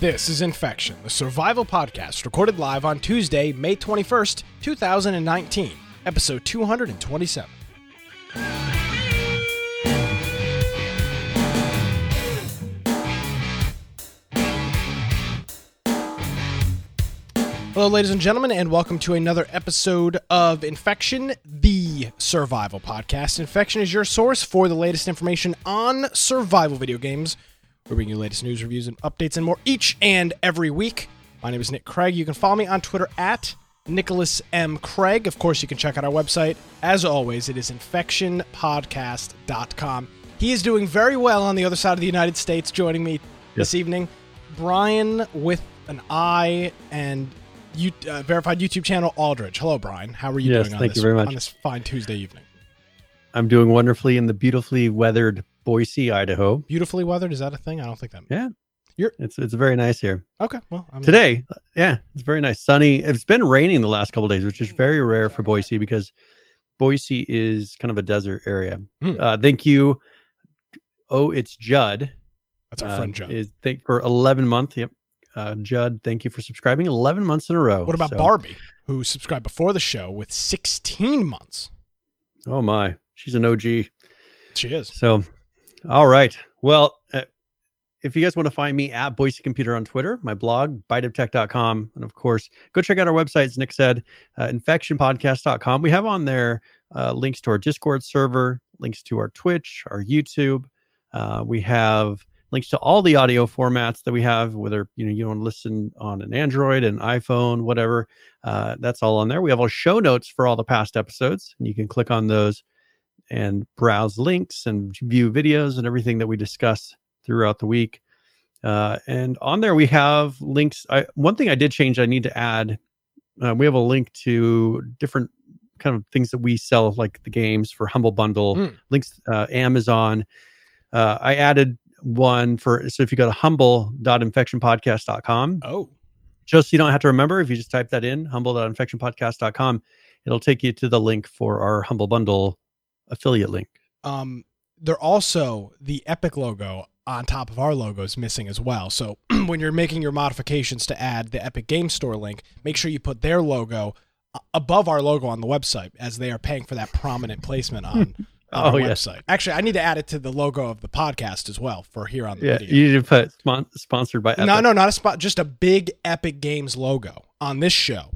This is Infection, the survival podcast recorded live on Tuesday, May 21st, 2019, episode 227. Hello, ladies and gentlemen, and welcome to another episode of Infection, the survival podcast. Infection is your source for the latest information on survival video games. We bring you the latest news, reviews, and updates and more each and every week. My name is Nick Craig. You can follow me on Twitter at Nicholas M. Craig. Of course, you can check out our website. As always, it is infectionpodcast.com. He is doing very well on the other side of the United States, joining me this evening. Brian with an I and you, uh, verified YouTube channel Aldridge. Hello, Brian. How are you Yes, doing on thank this you very much. on this fine Tuesday evening? I'm doing wonderfully in the beautifully weathered Boise, Idaho. Beautifully weathered. Is that a thing? I don't think that. Yeah. You're- It's it's very nice here Okay. Well, I mean, today. Yeah, it's very nice, sunny. It's been raining the last couple days, which is very rare for Boise because Boise is kind of a desert area. Hmm. Uh, thank you. Oh, it's Judd. that's our uh, friend Judd. Is thank for 11 months. Yep. Uh, Judd, thank you for subscribing 11 months in a row. What about So- Barbie, who subscribed before the show with 16 months? Oh my, she's an OG. She is. So, all right. Well, uh, if you guys want to find me at Boise Computer on Twitter, my blog, biteoftech.com, and of course, go check out our website, as Nick said, uh, infectionpodcast.com. We have on there uh, links to our Discord server, links to our Twitch, our YouTube. Uh, we have links to all the audio formats that we have, whether you know you want to listen on an Android, an iPhone, whatever. Uh, that's all on there. We have all show notes for all the past episodes, and you can click on those and browse links and view videos and everything that we discuss throughout the week. Uh, and on there we have links. I, one thing I did change, I need to add. Uh, we have a link to different kind of things that we sell, like the games for Humble Bundle Mm. links, uh, Amazon. Uh, I added one for so if you go to humble.infectionpodcast.com, Oh, just so you don't have to remember, if you just type that in, humble.infectionpodcast.com, it'll take you to the link for our Humble Bundle affiliate link. um, they're also the Epic logo on top of our logo is missing as well. So when you're making your modifications to add the Epic Game Store link, make sure you put their logo above our logo on the website, as they are paying for that prominent placement on. on our Oh, yes. website. Actually, I need to add it to the logo of the podcast as well for here on the Yeah, video. you need to put spon- sponsored by Epic. No, no, not a spot. Just a big Epic Games logo on this show,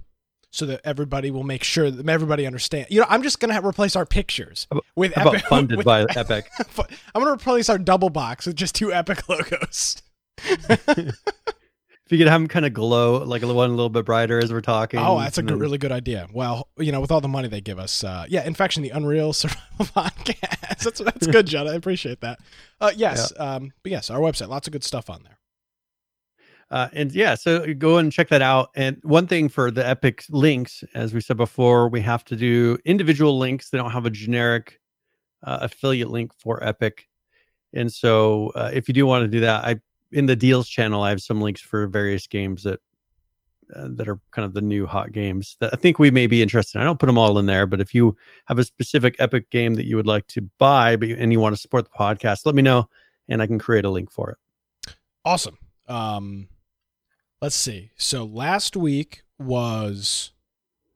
so that everybody will make sure that everybody understand. You know, I'm just gonna have, replace our pictures with How Epic. funded with- by Epic? I'm gonna replace our double box with just two Epic logos. If you could have them kind of glow, like one a little bit brighter as we're talking. Oh, that's a good, really good idea. Well, you know, with all the money they give us, uh, yeah, Infection, the Unreal Survival Podcast. That's that's good, John. I appreciate that. Uh, yes, um, but yes, our website, lots of good stuff on there. Uh, and yeah, so go and check that out. And one thing for the Epic links, as we said before, we have to do individual links. They don't have a generic uh, affiliate link for Epic. And so, uh, if you do want to do that, I in the deals channel, I have some links for various games that uh, that are kind of the new hot games that I think we may be interested. in. I don't put them all in there, but if you have a specific Epic game that you would like to buy, but you, and you want to support the podcast, let me know, and I can create a link for it. Awesome. Um, let's see. So last week was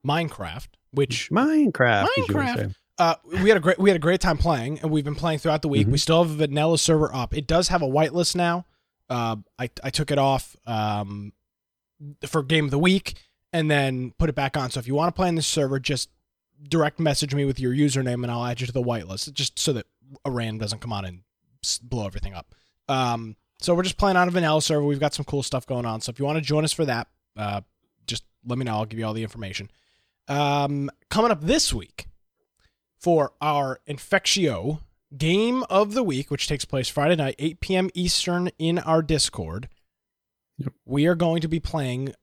Minecraft, which Minecraft. as you would Minecraft. uh, we had a great we had a great time playing, and we've been playing throughout the week. Mhm. We still have a vanilla server up. It does have a whitelist now. Uh, I I took it off um, for game of the week, and then put it back on. So if you want to play on this server, just direct message me with your username, and I'll add you to the whitelist, just so that a random doesn't come on and blow everything up. Um, so we're just playing on a vanilla server. We've got some cool stuff going on. So if you want to join us for that, uh, just let me know. I'll give you all the information. Um, coming up this week for our Infectio game of the week, which takes place Friday night, 8 p.m. Eastern in our Discord. Yep. We are going to be playing,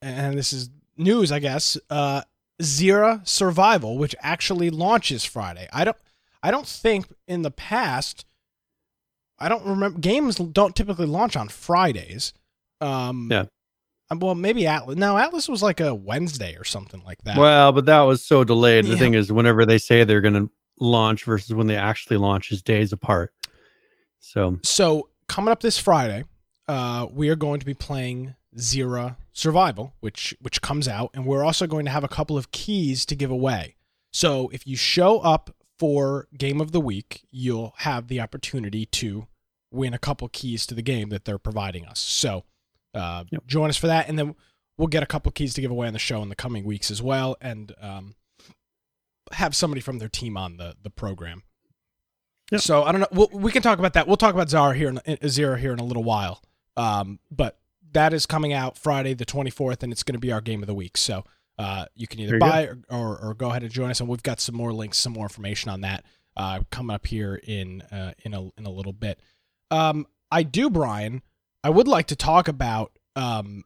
and this is news, I guess, uh, Xera Survival, which actually launches Friday. I don't, I don't think in the past, I don't remember games don't typically launch on Fridays. Um, Yeah. um, Well, maybe Atlas. No, Atlas was like a Wednesday or something like that. Well, but that was so delayed. The Yeah. thing is, whenever they say they're going to launch versus when they actually launch is days apart. So So coming up this Friday, uh, we are going to be playing Xera Survival, which which comes out, and we're also going to have a couple of keys to give away. So if you show up for Game of the Week, you'll have the opportunity to win a couple keys to the game that they're providing us. So uh, Yep. join us for that, and then we'll get a couple keys to give away on the show in the coming weeks as well, and um, have somebody from their team on the the program. Yep. So I don't know. We'll, we can talk about that. We'll talk about Zara here in Zero here in a little while. Um, but that is coming out Friday the 24th, and it's going to be our game of the week. So uh, you can either you buy or, or or go ahead and join us, and we've got some more links, some more information on that uh, coming up here in uh, in a in a little bit. Um, I do, Brian. I would like to talk about um,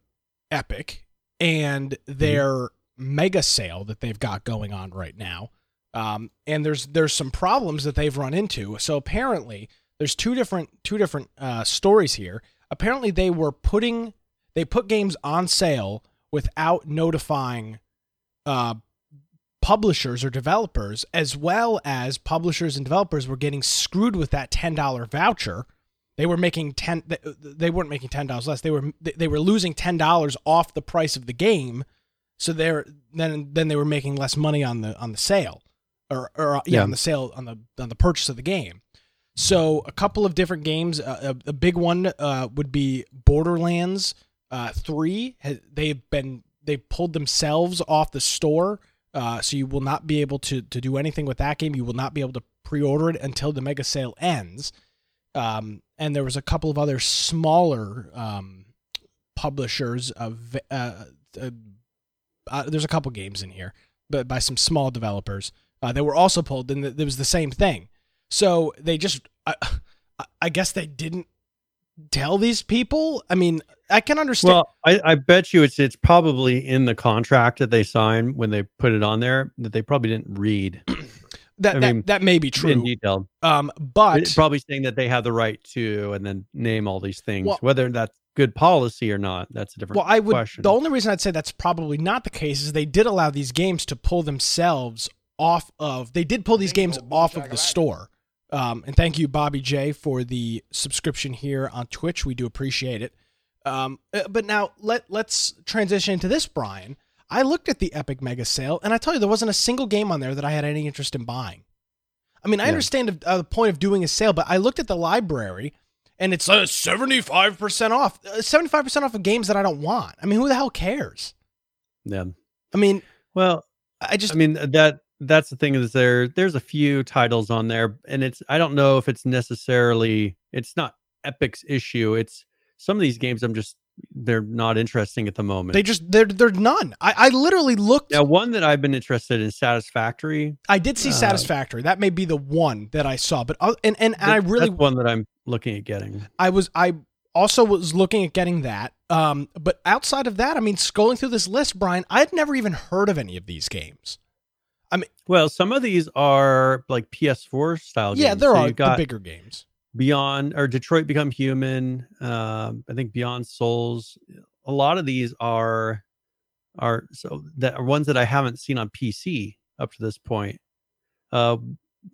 Epic and their mega sale that they've got going on right now. Um, and there's there's some problems that they've run into. So apparently, there's two different two different uh, stories here. Apparently, they were putting they put games on sale without notifying uh, publishers or developers, as well as publishers and developers were getting screwed with that ten dollar voucher. They were making ten. they- weren't making ten dollars less. They were they were losing ten dollars off the price of the game. So they're then then they were making less money on the on the sale, or or yeah, Yeah. on the sale on the on the purchase of the game. So a couple of different games. Uh, a, a big one uh, would be Borderlands uh, Three. They've been they pulled themselves off the store, uh, so you will not be able to to do anything with that game. You will not be able to pre-order it until the mega sale ends. Um, and there was a couple of other smaller um, publishers of uh, uh, uh, there's a couple games in here, but by some small developers uh, that were also pulled, and it was the same thing. So they just, I, I guess they didn't tell these people. I mean, I can understand. Well, I, I bet you it's it's probably in the contract that they signed when they put it on there that they probably didn't read that I that, mean, that may be true in detail. Um, but It's probably saying that they have the right to and then name all these things. Well- Whether that's good policy or not, that's a different well, I would. question. The only reason I'd say that's probably not the case is they did allow these games to pull themselves off of. They did pull these games off of the store. Um, and thank you, Bobby J, for the subscription here on Twitch. We do appreciate it. Um, uh, but now let let's transition to this, Brian. I looked at the Epic Mega Sale, and I tell you, there wasn't a single game on there that I had any interest in buying. I mean, I Yeah. understand uh, the point of doing a sale, but I looked at the library, and it's uh, seventy five percent off. Seventy five percent off of games that I don't want. I mean, who the hell cares? yeah. I mean, Well, I just I mean that that's the thing is there there's a few titles on there and it's I don't know if it's necessarily it's not Epic's issue. It's some of these games I'm just they're not interesting at the moment. they just they're they're none. I, I literally looked. now one that I've been interested in Satisfactory. I did see uh, Satisfactory. That may be the one that I saw, but uh, and and, and I really that's one that I'm looking at getting. I was I also was looking at getting that. Um, but outside of that, I mean, scrolling through this list, Brian, I'd never even heard of any of these games. I mean, well, some of these are like PS4 style games. Yeah, there So are got the bigger games. Beyond or Detroit Become Human. Um, I think Beyond Souls. A lot of these are are so that are ones that I haven't seen on PC up to this point. Uh,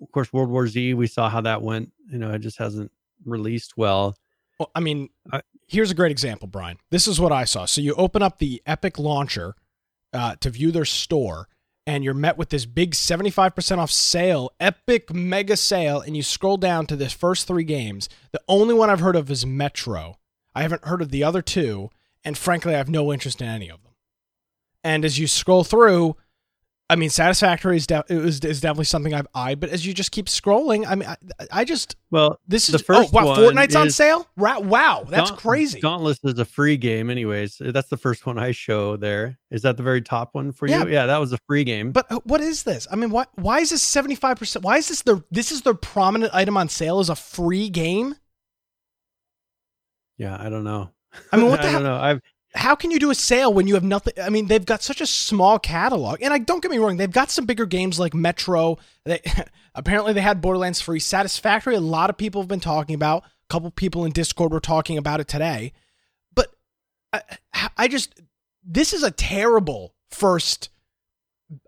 of course, World War Z. We saw how that went. You know, it just hasn't released well. Well, I mean, I- here's a great example, Brian. This is what I saw. So you open up the Epic launcher uh, to view their store, and you're met with this big 75% off sale, Epic mega sale, and you scroll down to the first three games. The only one I've heard of is Metro. I haven't heard of the other two, and frankly, I have no interest in any of them. And as you scroll through, I mean, Satisfactory is, de- is, is definitely something I've eyed, but as you just keep scrolling, I mean, I, I just Well, this is The first oh, wow, one Fortnite's on sale. Ra- Wow, that's Daunt- crazy. Dauntless is a free game, anyways. That's the first one I show there. Is that the very top one for Yeah. you? Yeah, that was a free game. But uh, what is this? I mean, why why is this seventy five percent? Why is this the this is their prominent item on sale as a free game? yeah, I don't know. I mean, what the I hell? don't know. I've How can you do a sale when you have nothing? I mean, they've got such a small catalog, and I don't get me wrong, they've got some bigger games like Metro. They apparently they had Borderlands free, Satisfactory. A lot of people have been talking about. A couple people in Discord were talking about it today, but I, I just this is a terrible first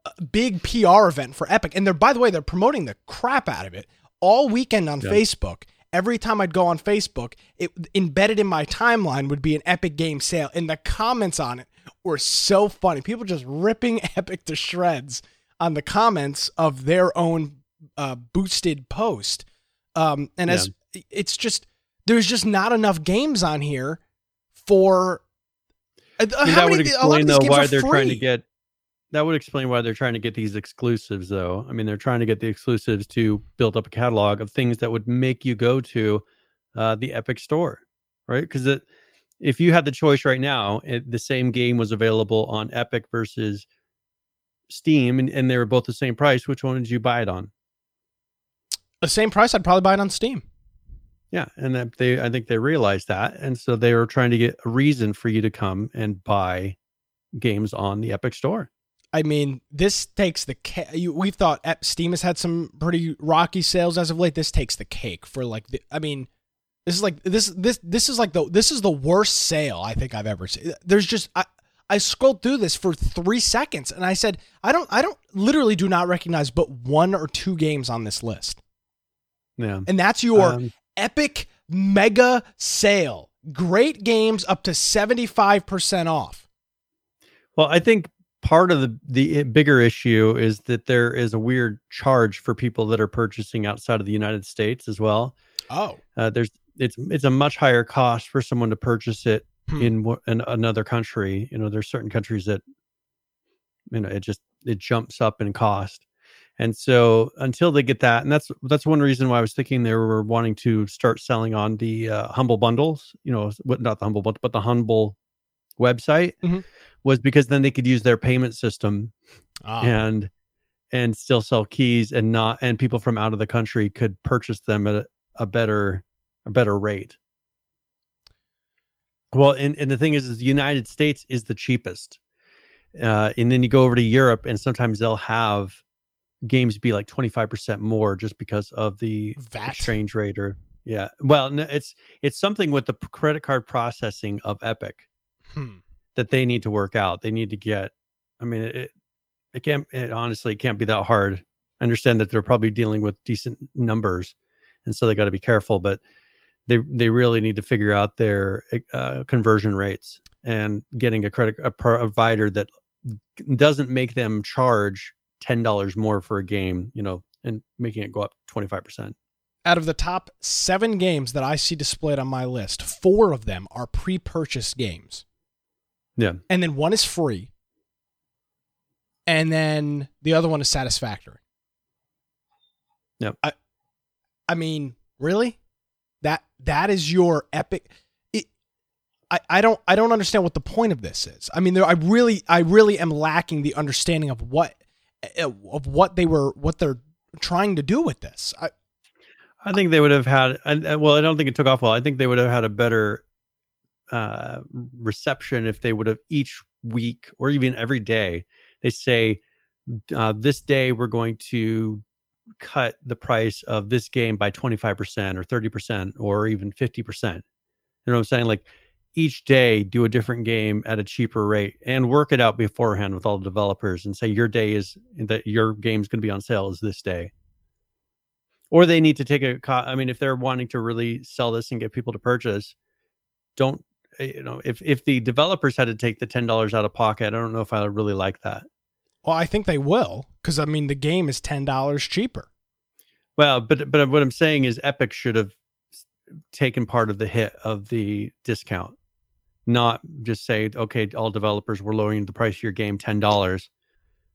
uh, big PR event for Epic, and they're by the way they're promoting the crap out of it all weekend on Yeah. Facebook. Every time I'd go on Facebook, it embedded in my timeline would be an Epic game sale, and the comments on it were so funny. People just ripping Epic to shreds on the comments of their own uh, boosted post. Um, and as it's just there's just not enough games on here for. Uh, I mean, how that would many- of explain though why they're trying to get. That would explain why they're trying to get these exclusives, though. I mean, they're trying to get the exclusives to build up a catalog of things that would make you go to uh, the Epic Store, right? Because if you had the choice right now, it, the same game was available on Epic versus Steam, and, and they were both the same price. Which one did you buy it on? the same price. I'd probably buy it on Steam. Yeah, and that they I think they realized that, and so they were trying to get a reason for you to come and buy games on the Epic Store. I mean, this takes the ca- you, we've thought Steam has had some pretty rocky sales as of late. This takes the cake for like the, I mean, this is like this this this is like the this is the worst sale I think I've ever seen. There's just I I scrolled through this for 3 seconds and I said, I don't I don't literally do not recognize but one or two games on this list. Yeah, And that's your Um, epic mega sale. Great games up to 75% off. Well, I think part of the the bigger issue is that there is a weird charge for people that are purchasing outside of the United States as well. Oh. Uh, there's it's it's a much higher cost for someone to purchase it Hmm. in, in another country. You know, there's certain countries that you know it just it jumps up in cost. And so until they get that, and that's that's one reason why I was thinking they were wanting to start selling on the uh, humble bundles. You know, not the humble, but but the humble website Mhm. was because then they could use their payment system Ah. and and still sell keys and not and people from out of the country could purchase them at a, a better a better rate well and, and the thing is is the united states is the cheapest uh, and then you go over to europe and sometimes they'll have games be like 25% more just because of the VAT. exchange rate or yeah well it's it's something with the credit card processing of epic Hmm. that they need to work out. They need to get. I mean, it it can't. It honestly can't be that hard. I understand that they're probably dealing with decent numbers, and so they got to be careful. But they they really need to figure out their uh, conversion rates and getting a credit a provider that doesn't make them charge ten dollars more for a game. You know, and making it go up twenty five percent. Out of the top seven games that I see displayed on my list, four of them are pre purchased games. Yeah. And then one is free. And then the other one is satisfactory. Yep. I, I mean, really? That that is your epic it, I, I don't I don't understand what the point of this is. I mean, there, I really I really am lacking the understanding of what uh, of what they were what they're trying to do with this. I, I think they would have had. Well, I don't think it took off well. I think they would have had a better uh, reception if they would have each week or even every day. They say, uh, "This day we're going to cut the price of this game by twenty five percent, or thirty percent, or even fifty percent." You know what I'm saying? Like each day, do a different game at a cheaper rate and work it out beforehand with all the developers, and say your day is that your game's going to be on sale is this day or they need to take a i mean if they're wanting to really sell this and get people to purchase don't Uh, you know if if the developers had to take the $10 out of pocket i don't know if i would really like that. Well, I think they will because I mean the game is ten dollars cheaper. well but but what i'm saying is epic should have taken part of the hit of the discount. Not just say okay all developers we're lowering the price of your game $10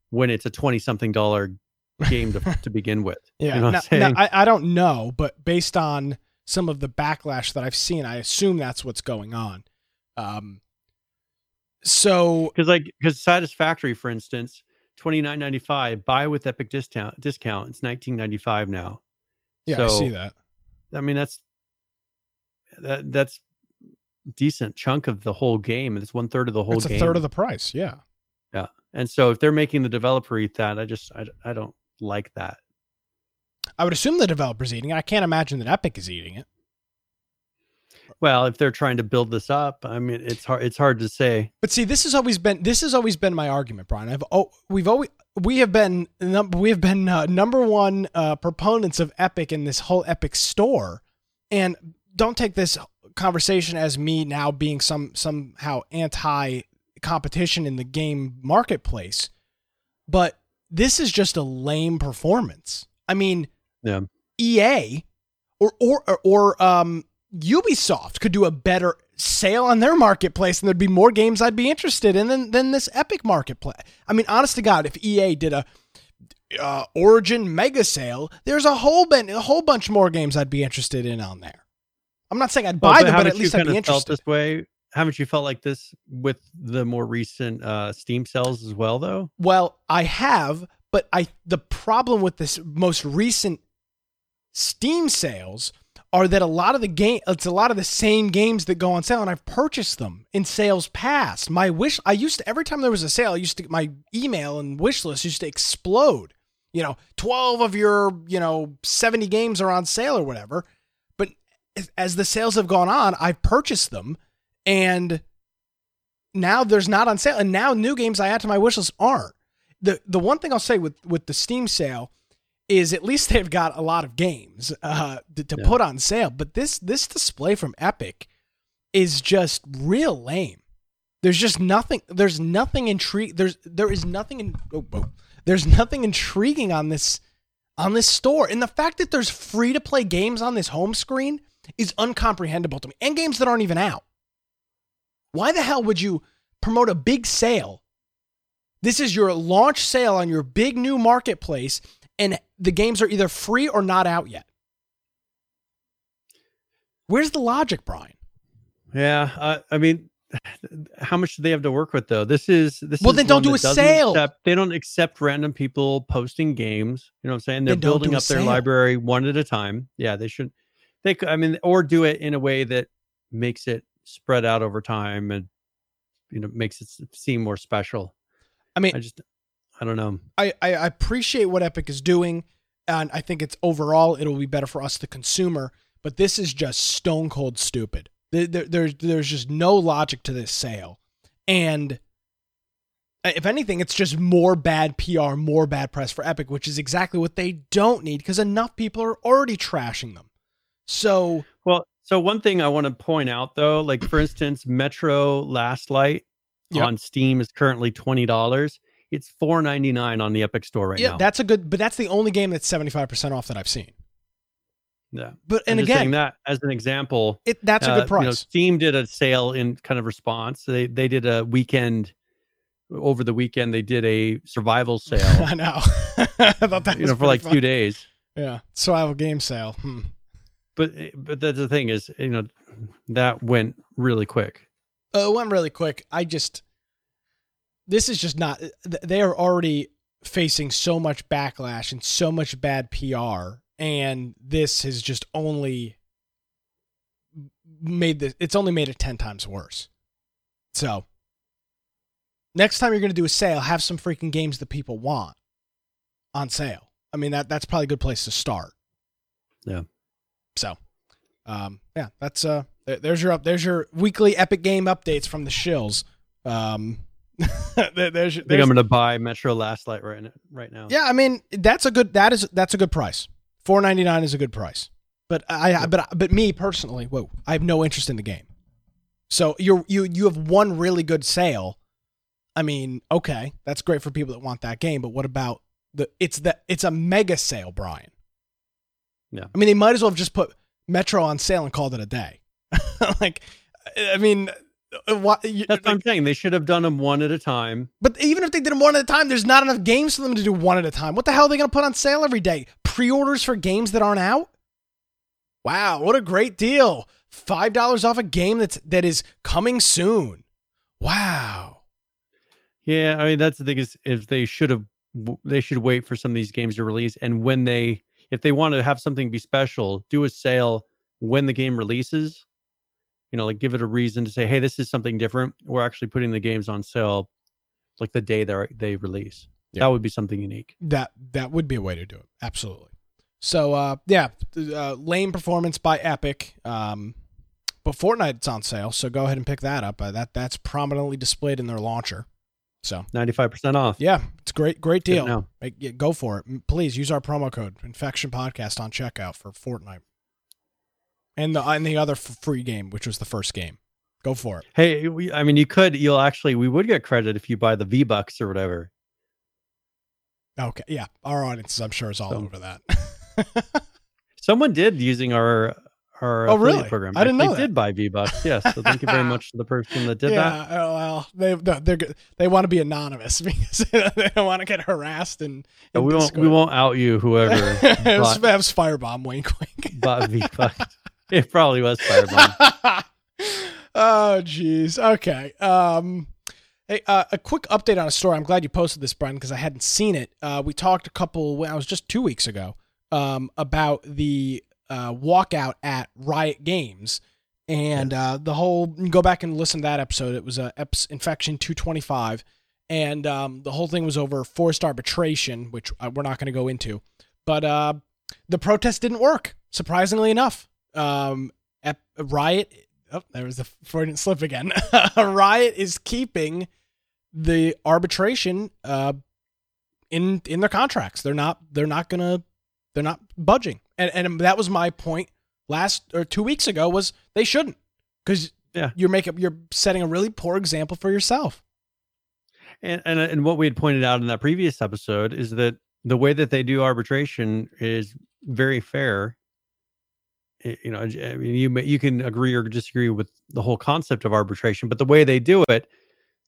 when it's a 20 something dollar game to, to begin with. Yeah, you know now, now, I, I don't know, but based on some of the backlash that I've seen, I assume that's what's going on. Um, so because like because satisfactory for instance 29.95 buy with epic discount discount it's 19.95 now yeah, I see that. i mean that's that that's decent chunk of the whole game it's one third of the whole It's a game third of the price. Yeah. Yeah, and so if they're making the developer eat that i just i, I don't like that I would assume the developer's eating it. I can't imagine that Epic is eating it. well if they're trying to build this up i mean it's hard it's hard to say But see, this has always been this has always been my argument, Brian. I've oh, we've always we have been num- we have been uh, number one uh, proponents of Epic in this whole Epic store And don't take this conversation as me now being some somehow anti competition in the game marketplace, but this is just a lame performance. I mean, Yeah. EA or or or, or um, Ubisoft could do a better sale on their marketplace, and there'd be more games I'd be interested in than than this Epic marketplace. I mean, honest to God, if EA did a uh, Origin mega sale, there's a whole ben- a whole bunch more games I'd be interested in on there. I'm not saying I'd Well, buy them, but at least I'd be kinda felt interested. this way. Haven't you felt like this with the more recent uh, Steam sales as well, though? Well, I have, but I the problem with this most recent Steam sales are that a lot of the game it's a lot of the same games that go on sale and I've purchased them in sales past. My wish I used to every time there was a sale, I used to get my email and wish list used to explode. You know, 12 of your, you know, 70 games are on sale or whatever. But as the sales have gone on, I've purchased them and now there's not on sale and now new games I add to my wish list aren't the the one thing I'll say with with the Steam sale is at least they've got a lot of games uh, to, to Yeah. put on sale. But this this display from Epic is just real lame. There's just nothing. There's nothing intrigue. There's there is nothing in. Oh, oh. there's nothing intriguing on this on this store, and the fact that there's free to play games on this home screen is uncomprehendable to me, and games that aren't even out. Why the hell would you promote a big sale this is your launch sale on your big new marketplace, and the games are either free or not out yet. Where's the logic, Brian? Yeah, uh, I mean, how much do they have to work with though? This is this. Well, is then don't do a sale. Accept, they don't accept random people posting games. You know what I'm saying? They're Then building up their sale. library one at a time. Yeah, they should. They, I mean, or do it in a way that makes it spread out over time and you know makes it seem more special. I mean, I just, I don't know. I, I appreciate what Epic is doing, and I think it's overall it'll be better for us, the consumer. But this is just stone cold stupid. There, there, there's there's just no logic to this sale, and uh, if anything, it's just more bad PR, more bad press for Epic, which is exactly what they don't need because enough people are already trashing them. So Well, so one thing I want to point out though, like for instance, Metro Last Light Yep. on Steam is currently twenty dollars. It's four ninety nine on the Epic Store right yeah, now. that's a good, but that's the only game that's seventy five percent off that I've seen. yeah. But and again, that as an example, it that's a uh, good you know, price. Steam did a sale in kind of response. They they did a weekend over the weekend. They did a survival sale, I know. I thought that you was know, for like pretty two days. Yeah, survival game sale. Hmm. But but that's the thing is, you know, that went really quick. Uh, it went really quick. I just, this is just not. They are already facing so much backlash and so much bad PR, and this has just only made this. It's only made it ten times worse. So, next time you're going to do a sale, have some freaking games that people want on sale. I mean that that's probably a good place to start. Yeah. So, um, yeah, that's uh, there's your up. There's your weekly Epic Game updates from the shills. Um, there- there's, I think I'm going to buy Metro Last Light right now. Right now. yeah. I mean, that's a good. That is that's a good price. Four ninety nine is a good price. But I, I but but me personally, whoa, I have no interest in the game. So you're you you have one really good sale. I mean, okay, that's great for people that want that game. But what about the? It's the it's a mega sale, Brian. Yeah. I mean, they might as well have just put Metro on sale and called it a day. like, I mean, Uh, what? you- That's what I'm saying. They should have done them one at a time. but even if they did them one at a time, there's not enough games for them to do one at a time. What the hell are they going to put on sale every day? Pre-orders for games that aren't out? Wow, what a great deal! Five dollars off a game that's that is coming soon. Wow. Yeah, I mean that's the thing is if they should have they should wait for some of these games to release and when they if they want to have something be special, do a sale when the game releases. You know, like give it a reason to say, "Hey, this is something different. We're actually putting the games on sale like the day they they release." Yeah. That would be something unique. That that would be a way to do it. Absolutely. So uh, yeah, uh, lame performance by Epic. Um, but Fortnite's on sale, so go ahead and pick that up. Uh, that that's prominently displayed in their launcher. So 95% off. yeah, it's great, great deal. Like, yeah, go for it. Please use our promo code Infection Podcast on checkout for Fortnite. And the and the other f- free game, which was the first game. Go for it. Hey, we, I mean, you could. You'll actually. We would get credit if you buy the V Bucks or whatever. Okay, yeah, our audience, I'm sure, is all So- over that. Someone did using our our Oh, really? program. I didn't know They that. did buy V Bucks. Yes. So thank you very much to the person that did yeah, that. oh, well, they they're, good- they want to be anonymous because they don't want to get harassed and. Yeah, we won't. We won't out you. Whoever bought, it was firebomb. Wink, wink. bought V Bucks. It probably was Firebomb. oh jeez. Okay um hey uh, a quick update on a story. I'm glad you posted this brian because i hadn't seen it. Uh we talked a couple well, i was just two weeks ago um about the uh walkout at riot games. And uh the whole go back and listen to that episode. It was a eps, infection 225 and um the whole thing was over forced arbitration which uh, we're not going to go into. But uh the protest didn't work surprisingly enough um Ep- riot oh there was a freudian slip again riot is keeping the arbitration uh in in their contracts they're not they're not gonna they're not budging and and that was my point last or two weeks ago was they shouldn't because Yeah. you're making you're setting a really poor example for yourself And, and and what we had pointed out in that previous episode is that the way that they do arbitration is very fair. I- You know, I mean, you may- you can agree or disagree with the whole concept of arbitration, but the way they do it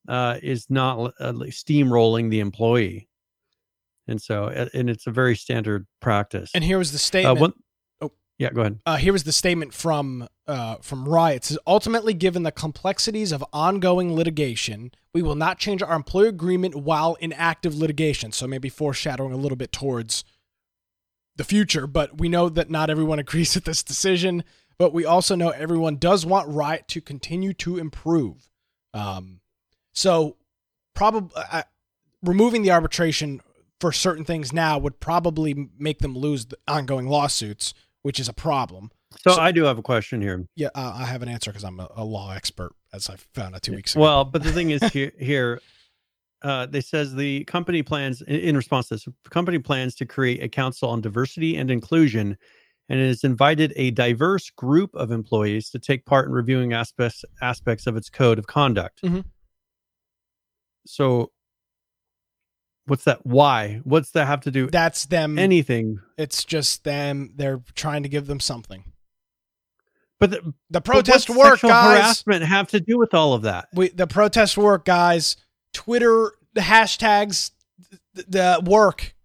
uh, is not uh, steamrolling the employee, and so uh, and it's a very standard practice. and here was the uh, statement one, Oh. yeah, go ahead. uh, here was the statement from uh, from Riot. Says, ultimately, given the complexities of ongoing litigation, we will not change our employer agreement while in active litigation. So maybe foreshadowing a little bit towards the future. But we know that not everyone agrees with this decision. But we also know everyone does want Riot to continue to improve. Um, so probably uh, removing the arbitration for certain things now would probably make them lose the ongoing lawsuits, which is a problem. So, So- I do have a question here. Yeah, uh, I have an answer because I'm a, a law expert, as I found out two weeks ago. Well, but the thing is here, here uh, they says the company plans in, response to this, company plans to create a council on diversity and inclusion, and it has invited a diverse group of employees to take part in reviewing aspects aspects of its code of conduct. Mhm. So, what's that? Why? What's that have to do that's them. anything? it's just them. They're trying to give them something. But the, The but protest what's work, guys. harassment have to do with all of that? We, the protest work, guys. Twitter the hashtags, the, the work.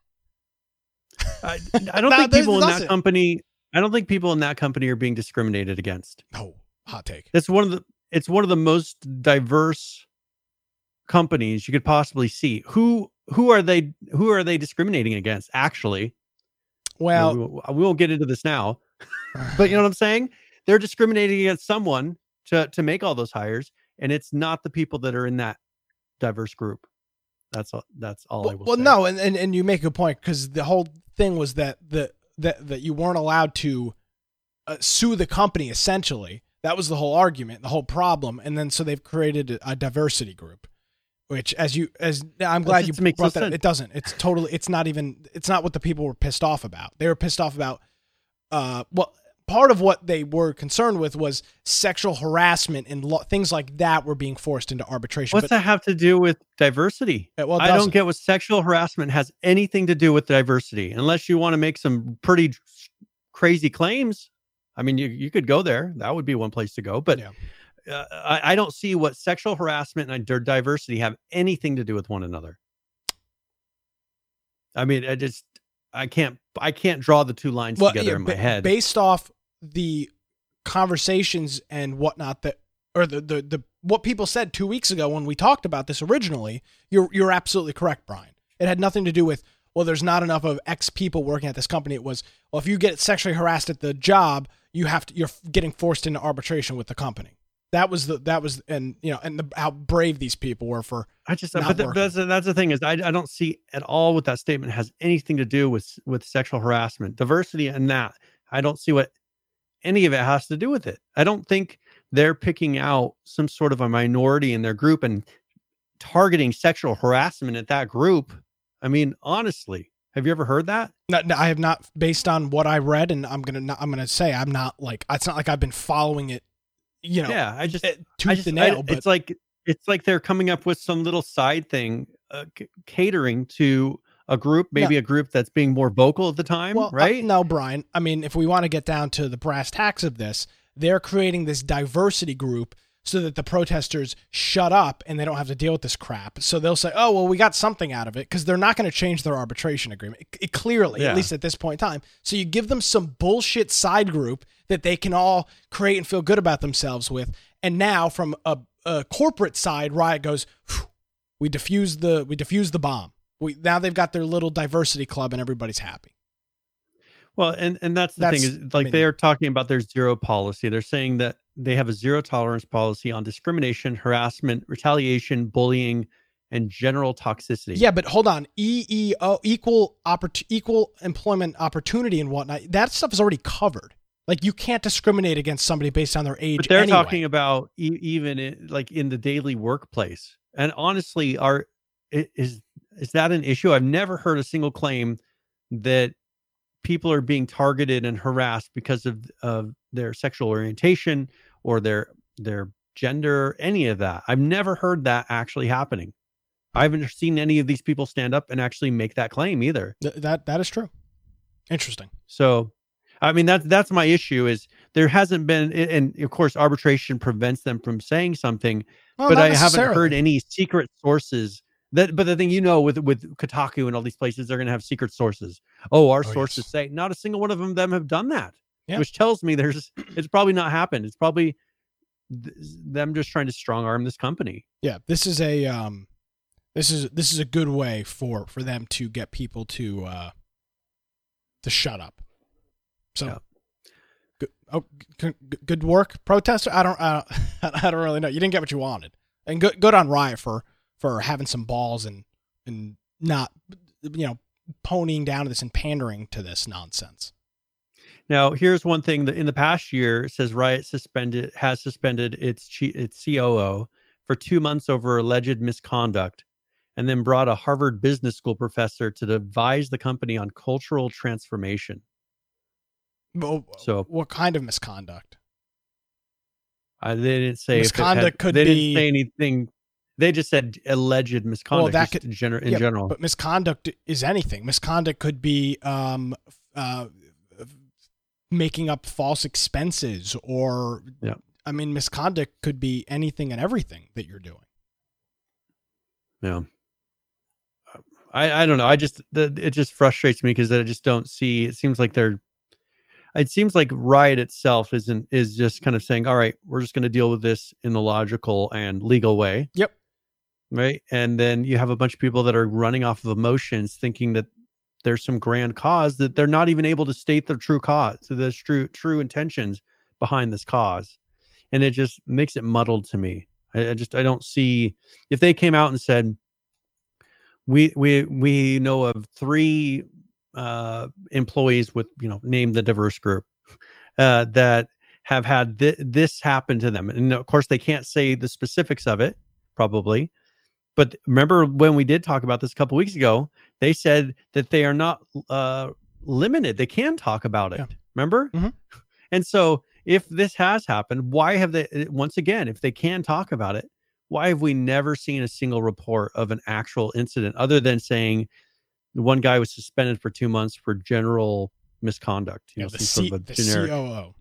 I, I don't think people in that company. I don't think people in that company are being discriminated against. Oh, hot take. It's one of the. It's one of the most diverse companies you could possibly see. Who who are they? Who are they discriminating against? Actually, You know, Well, we, we won't get into this now, but you know what I'm saying. They're discriminating against someone to to make all those hires, and it's not the people that are in that diverse group. That's all. That's all I well, will well say. no, and, and and you make a point because the whole thing was that the that that you weren't allowed to uh, sue the company. Essentially, that was the whole argument, the whole problem, and then so they've created a, a diversity group, which, as you as I'm glad you brought that. sense. It doesn't. It's totally. It's not even. It's not what the people were pissed off about. They were pissed off about. Uh, well, part of what they were concerned with was sexual harassment and lo- things like that were being forced into arbitration. What's but that have to do with diversity? Well, I don't get what sexual harassment has anything to do with diversity, unless you want to make some pretty crazy claims. I mean, you, you could go there. That would be one place to go. But Yeah. uh, I, I don't see what sexual harassment and diversity have anything to do with one another. I mean, I just I can't I can't draw the two lines together yeah, in my ba- head. based off the conversations and whatnot that or the, the the what people said two weeks ago when we talked about this originally you're you're absolutely correct brian. It had nothing to do with well there's not enough of x people working at this company. It was well if you get sexually harassed at the job you have to you're getting forced into arbitration with the company. That was the that was and you know and the, how brave these people were for I just, but the, that's the- that's the thing is I, I don't see at all what that statement has anything to do with with sexual harassment, diversity, and that. I don't see what any of it has to do with it. I don't think they're picking out some sort of a minority in their group and targeting sexual harassment at that group. I mean, honestly, Have you ever heard that? No, no, I have not. Based on what I read, and I'm gonna not, I'm gonna say I'm not like it's not like I've been following it. You know, yeah, I just eh, tooth I just and I- but it's like it's like they're coming up with some little side thing, uh, c- catering to a group, maybe a group that's being more vocal at the time, well, uh, right? no, Brian. I mean, if we want to get down to the brass tacks of this, they're creating this diversity group so that the protesters shut up and they don't have to deal with this crap. So they'll say, "Oh, well, we got something out of it," because they're not going to change their arbitration agreement. It, it clearly, Yeah. at least at this point in time. So you give them some bullshit side group that they can all create and feel good about themselves with, and now from a, a corporate side, Riot goes, "We defuse the we diffuse the bomb." We now they've got their little diversity club and everybody's happy. Well, and and that's the That's- thing is like mean- they are talking about their zero policy. They're saying that they have a zero tolerance policy on discrimination, harassment, retaliation, bullying, and general toxicity. Yeah, but hold on. EEO equal oppor- equal employment opportunity and whatnot. That stuff is already covered. Like you can't discriminate against somebody based on their age. but they're anyway. talking about e- even in, like in the daily workplace. And honestly, are i- is is that an issue? I've never heard a single claim that people are being targeted and harassed because of of their sexual orientation or their their gender, any of that. I've never heard that actually happening. I haven't seen any of these people stand up and actually make that claim either. Th- that that is true. Interesting. So, I mean that's that's my issue is there hasn't been, and of course arbitration prevents them from saying something, Well, but I haven't heard any secret sources. That, but the thing you know with with Kotaku and all these places, they're going to have secret sources. Oh, our Oh, sources yes. say not a single one of them them have done that, Yeah. which tells me there's it's probably not happened. It's probably th- them just trying to strong arm this company. Yeah, this is a um, this is this is a good way for for them to get people to uh to shut up. So. Yeah. Good, oh, g- g- good work, protester. I don't, I don't, I don't really know. You didn't get what you wanted, and good, good on Riot for for having some balls and and not, you know, ponying down to this and pandering to this nonsense. Now, here's one thing that in the past year says Riot suspended has suspended its its COO for two months over alleged misconduct, and then brought a Harvard Business School professor to advise the company on cultural transformation. Well, So- what kind of misconduct? I they didn't say it had- Misconduct could they be- didn't say anything. They just said alleged misconduct. that could- in, gener- in Yeah, general. But misconduct is anything. Misconduct could be um, uh, making up false expenses, or Yeah. I mean, misconduct could be anything and everything that you're doing. Yeah. I, I don't know. I just the, it just frustrates me because I just don't see. It seems like they're. It seems like Riot itself isn't is just kind of saying, "All right, we're just going to deal with this in the logical and legal way." Yep. Right, and then you have a bunch of people that are running off of emotions, thinking that there's some grand cause that they're not even able to state their true cause, the true true intentions behind this cause, and it just makes it muddled to me. I, I just I don't see if they came out and said we we we know of three uh employees with you know name the diverse group uh that have had th- this happen to them and of course they can't say the specifics of it probably but remember when we did talk about this a couple weeks ago they said that they are not uh limited they can talk about it Yeah. remember Mhm. and so if this has happened why have they uh, once again if they can talk about it why have we never seen a single report of an actual incident other than saying one guy was suspended for two months for general misconduct you You know, the, some C- sort of the COO.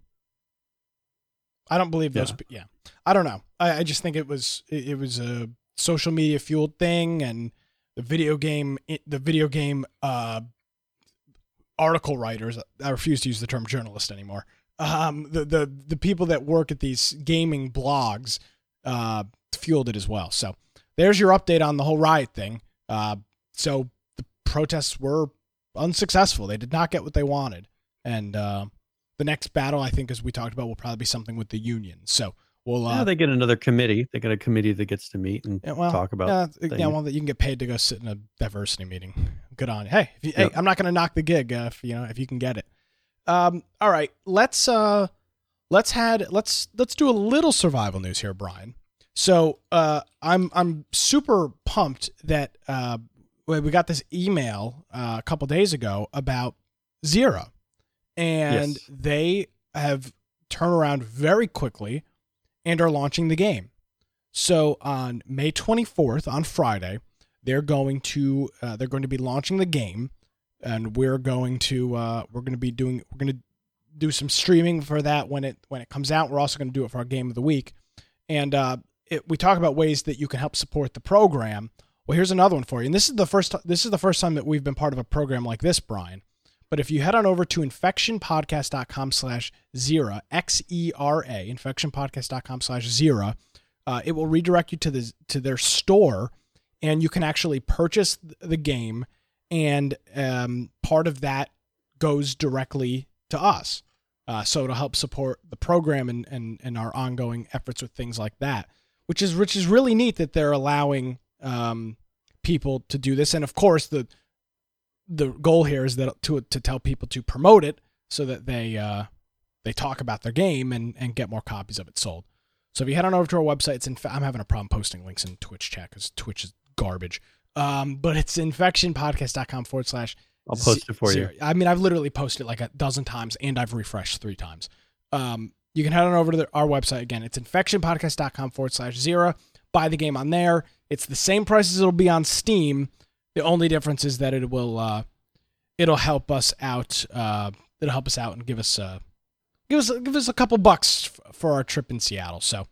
I don't believe those. Yeah. Yeah, I don't know. I, I just think it was it, it was a social media fueled thing, and the video game the video game uh, article writers. I refuse to use the term journalist anymore. Um, the the the people that work at these gaming blogs uh, fueled it as well. So there's your update on the whole riot thing. Uh, so the protests were unsuccessful. They did not get what they wanted, and uh, the next battle, I think, as we talked about, will probably be something with the union. So we'll. Uh, yeah, they get another committee they get a committee that gets to meet and yeah, well, talk about yeah, yeah, things. well, you can get paid to go sit in a diversity meeting. Good on you. Hey, if you, hey, I'm not going to knock the gig uh, if you know if you can get it. Um, all right, let's uh, let's had let's let's do a little survival news here, Brian. So uh, I'm I'm super pumped that uh, we we got this email uh, a couple days ago about Zero, and Yes. they have turned around very quickly and are launching the game. So on May 24th, on Friday, they're going to uh, they're going to be launching the game, and we're going to uh, we're going to be doing we're going to do some streaming for that when it when it comes out. We're also going to do it for our game of the week, and uh, it, we talk about ways that you can help support the program. Well, here's another one for you, and this is the first this is the first time that we've been part of a program like this, Brian. But if you head on over to infectionpodcast.com slash xera, X E R A, infectionpodcast.com slash xera, uh, it will redirect you to the to their store, and you can actually purchase the game, and um, part of that goes directly to us. Uh, so it'll help support the program and, and, and our ongoing efforts with things like that, which is which is really neat that they're allowing um, people to do this. And of course, the the goal here is that to to tell people to promote it so that they uh, they talk about their game and, and get more copies of it sold. So if you head on over to our website, it's in. I'm having a problem posting links in Twitch chat because Twitch is garbage. Um, but it's infectionpodcast.com forward slash I'll post it for you. I mean, I've literally posted it like a dozen times and I've refreshed three times. Um, you can head on over to the, our website again. It's infectionpodcast.com forward slash xera. Buy the game on there. It's the same price as it'll be on Steam. The only difference is that it will uh, it'll help us out. Uh, it'll help us out and give us uh, give us give us a couple bucks f- for our trip in Seattle. So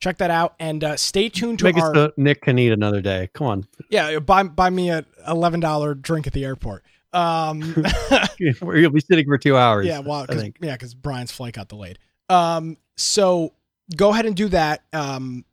check that out and uh, stay tuned to Make our so Nick can eat another day. Come on. yeah buy buy me a eleven dollar drink at the airport. Um, You'll be sitting for two hours. Yeah, well, cause, yeah, because Brian's flight got delayed. Um, so go ahead and do that. Um,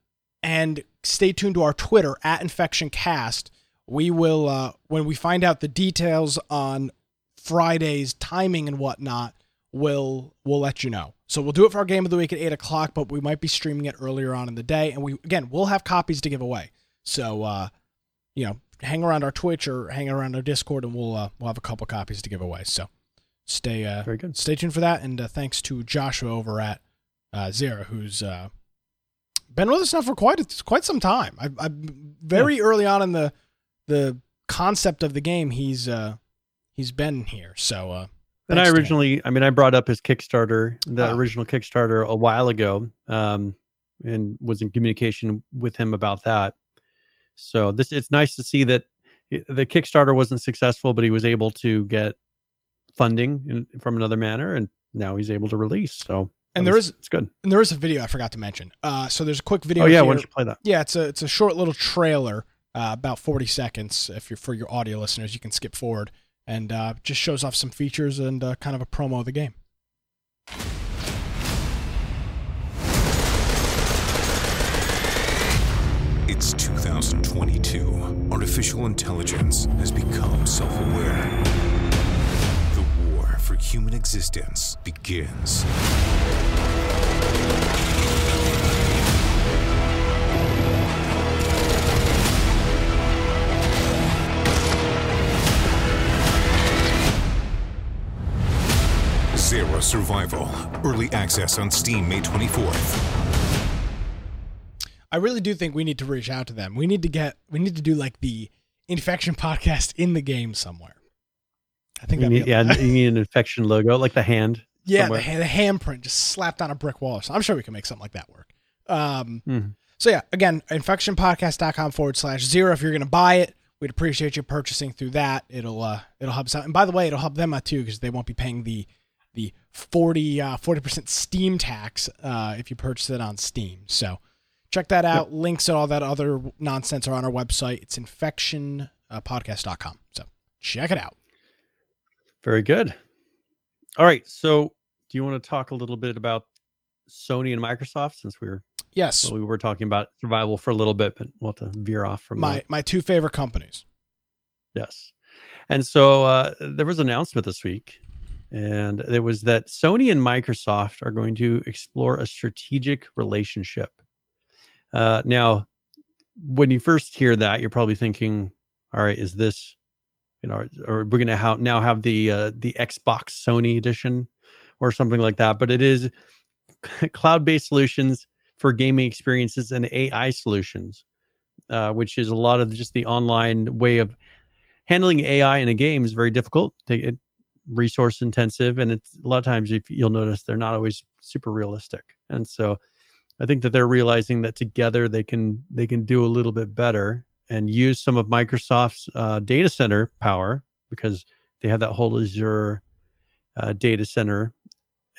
and stay tuned to our Twitter at InfectionCast. We will uh, when we find out the details on Friday's timing and whatnot. We'll we'll let you know. So we'll do it for our game of the week at eight o'clock, but we might be streaming it earlier on in the day. And we again we'll have copies to give away. So uh, you know, hang around our Twitch or hang around our Discord, and we'll uh, we'll have a couple copies to give away. So stay uh, Very good. stay tuned for that. And uh, thanks to Joshua over at uh, Xera, who's uh, been with us now for quite quite some time. I, I very early on in the the concept of the game, he's uh, he's been here. So uh, And I thanks to him. originally, I mean, I brought up his Kickstarter, the Ah. original Kickstarter, a while ago, um, and was in communication with him about that. So this, it's nice to see that the Kickstarter wasn't successful, but he was able to get funding in, from another manner, and now he's able to release. So And there was- is- it's good. and there is a video I forgot to mention. Uh, so there's a quick video. Oh yeah, why here. don't you play that? Yeah, it's a it's a short little trailer, uh, about forty seconds. If you're for your audio listeners, you can skip forward and uh, just shows off some features and uh, kind of a promo of the game. It's 2022. Artificial intelligence has become self aware. The war for human existence begins. Xera Survival. Early access on Steam May 24th. I really do think we need to reach out to them. We need to get we need to do like the infection podcast in the game somewhere. I think You that'd need, yeah, you need an infection logo, like the hand. yeah, the, somewhere. ha- the handprint just slapped on a brick wall. So I'm sure we can make something like that work. Um, Mhm. So yeah, again, infectionpodcast.com forward slash xera. If you're going to buy it, we'd appreciate you purchasing through that. It'll uh, it'll help us out. And by the way, it'll help them out too because they won't be paying the the 40 uh, 40% Steam tax uh, if you purchase it on Steam. So check that out. Links and all that other nonsense are on our website. It's infectionpodcast.com. So check it out. Very good. All right. So, do you want to talk a little bit about Sony and Microsoft since we were Yes, we were talking about survival for a little bit, but we'll have to veer off from my that. my two favorite companies. Yes. And so uh, there was an announcement this week, and it was that Sony and Microsoft are going to explore a strategic relationship. Uh, now, when you first hear that, you're probably thinking, "All right, is this, you know, or we're going to have now have the uh, the Xbox Sony edition or something like that?" But it is cloud-based solutions for gaming experiences and AI solutions, uh, which is a lot of just the online way of handling AI in a game is very difficult. It resource intensive, and it's a lot of times if you'll notice they're not always super realistic. And so, I think that they're realizing that together they can they can do a little bit better and use some of Microsoft's uh, data center power because they have that whole Azure uh, data center,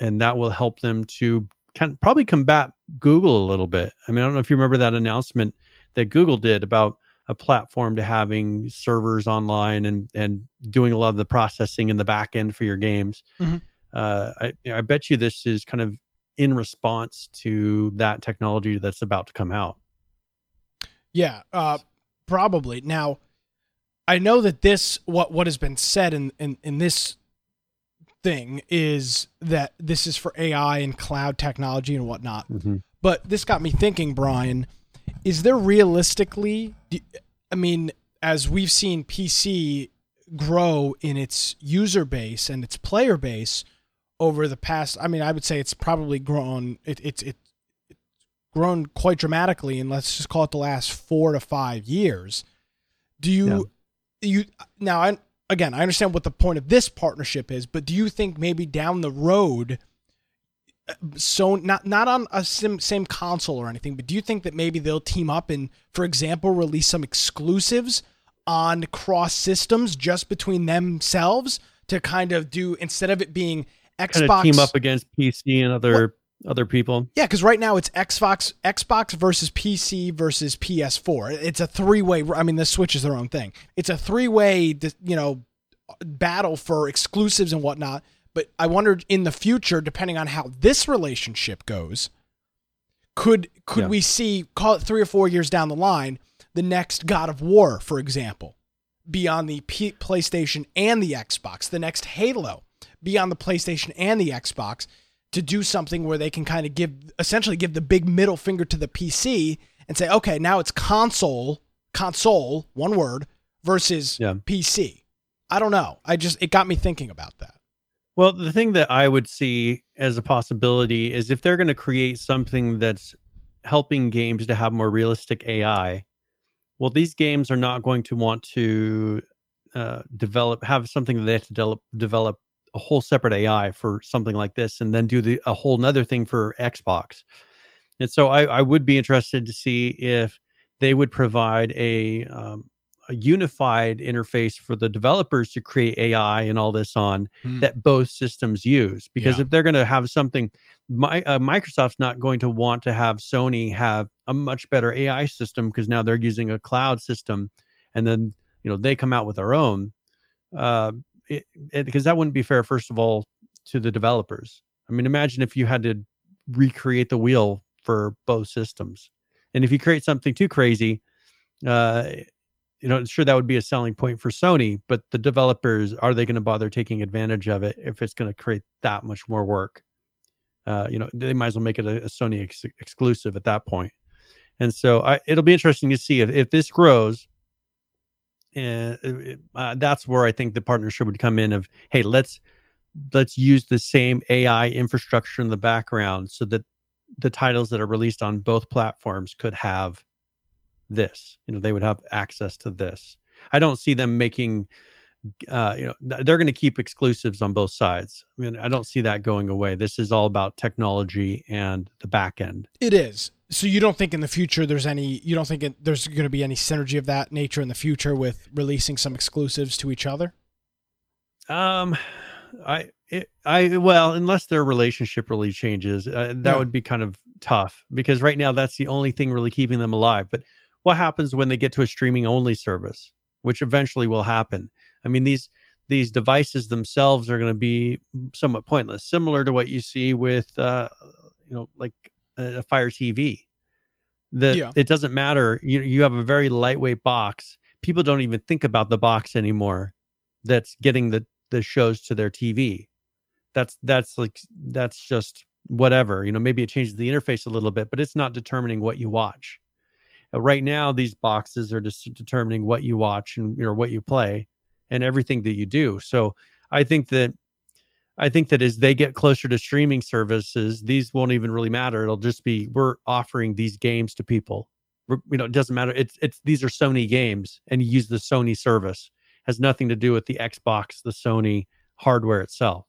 and that will help them to kind of probably combat Google a little bit. I mean, I don't know if you remember that announcement that Google did about a platform to having servers online and and doing a lot of the processing in the back end for your games. Mm-hmm. Uh, I, I bet you this is kind of in response to that technology that's about to come out. Yeah, uh, probably. Now, I know that this what what has been said in in, in this thing is that this is for AI and cloud technology and whatnot. Mm-hmm. But this got me thinking, Brian. Is there realistically? I mean, as we've seen PC grow in its user base and its player base over the past, I mean, I would say it's probably grown. It, it's it, it's grown quite dramatically, and let's just call it the last four to five years. Do you yeah. you now? I again, I understand what the point of this partnership is, but do you think maybe down the road, so not not on a sim, same console or anything, but do you think that maybe they'll team up and, for example, release some exclusives on cross systems just between themselves to kind of do instead of it being Xbox kind of team up against PC and other other people. Yeah, because right now it's Xbox Xbox versus PC versus PS4. It's a three way. I mean, the Switch is their own thing. It's a three way, you know, battle for exclusives and whatnot. But I wondered in the future, depending on how this relationship goes, could could yeah. we see call it three or four years down the line the next God of War, for example, be on the P- PlayStation and the Xbox, the next Halo be on the PlayStation and the Xbox to do something where they can kind of give essentially give the big middle finger to the PC and say, okay, now it's console, console, one word, versus yeah. PC. I don't know. I just it got me thinking about that. Well, the thing that I would see as a possibility is if they're going to create something that's helping games to have more realistic AI, well, these games are not going to want to uh, develop have something that they have to develop develop a whole separate AI for something like this, and then do the a whole nother thing for Xbox. And so I, I would be interested to see if they would provide a, um, a unified interface for the developers to create AI and all this on hmm. that both systems use. Because yeah. if they're going to have something, my, uh, Microsoft's not going to want to have Sony have a much better AI system because now they're using a cloud system, and then you know they come out with their own. Uh, because that wouldn't be fair first of all to the developers i mean imagine if you had to recreate the wheel for both systems and if you create something too crazy uh you know sure that would be a selling point for sony but the developers are they going to bother taking advantage of it if it's going to create that much more work uh you know they might as well make it a, a sony ex- exclusive at that point. and so I, it'll be interesting to see if, if this grows and uh, that's where I think the partnership would come in. Of hey, let's let's use the same AI infrastructure in the background so that the titles that are released on both platforms could have this. You know, they would have access to this. I don't see them making. Uh, you know, they're going to keep exclusives on both sides. I mean, I don't see that going away. This is all about technology and the back end. It is, so you don't think in the future there's any you don't think it, there's going to be any synergy of that nature in the future with releasing some exclusives to each other um i it, i well unless their relationship really changes uh, that yeah. would be kind of tough because right now that's the only thing really keeping them alive but what happens when they get to a streaming only service which eventually will happen i mean these these devices themselves are going to be somewhat pointless similar to what you see with uh you know like a Fire TV. That yeah. it doesn't matter. You you have a very lightweight box. People don't even think about the box anymore. That's getting the the shows to their TV. That's that's like that's just whatever. You know, maybe it changes the interface a little bit, but it's not determining what you watch. Uh, right now, these boxes are just determining what you watch and or what you play and everything that you do. So I think that I think that as they get closer to streaming services, these won't even really matter. It'll just be we're offering these games to people. We're, you know, it doesn't matter. It's it's these are Sony games, and you use the Sony service, has nothing to do with the Xbox, the Sony hardware itself.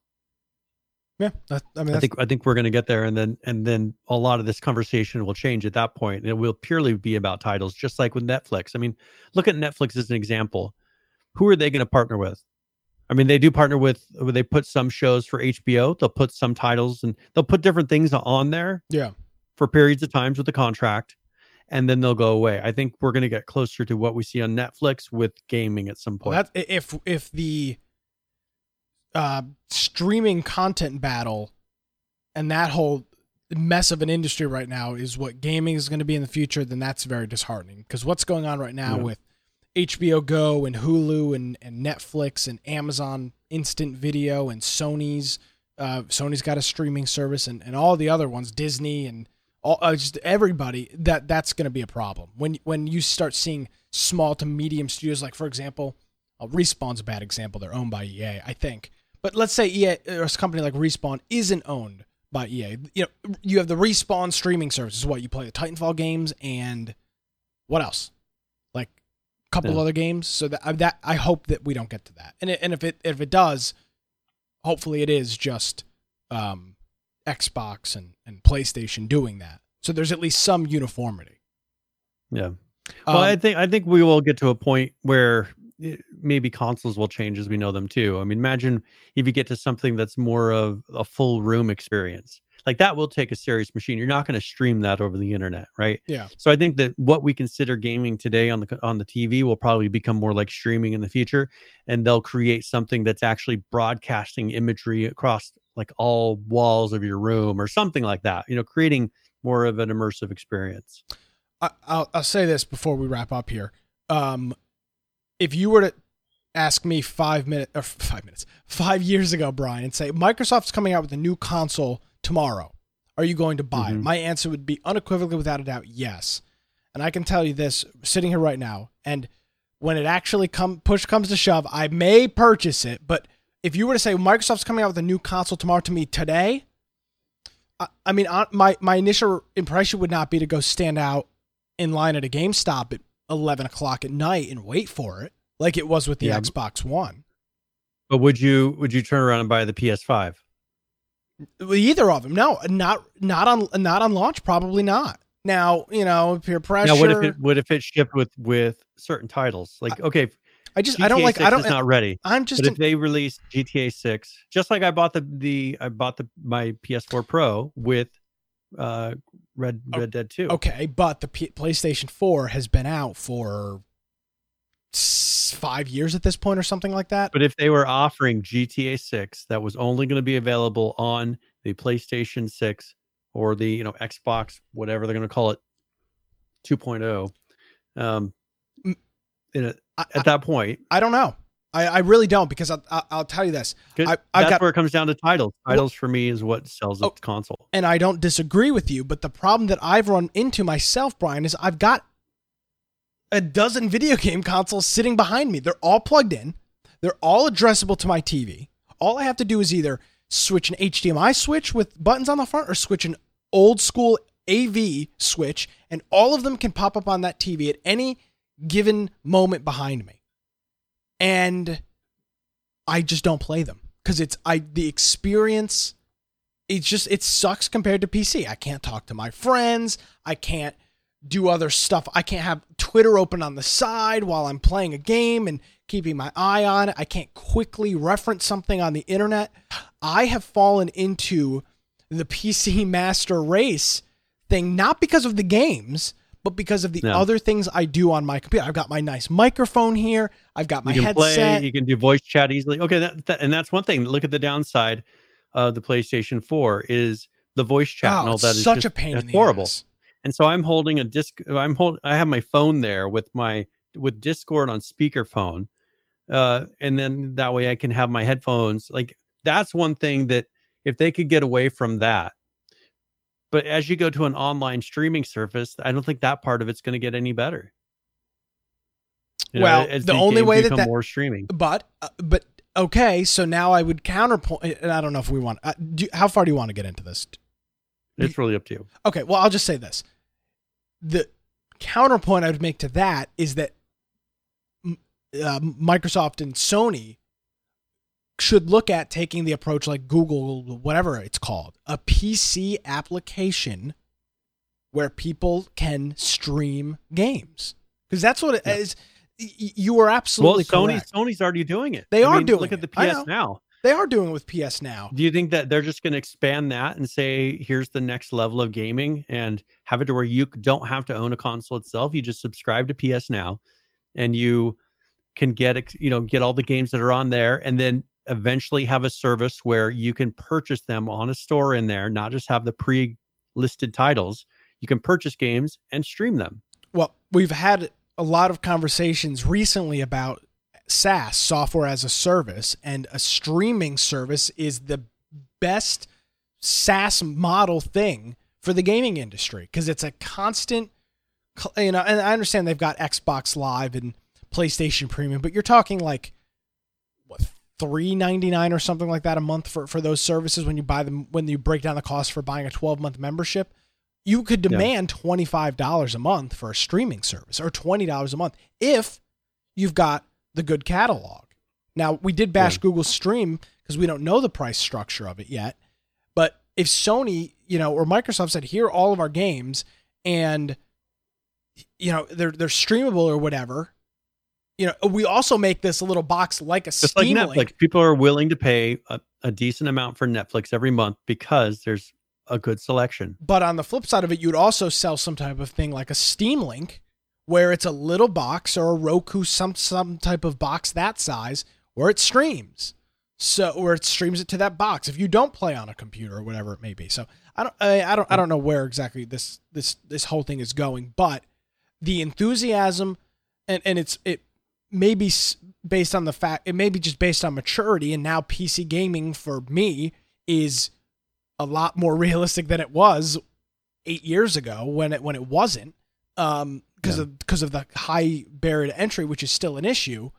Yeah, that, I mean, I think I think we're going to get there, and then and then a lot of this conversation will change at that point, and it will purely be about titles, just like with Netflix. I mean, look at Netflix as an example. Who are they going to partner with? I mean, they do partner with. They put some shows for HBO. They'll put some titles, and they'll put different things on there yeah. for periods of times with the contract, and then they'll go away. I think we're going to get closer to what we see on Netflix with gaming at some point. Well, if if the uh, streaming content battle and that whole mess of an industry right now is what gaming is going to be in the future, then that's very disheartening. Because what's going on right now Yeah. with HBO Go and Hulu and, and Netflix and Amazon Instant Video and Sony's uh, Sony's got a streaming service and, and all the other ones, Disney and all uh, just everybody that that's going to be a problem when when you start seeing small to medium studios like for example uh, Respawn's a bad example they're owned by EA I think but let's say EA or a company like Respawn isn't owned by EA you know you have the Respawn streaming service. services what you play the Titanfall games and what else like a couple Yeah. other games so that I, that I hope that we don't get to that and it, and if it if it does hopefully it is just um Xbox and, and PlayStation doing that. So there's at least some uniformity. yeah. Well, I Um, think I think we will get to a point where maybe consoles will change as we know them too. I mean, imagine if you get to something that's more of a full room experience. Like that will take a serious machine. You're not going to stream that over the internet, right? Yeah. So I think that what we consider gaming today on the on the TV will probably become more like streaming in the future, and they'll create something that's actually broadcasting imagery across like all walls of your room or something like that. You know, creating more of an immersive experience. I, I'll, I'll say this before we wrap up here. Um, if you were to ask me five minutes or five minutes, five years ago, Brian, and say Microsoft's coming out with a new console tomorrow, are you going to buy it? Mhm. My answer would be unequivocally, without a doubt, yes. And I can tell you this, sitting here right now, and when it actually come push comes to shove, I may purchase it. But if you were to say Microsoft's coming out with a new console tomorrow to me today, I, I mean, my my initial impression would not be to go stand out in line at a GameStop at eleven o'clock at night and wait for it, like it was with the Yeah. Xbox One. But would you would you turn around and buy the PS5? Either of them, no, not not on not on launch, probably not. Now, you know, peer pressure. Now, what if it what if it shipped with with certain titles? Like, okay, I just I don't like I don't. Is not ready. I'm just but if they release GTA 6, just like I bought the the I bought the my PS4 Pro with uh Red Oh, Red Dead 2. okay, but the P- PlayStation Four has been out for s- five years at this point, or something like that. But if they were offering GTA 6 that was only going to be available on the PlayStation 6 or the you know Xbox, whatever they're going to call it, 2.0, um, in a, I, at that point, I don't know. I, I really don't because I, I, I'll tell you this. I- that's got- where it comes down to titles. Titles for me is what sells the Oh. console. and I don't disagree with you. But the problem that I've run into myself, Brian, is I've got a dozen video game consoles sitting behind me. They're all plugged in. They're all addressable to my TV. All I have to do is either switch an HDMI switch with buttons on the front or switch an old school AV switch, and all of them can pop up on that TV at any given moment behind me. And I just don't play them because it's I the experience it's just it sucks compared to PC. I can't talk to my friends. I can't do other stuff. I can't have Twitter open on the side while I'm playing a game and keeping my eye on it. I can't quickly reference something on the internet. I have fallen into the PC master race thing not because of the games, but because of the No. other things I do on my computer. I've got my nice microphone here. I've got my you can headset. play, you can do voice chat easily. Okay, that, that and that's one thing. Look at the downside of the PlayStation 4 is the voice chat and oh, all that is such just- a pain that's horrible. ass. And so I'm holding a disc. I'm hold. I have my phone there with my with Discord on speakerphone, uh, and then that way I can have my headphones. Like that's one thing that if they could get away from that. But as you go to an online streaming service, I don't think that part of it's going to get any better. You know, Well, as the only way that that- more streaming. But uh, but okay, so now I would counterpoint. And I don't know if we want. Uh, do, how far do you want to get into this? It's really up to you. Okay, well I'll just say this: the counterpoint I would make to that is that uh, Microsoft and Sony should look at taking the approach like Google, whatever it's called, a PC application where people can stream games because that's what it Yeah. is. You are absolutely well, Sony correct. Sony's already doing it. They I are mean, doing Look at the PS now. They are doing it with PS now. Do you think that they're just going to expand that and say, here's the next level of gaming and have it to where you don't have to own a console itself? You just subscribe to PS Now and you can get, you know, get all the games that are on there and then eventually have a service where you can purchase them on a store in there, not just have the pre listed titles. You can purchase games and stream them. Well, we've had a lot of conversations recently about SaaS, software as a service, and a streaming service is the best SaaS model thing for the gaming industry because it's a constant, you know, and I understand they've got Xbox Live and PlayStation Premium, but you're talking like what three ninety nine or something like that a month for for those services when you buy them when you break down the cost for buying a twelve month membership. You could Yeah. demand twenty five dollars a month for a streaming service or twenty dollars a month if you've got the good catalog. Now we did bash Yeah. Google Stream because we don't know the price structure of it yet. But if Sony, you know, or Microsoft said, here are all of our games and you know, they're they're streamable or whatever. You know, we also make this little box like a Just like Netflix, link. people are willing to pay a, a decent amount for Netflix every month because there's a good selection. But on the flip side of it, you'd also sell some type of thing like a Steam Link, where it's a little box or a Roku, some some type of box that size, where it streams. So where it streams it to that box. If you don't play on a computer or whatever it may be. So I don't I, I don't I don't know where exactly this this this whole thing is going, but the enthusiasm and and it's it may be s- based on the fact it may be just based on maturity and now PC gaming for me is a lot more realistic than it was eight years ago when it when it wasn't um because Yeah. of because of the high barrier to entry which is still an issue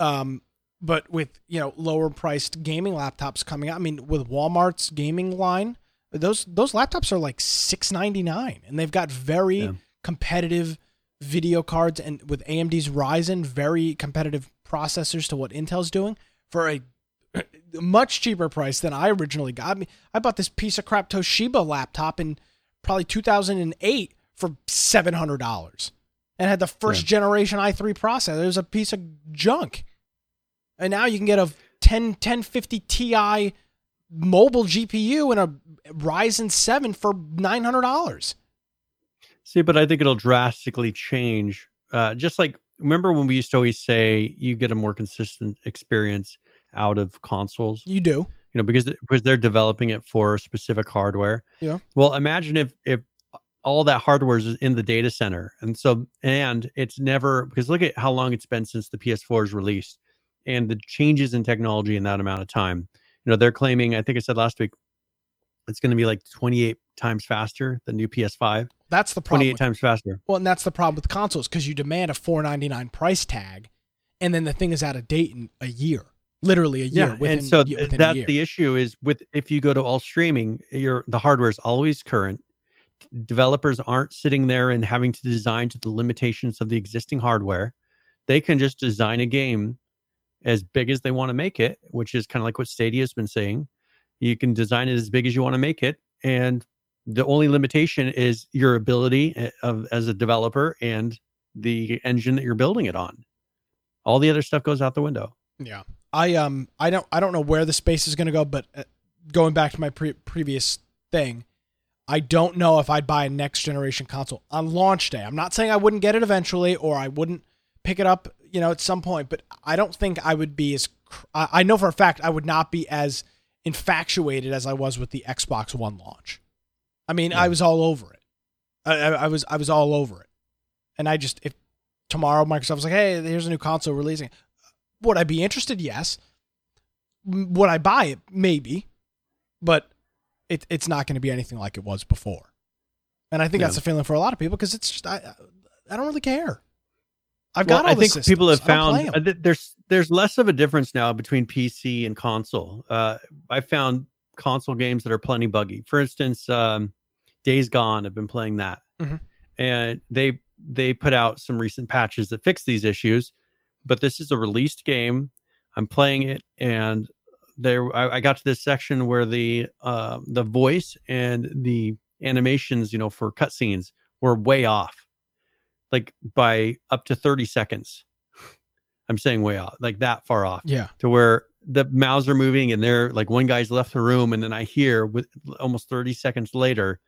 um but with you know lower priced gaming laptops coming out i mean with walmart's gaming line those those laptops are like 699 and they've got very Yeah. competitive video cards and with amd's ryzen very competitive processors to what intel's doing for a much cheaper price than I originally got. I, mean, I bought this piece of crap Toshiba laptop in probably 2008 for $700 and had the first generation i3 processor. It was a piece of junk. And now you can get a 10 1050 Ti mobile GPU and a Ryzen 7 for $900. See, but I think it'll drastically change. Uh, just like remember when we used to always say you get a more consistent experience out of consoles, You do. you know, because because they're developing it for specific hardware. Yeah. Well, imagine if if all that hardware is in the data center, and so and it's never because look at how long it's been since the PS4 is released, and the changes in technology in that amount of time. You know, they're claiming. I think I said last week, it's going to be like 28 times faster than new PS5. That's the problem. 28 with- times faster. Well, and that's the problem with consoles because you demand a four ninety nine price tag, and then the thing is out of date in a year, literally a year. Yeah, within, and so th- that's the issue is with if you go to all streaming, your the hardware is always current. Developers aren't sitting there and having to design to the limitations of the existing hardware. They can just design a game as big as they want to make it, which is kind of like what Stadia has been saying. You can design it as big as you want to make it, and the only limitation is your ability eh, of as a developer and the engine that you're building it on. All the other stuff goes out the window. Yeah, I um, I don't, I don't know where the space is going to go, but uh, going back to my pre- previous thing, I don't know if I'd buy a next generation console on launch day. I'm not saying I wouldn't get it eventually, or I wouldn't pick it up, you know, at some point. But I don't think I would be as. I know for a fact I would not be as infatuated as I was with the Xbox One launch. I mean, I was all over it. I, I, was, I was all over it, and I just if tomorrow Microsoft was like, "Hey, here's a new console releasing," would I be interested? Yes. Would I buy it? Maybe, but it, it's not going to be anything like it was before. And I think that's Yeah. the feeling for a lot of people because it's just I, I don't really care. I've Well, got all I think people have systems. I don't play found uh, th- there's there's less of a difference now between PC and console. Uh, I found console games that are plenty buggy. For instance, um, Days Gone. I've been playing that, Mhm. and they they put out some recent patches that fix these issues. but this is a released game. I'm playing it, and there I, I got to this section where the uh, the voice and the animations, you know, for cutscenes were way off, like by up to 30 seconds. I'm saying way off, like that far off Yeah. to where the mouths are moving and they're like one guy's left the room and then I hear with almost 30 seconds later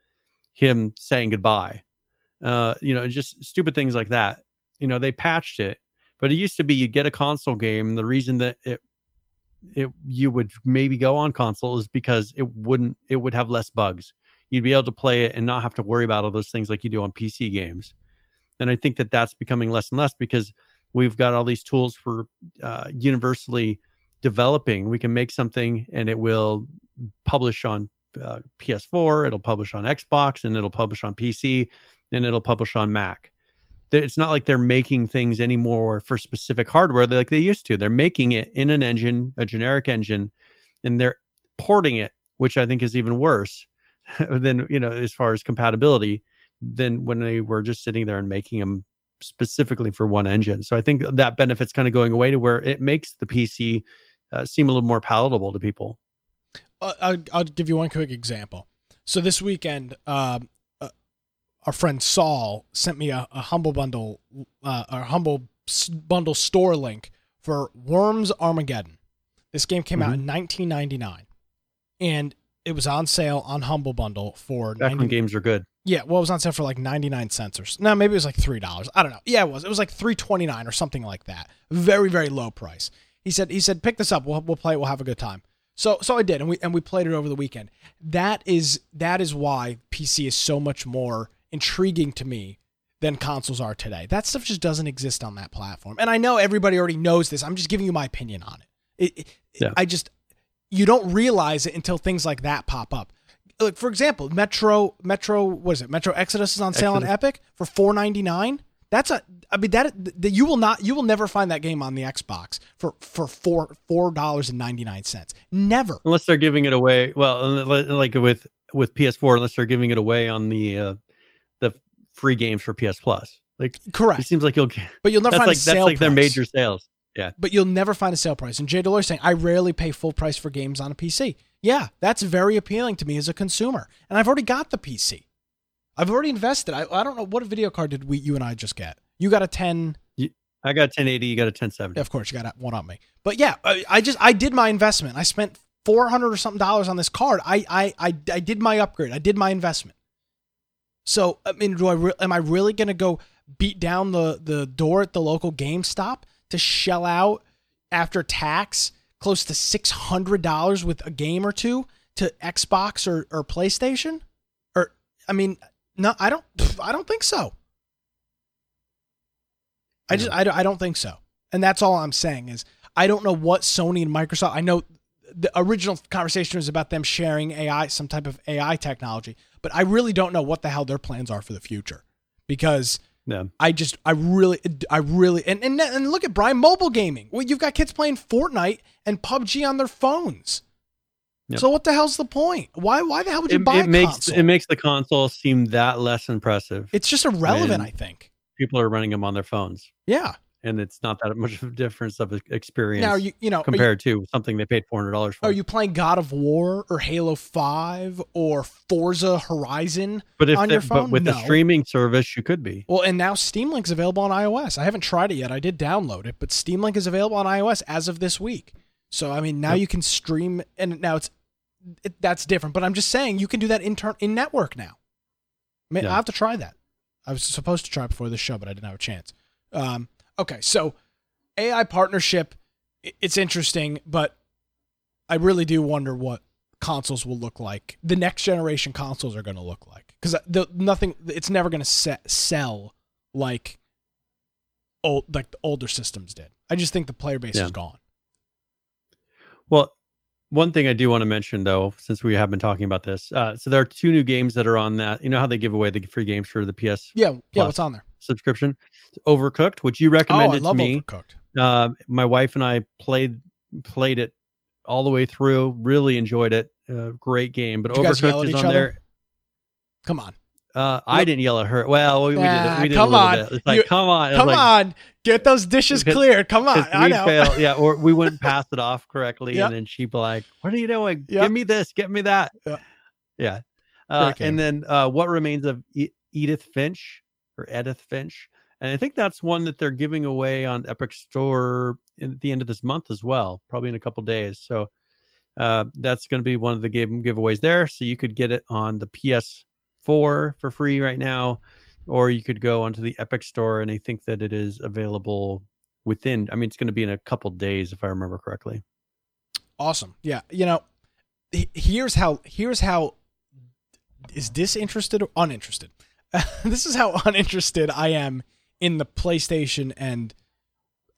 him saying goodbye. Uh, you know, just stupid things like that. You know, they patched it, but it used to be you get a console game. The reason that it it you would maybe go on console is because it wouldn't it would have less bugs. You'd be able to play it and not have to worry about all those things like you do on PC games. And I think that that's becoming less and less because we've got all these tools for uh, universally developing. We can make something and it will publish on uh, PS4, it'll publish on Xbox, and it'll publish on PC, and it'll publish on Mac. It's not like they're making things anymore for specific hardware like they used to. They're making it in an engine, a generic engine, and they're porting it, which I think is even worse than you know as far as compatibility than when they were just sitting there and making them specifically for one engine. So I think that benefit's kind of going away to where it makes the PC uh, seem a little more palatable to people. Uh, I'll, I'll give you one quick example. So this weekend, um, uh, our friend Saul sent me a, a humble bundle, uh, a humble s- bundle store link for Worms Armageddon. This game came out in 1999, and it was on sale on Humble Bundle for Back 90 when games are good. Yeah, well, it was on sale for like ninety nine cents or no, maybe it was like three dollars. I don't know. Yeah, it was. It was like three twenty nine or something like that. Very very low price. He said he said pick this up. We'll we'll play it. We'll have a good time. So so I did, and we and we played it over the weekend. That is that is why PC is so much more intriguing to me than consoles are today. That stuff just doesn't exist on that platform. And I know everybody already knows this. I'm just giving you my opinion on it. It, it Yeah. I just you don't realize it until things like that pop up. Like for example, Metro Metro what is it? Metro Exodus is on sale on Epic for 4.99. That's a I mean that, that you will not you will never find that game on the Xbox for for four four dollars and ninety nine cents. Never. Unless they're giving it away. Well, like with with PS4, unless they're giving it away on the uh, the free games for PS Plus. Like correct. it seems like you'll get But you'll never find like a sale. that's like their major sales. Yeah. but you'll never find a sale price. And Jay Deloitte saying, I rarely pay full price for games on a PC. Yeah, that's very appealing to me as a consumer. And I've already got the PC. I've already invested. I, I don't know what video card did we you and I just get. You got a 10. I got 1080, you got a 1070. Of course, you got one on me. But yeah, I, I just I did my investment. I spent 400 or something dollars on this card. I I I, I did my upgrade. I did my investment. So I mean, do I re- am I really going to go beat down the the door at the local GameStop to shell out after tax close to six hundred dollars with a game or two to Xbox or or PlayStation? Or I mean, no, I don't. I don't think so. I just I I don't think so. And that's all I'm saying is I don't know what Sony and Microsoft. I know the original conversation was about them sharing AI, some type of AI technology, but I really don't know what the hell their plans are for the future because Yeah. I just I really I really and and, and look at Brian mobile gaming. Well, you've got kids playing Fortnite and PUBG on their phones. Yep. So what the hell's the point? Why why the hell would you It, buy it a makes console? it makes the console seem that less impressive. it's just irrelevant, I think. People are running them on their phones, Yeah. And it's not that much of a difference of experience Now you you know are you- compared to something they paid four hundred dollars for. Are you playing God of War or Halo 5 or Forza Horizon? but if on they- your phone? but with No. the streaming service, you could be. Well, and now Steam Link's available on iOS. I haven't tried it yet. I did download it, but Steam Link is available on iOS as of this week. So, I mean, now Yep. you can stream, and now it's it, that's different. But I'm just saying you can do that in turn in network now. I mean, Yeah. I have to try that. I was supposed to try before this show, but I didn't have a chance. Um, okay, so AI partnership, it's interesting, but I really do wonder what consoles will look like. The next generation consoles are going to look like because the nothing. It's never going to sell like old like the older systems did. I just think the player base Yeah. is gone. Well, one thing I do want to mention though, since we have been talking about this, uh, so there are two new games that are on that. You know how they give away the free games for the PS Yeah, yeah. Plus. What's on there? Subscription? Overcooked, which you Oh, recommended to me. Overcooked. Uh, my wife and I played played it all the way through. Really enjoyed it. Uh, great game. But Did you guys yell Overcooked is on other? there. Come on. Uh, I didn't yell at her. Well, we, did. It- We did come a little on. bit. It's like, You- come on, Come like, on, get those dishes cleared. Come on, I know. failed, yeah, or we wouldn't pass it off correctly, Yep. and then she'd be like, "What are you doing? Yep. Give me this, get me that." Yep. Yeah, uh, and then uh, what remains of E- Edith Finch or Edith Finch, and I think that's one that they're giving away on Epic Store at the end of this month as well, probably in a couple days. So uh, that's going to be one of the game giveaways there. So you could get it on the PS4 for free right now, or you could go onto the Epic Store, and I think that it is available within. I mean, it's going to be in a couple days if I remember correctly. Awesome. Yeah. You know, here's how here's how is disinterested or uninterested. this is how uninterested I am in the PlayStation and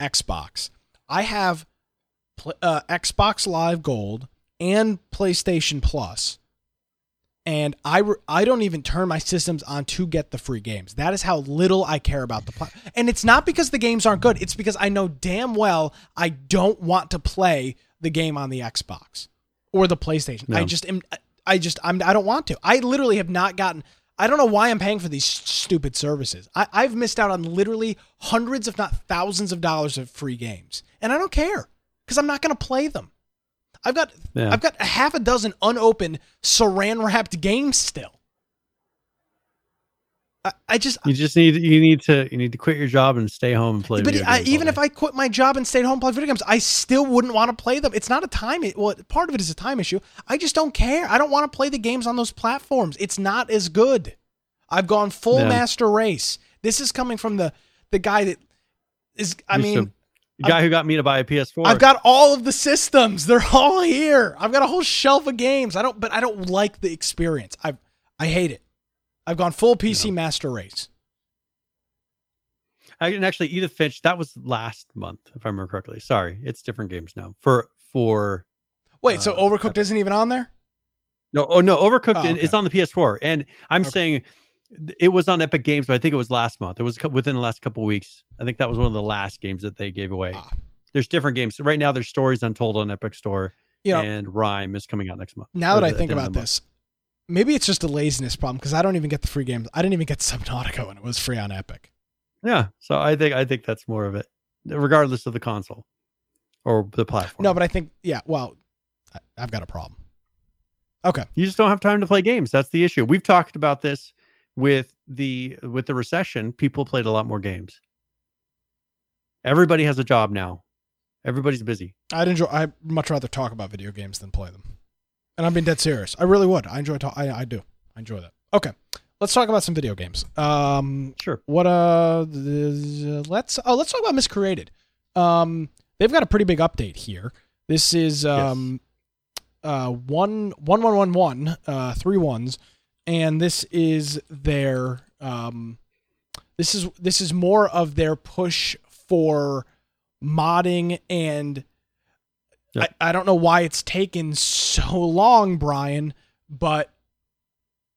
Xbox. I have uh, Xbox Live Gold and PlayStation Plus, and I re- I don't even turn my systems on to get the free games. That is how little I care about the pla- and it's not because the games aren't good. It's because I know damn well I don't want to play the game on the Xbox or the PlayStation. I just am. I just I'm. I don't want to. I literally have not gotten. I don't know why I'm paying for these stupid services. I, I've missed out on literally hundreds, if not thousands, of dollars of free games, and I don't care because I'm not going to play them. I've got Yeah. I've got a half a dozen unopened saran wrapped games still. I, I just You just need you need to you need to quit your job and stay home and play. but video I, games even if I quit my job and stayed home and played video games, I still wouldn't want to play them. It's not a time. Well, part of it is a time issue. I just don't care. I don't want to play the games on those platforms. It's not as good. I've gone full master race. This is coming from the the guy that is. I to- mean, the guy who got me to buy a PS4. I've got all of the systems. They're all here. I've got a whole shelf of games. I don't, but I don't like the experience. I I hate it. I've gone full PC master race. I can actually Edith Finch. That was last month, if I remember correctly. Sorry, it's different games now. For for Wait, so Uh, Overcooked isn't even on there? no, oh no, Overcooked. Oh, okay. It's on the PS4, and I'm Okay. saying it was on Epic Games, but I think it was last month. It was within the last couple weeks. I think that was one of the last games that they gave away. Ah. There's different games. Right now, there's Stories Untold on Epic Store, You know, and RiME is coming out next month. now that I think at the end about this, maybe it's just a laziness problem because I don't even get the free games. I didn't even get Subnautica when it was free on Epic. Yeah, so I think I think that's more of it, regardless of the console or the platform. No, but I think yeah. Well, I, I've got a problem. Okay. you just don't have time to play games. That's the issue. We've talked about this with the with the recession. People played a lot more games. Everybody has a job now. Everybody's busy. I'd enjoy. I'd much rather talk about video games than play them, and I'm being dead serious. I really would. I enjoy. Talk, I I do. I enjoy that. Okay, let's talk about some video games. Um, Sure. what uh, let's oh let's talk about Miscreated. Um, they've got a pretty big update here. This is um, uh one one one one one uh three ones, and this is their um, this is this is more of their push for modding and Yeah. I, I don't know why it's taken so long, Brian, but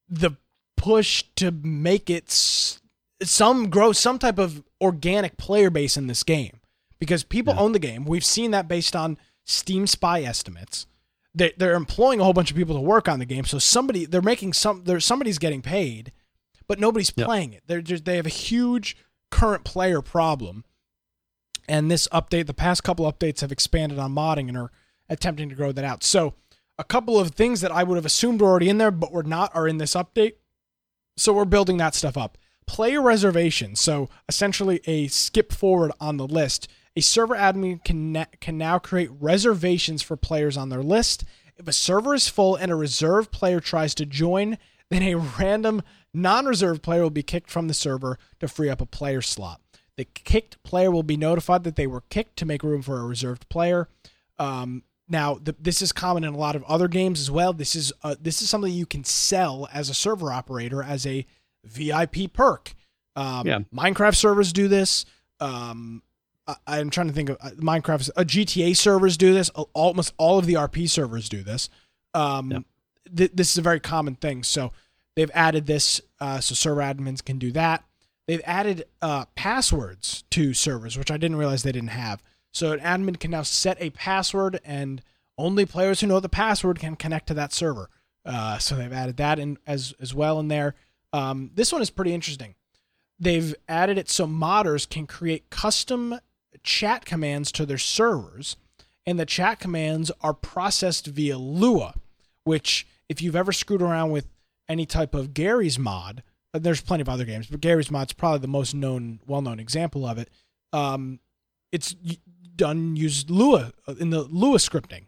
the push to make it s- some grow some type of organic player base in this game because people Yeah. own the game. We've seen that based on Steam Spy estimates. They, they're employing a whole bunch of people to work on the game, so somebody they're making some. There's somebody's getting paid, but nobody's Yeah. playing it. They're just they have a huge current player problem and this update the past couple updates have expanded on modding and are attempting to grow that out. So a couple of things that i would have assumed were already in there but were not are in this update. So we're building that stuff up. Player reservation. So essentially a skip forward on the list. A server admin can, na- can now create reservations for players on their list. If a server is full and a reserved player tries to join then a random non-reserved player will be kicked from the server to free up a player slot the kicked player will be notified that they were kicked to make room for a reserved player. Um, now, the, this is common in a lot of other games as well. This is uh, this is something you can sell as a server operator as a VIP perk. Um, Yeah. Minecraft servers do this. Um, I, I'm trying to think of uh, Minecraft. Uh, GTA servers do this. Al- Almost all of the RP servers do this. Um, Yeah. th- this is a very common thing. So they've added this uh, so server admins can do that. They've added uh, passwords to servers, which I didn't realize they didn't have. So an admin can now set a password, and only players who know the password can connect to that server. Uh, so they've added that in as as well in there. Um, this one is pretty interesting. They've added it so modders can create custom chat commands to their servers, and the chat commands are processed via Lua, which, if you've ever screwed around with any type of Garry's mod, there's plenty of other games, but Garry's mod's probably the most known, well-known example of it. Um, it's done use Lua uh, in the Lua scripting,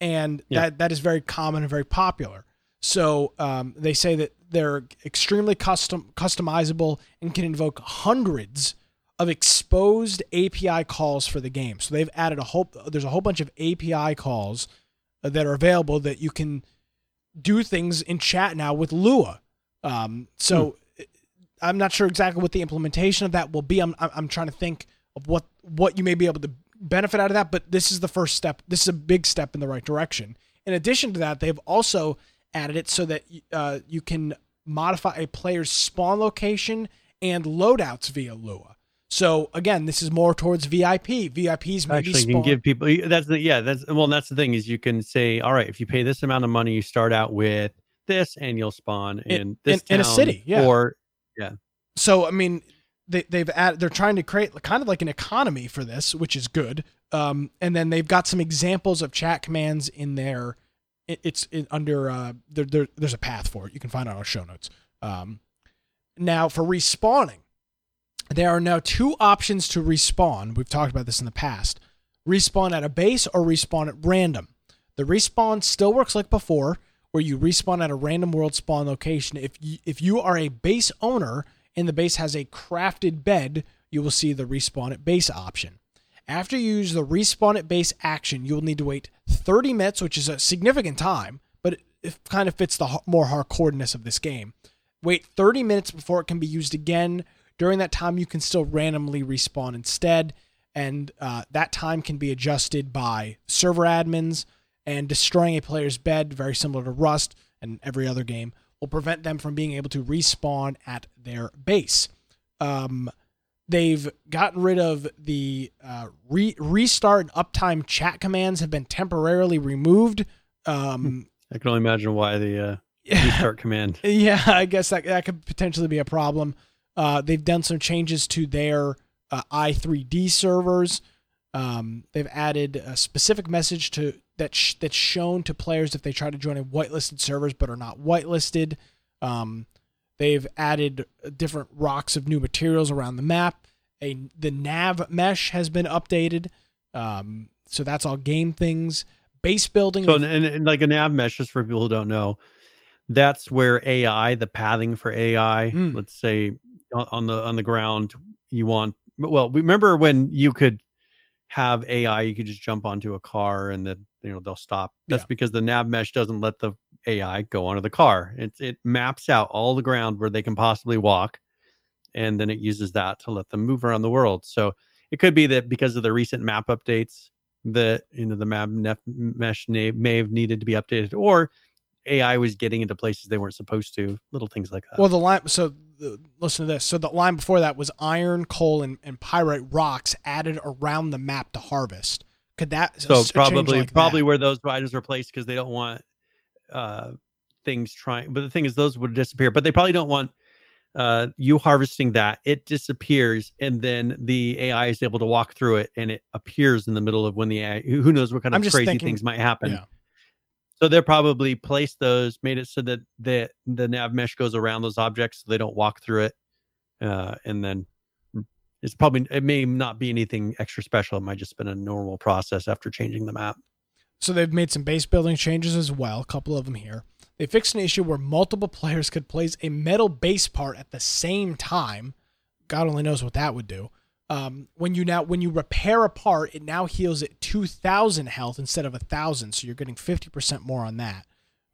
and Yeah. that that is very common and very popular. So um, they say that they're extremely custom customizable and can invoke hundreds of exposed API calls for the game. So they've added a whole there's a whole bunch of API calls uh, that are available that you can do things in chat now with Lua. Um, so I'm not sure exactly what the implementation of that will be. I'm I'm trying to think of what what you may be able to benefit out of that, but this is the first step. This is a big step in the right direction. In addition to that, they've also added it so that uh, you can modify a player's spawn location and loadouts via Lua. So again, this is more towards VIP. VIPs maybe Actually, you can give people. That's the yeah. That's well. That's the thing is you can say, all right, if you pay this amount of money, you start out with this, and you'll spawn in, In- this in- in a city, yeah. Or so I mean, they they've added, they're trying to create kind of like an economy for this, which is good. Um, and then they've got some examples of chat commands in there. It, it's under uh, there, there, there's a path for it. You can find it on our show notes. Um, now for respawning, there are now two options to respawn. We've talked about this in the past. Respawn at a base or respawn at random. The respawn still works like before, where you respawn at a random world spawn location. If you, if you are a base owner and the base has a crafted bed, you will see the respawn at base option. After you use the respawn at base action, you will need to wait 30 minutes, which is a significant time, but it, it kind of fits the more hardcoreness of this game. Wait 30 minutes before it can be used again. During that time, you can still randomly respawn instead, and uh, that time can be adjusted by server admins. And destroying a player's bed, very similar to Rust and every other game, will prevent them from being able to respawn at their base. Um, they've gotten rid of the uh, re- restart and uptime chat commands have been temporarily removed. Um, I can only imagine why the uh, restart command. yeah, I guess that that could potentially be a problem. Uh, they've done some changes to their uh, i3D servers. Um, they've added a specific message to that sh- that's shown to players if they try to join a whitelisted servers but are not whitelisted. Um, they've added different rocks of new materials around the map. A the nav mesh has been updated, um, so that's all game things. Base building. So, and, and like a nav mesh, just for people who don't know, that's where AI, the pathing for AI, Mm. let's say on, the on the ground, you want. Well, remember when you could have AI, you could just jump onto a car and then you know they'll stop. That's Yeah. because the nav mesh doesn't let the AI go onto the car. It it maps out all the ground where they can possibly walk, and then it uses that to let them move around the world. So it could be that because of the recent map updates, that you know the map nef- mesh na- may have needed to be updated, or AI was getting into places they weren't supposed to. Little things like that. Well, the line. So the, listen to this. So the line before that was iron, coal, and, and pyrite rocks added around the map to harvest. Could that so probably like probably that? where those items were placed because they don't want uh things trying. But the thing is, those would disappear. But they probably don't want uh you harvesting that. It disappears, and then the AI is able to walk through it, and it appears in the middle of when the AI. Who who knows what kind I'm of crazy thinking- things might happen. Yeah. So they're probably placed those, made it so that the the nav mesh goes around those objects, so they don't walk through it, uh, and then it's probably it may not be anything extra special. It might just been a normal process after changing the map. So they've made some base building changes as well. A couple of them here. They fixed an issue where multiple players could place a metal base part at the same time. God only knows what that would do. Um, when you now when you repair a part, it now heals at two thousand health instead of a thousand, so you're getting fifty percent more on that.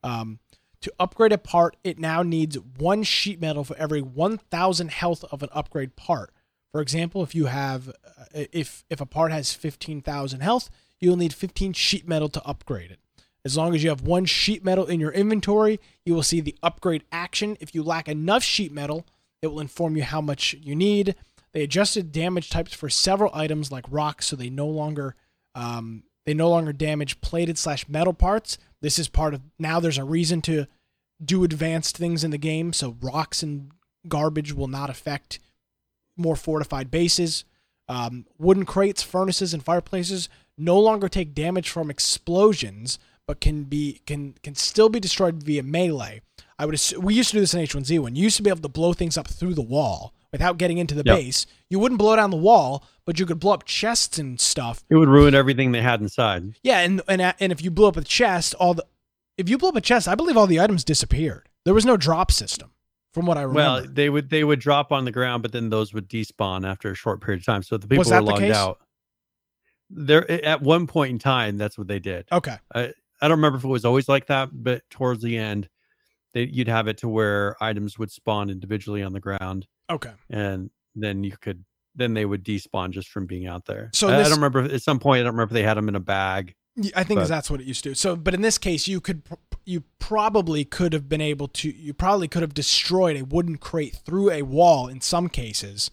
Um, to upgrade a part, it now needs one sheet metal for every one thousand health of an upgrade part. For example, if you have uh, if if a part has fifteen thousand health, you'll need fifteen sheet metal to upgrade it. As long as you have one sheet metal in your inventory, you will see the upgrade action. If you lack enough sheet metal, it will inform you how much you need. They adjusted damage types for several items like rocks, so they no longer um, they no longer damage plated slash metal parts. This is part of now. There's a reason to do advanced things in the game. So rocks and garbage will not affect more fortified bases. Um, wooden crates, furnaces, and fireplaces no longer take damage from explosions, but can be can can still be destroyed via melee. I would assume, we used to do this in H1Z1. You used to be able to blow things up through the wall without getting into the Yep. base. You wouldn't blow down the wall, but you could blow up chests and stuff. It would ruin everything they had inside. Yeah, and and and if you blew up a chest, all the if you blew up a chest, I believe all the items disappeared. There was no drop system, from what I remember. Well, they would they would drop on the ground, but then those would despawn after a short period of time. So the people were logged out. There at one point in time, that's what they did. okay, I I don't remember if it was always like that, but towards the end, they, you'd have it to where items would spawn individually on the ground, okay. and then you could then they would despawn just from being out there. So I, I don't remember at some point. I don't remember if they had them in a bag. I think But- that's what it used to. So, but in this case, you could you probably could have been able to you probably could have destroyed a wooden crate through a wall in some cases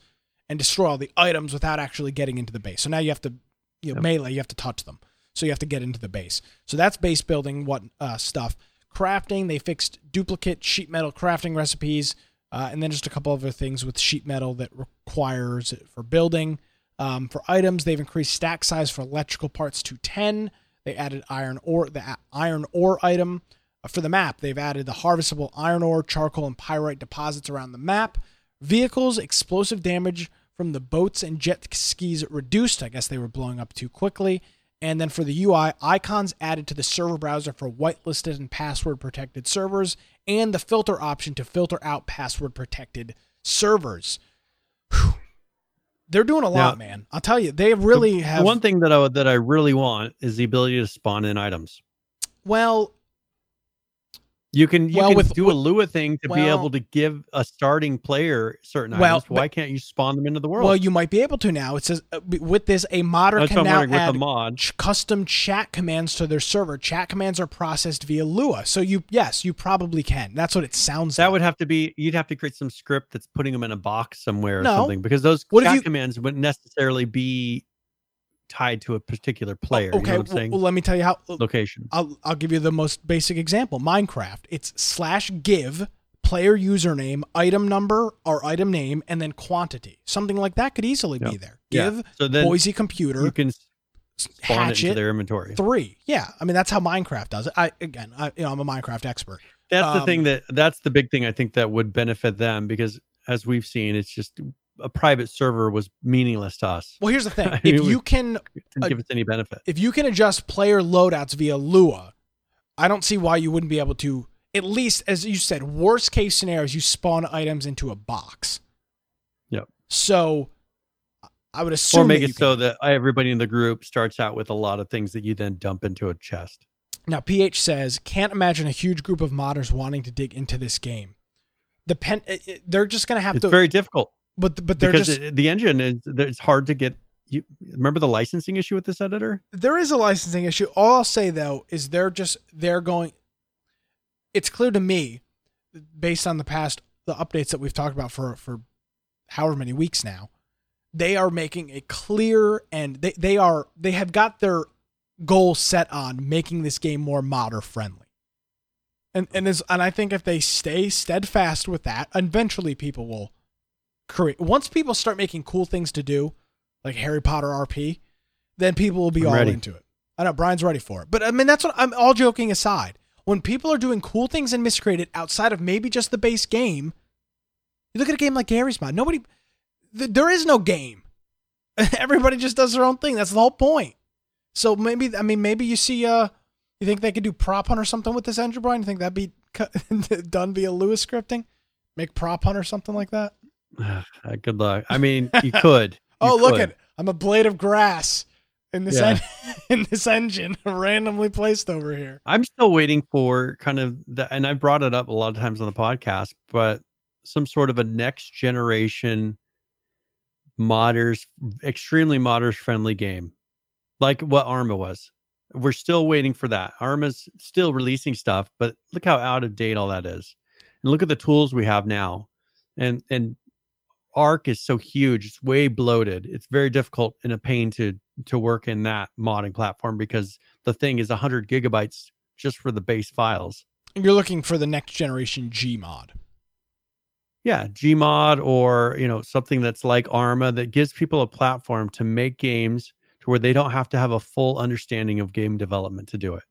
and destroy all the items without actually getting into the base. So now you have to you know Yep. melee, you have to touch them. So you have to get into the base. So that's base building what uh, stuff. Crafting, they fixed duplicate sheet metal crafting recipes, uh, and then just a couple other things with sheet metal that requires it for building. Um, for items, they've increased stack size for electrical parts to 10. They added iron ore, the iron ore item. For the map, they've added the harvestable iron ore, charcoal, and pyrite deposits around the map. Vehicles, explosive damage from the boats and jet skis reduced. I guess they were blowing up too quickly. And then for the UI, icons added to the server browser for whitelisted and password protected servers, and the filter option to filter out password protected servers. Whew. They're doing a lot, Now- man. I'll tell you, they really The have. one thing that I would- that I really want is the ability to spawn in items. well, You can you Well, can with- do a Lua thing to be able to give a starting player certain Well, items. Why can't you spawn them into the world? well, you might be able to now. It says uh, with this, a modder That's can now add mod. ch- custom chat commands to their server. Chat commands are processed via Lua. So you, yes, you probably can. That's what it sounds That like. would have to be you'd have to create some script that's putting them in a box somewhere or No. something because those What chat you- commands wouldn't necessarily be tied to a particular player. okay, you know what I'm well, saying? well, let me tell you how. Location. I'll I'll give you the most basic example. Minecraft. It's slash give player username, item number or item name, and then quantity. Something like that could easily be Yep. there. Yeah. Give So then Boise computer you can spawn it hatchet into their inventory. three. Yeah, I mean that's how Minecraft does it. I again, I, you know, I'm a Minecraft expert. That's the Um, thing that that's the big thing I think that would benefit them because as we've seen, it's just a private server was meaningless to us. Well, here's the thing: if mean, you can give us any benefit. if you can adjust player loadouts via Lua, I don't see why you wouldn't be able to. At least, as you said, worst case scenarios, you spawn items into a box. Yep. So, I would assume Or make it so can. that everybody in the group starts out with a lot of things that you then dump into a chest. Now, PH says, can't imagine a huge group of modders wanting to dig into this game. The pen, it- it- they're just going to have It's to, very difficult but but they're because just it- the engine is it's hard to get. You remember the licensing issue with this editor? there is a licensing issue. All I'll say though is they're just they're going. It's clear to me, based on the past the updates that we've talked about for for however many weeks now, they are making a clear and they they are they have got their goal set on making this game more modder friendly. And and this and I think if they stay steadfast with that, eventually people will create. Once people start making cool things to do, like Harry Potter RP, then people will be I'm all ready. into it. I know Brian's ready for it, but I mean that's what I'm all joking aside. When people are doing cool things in Miscreated outside of maybe just the base game, you look at a game like Garry's Mod. Nobody, th- there is no game. Everybody just does their own thing. That's the whole point. So maybe I mean maybe you see uh you think they could do prop hunt or something with this engine, Brian? You think that'd be cut- done via Lua scripting? Make prop hunt or something like that? Uh, Good luck. I mean, you could. oh, You look could. at I'm a blade of grass in this Yeah. en- in this engine randomly placed over here. I'm still waiting for kind of the, and I brought it up a lot of times on the podcast, but some sort of a next generation modders, extremely modders friendly game, like what Arma was. We're still waiting for that. Arma's still releasing stuff, but look how out of date all that is, and look at the tools we have now, and and ARK is so huge; it's way bloated. It's very difficult and a pain to to work in that modding platform because the thing is 100 gigabytes just for the base files. You're looking for the next generation G mod. Yeah, Gmod or you know something that's like Arma that gives people a platform to make games to where they don't have to have a full understanding of game development to do it.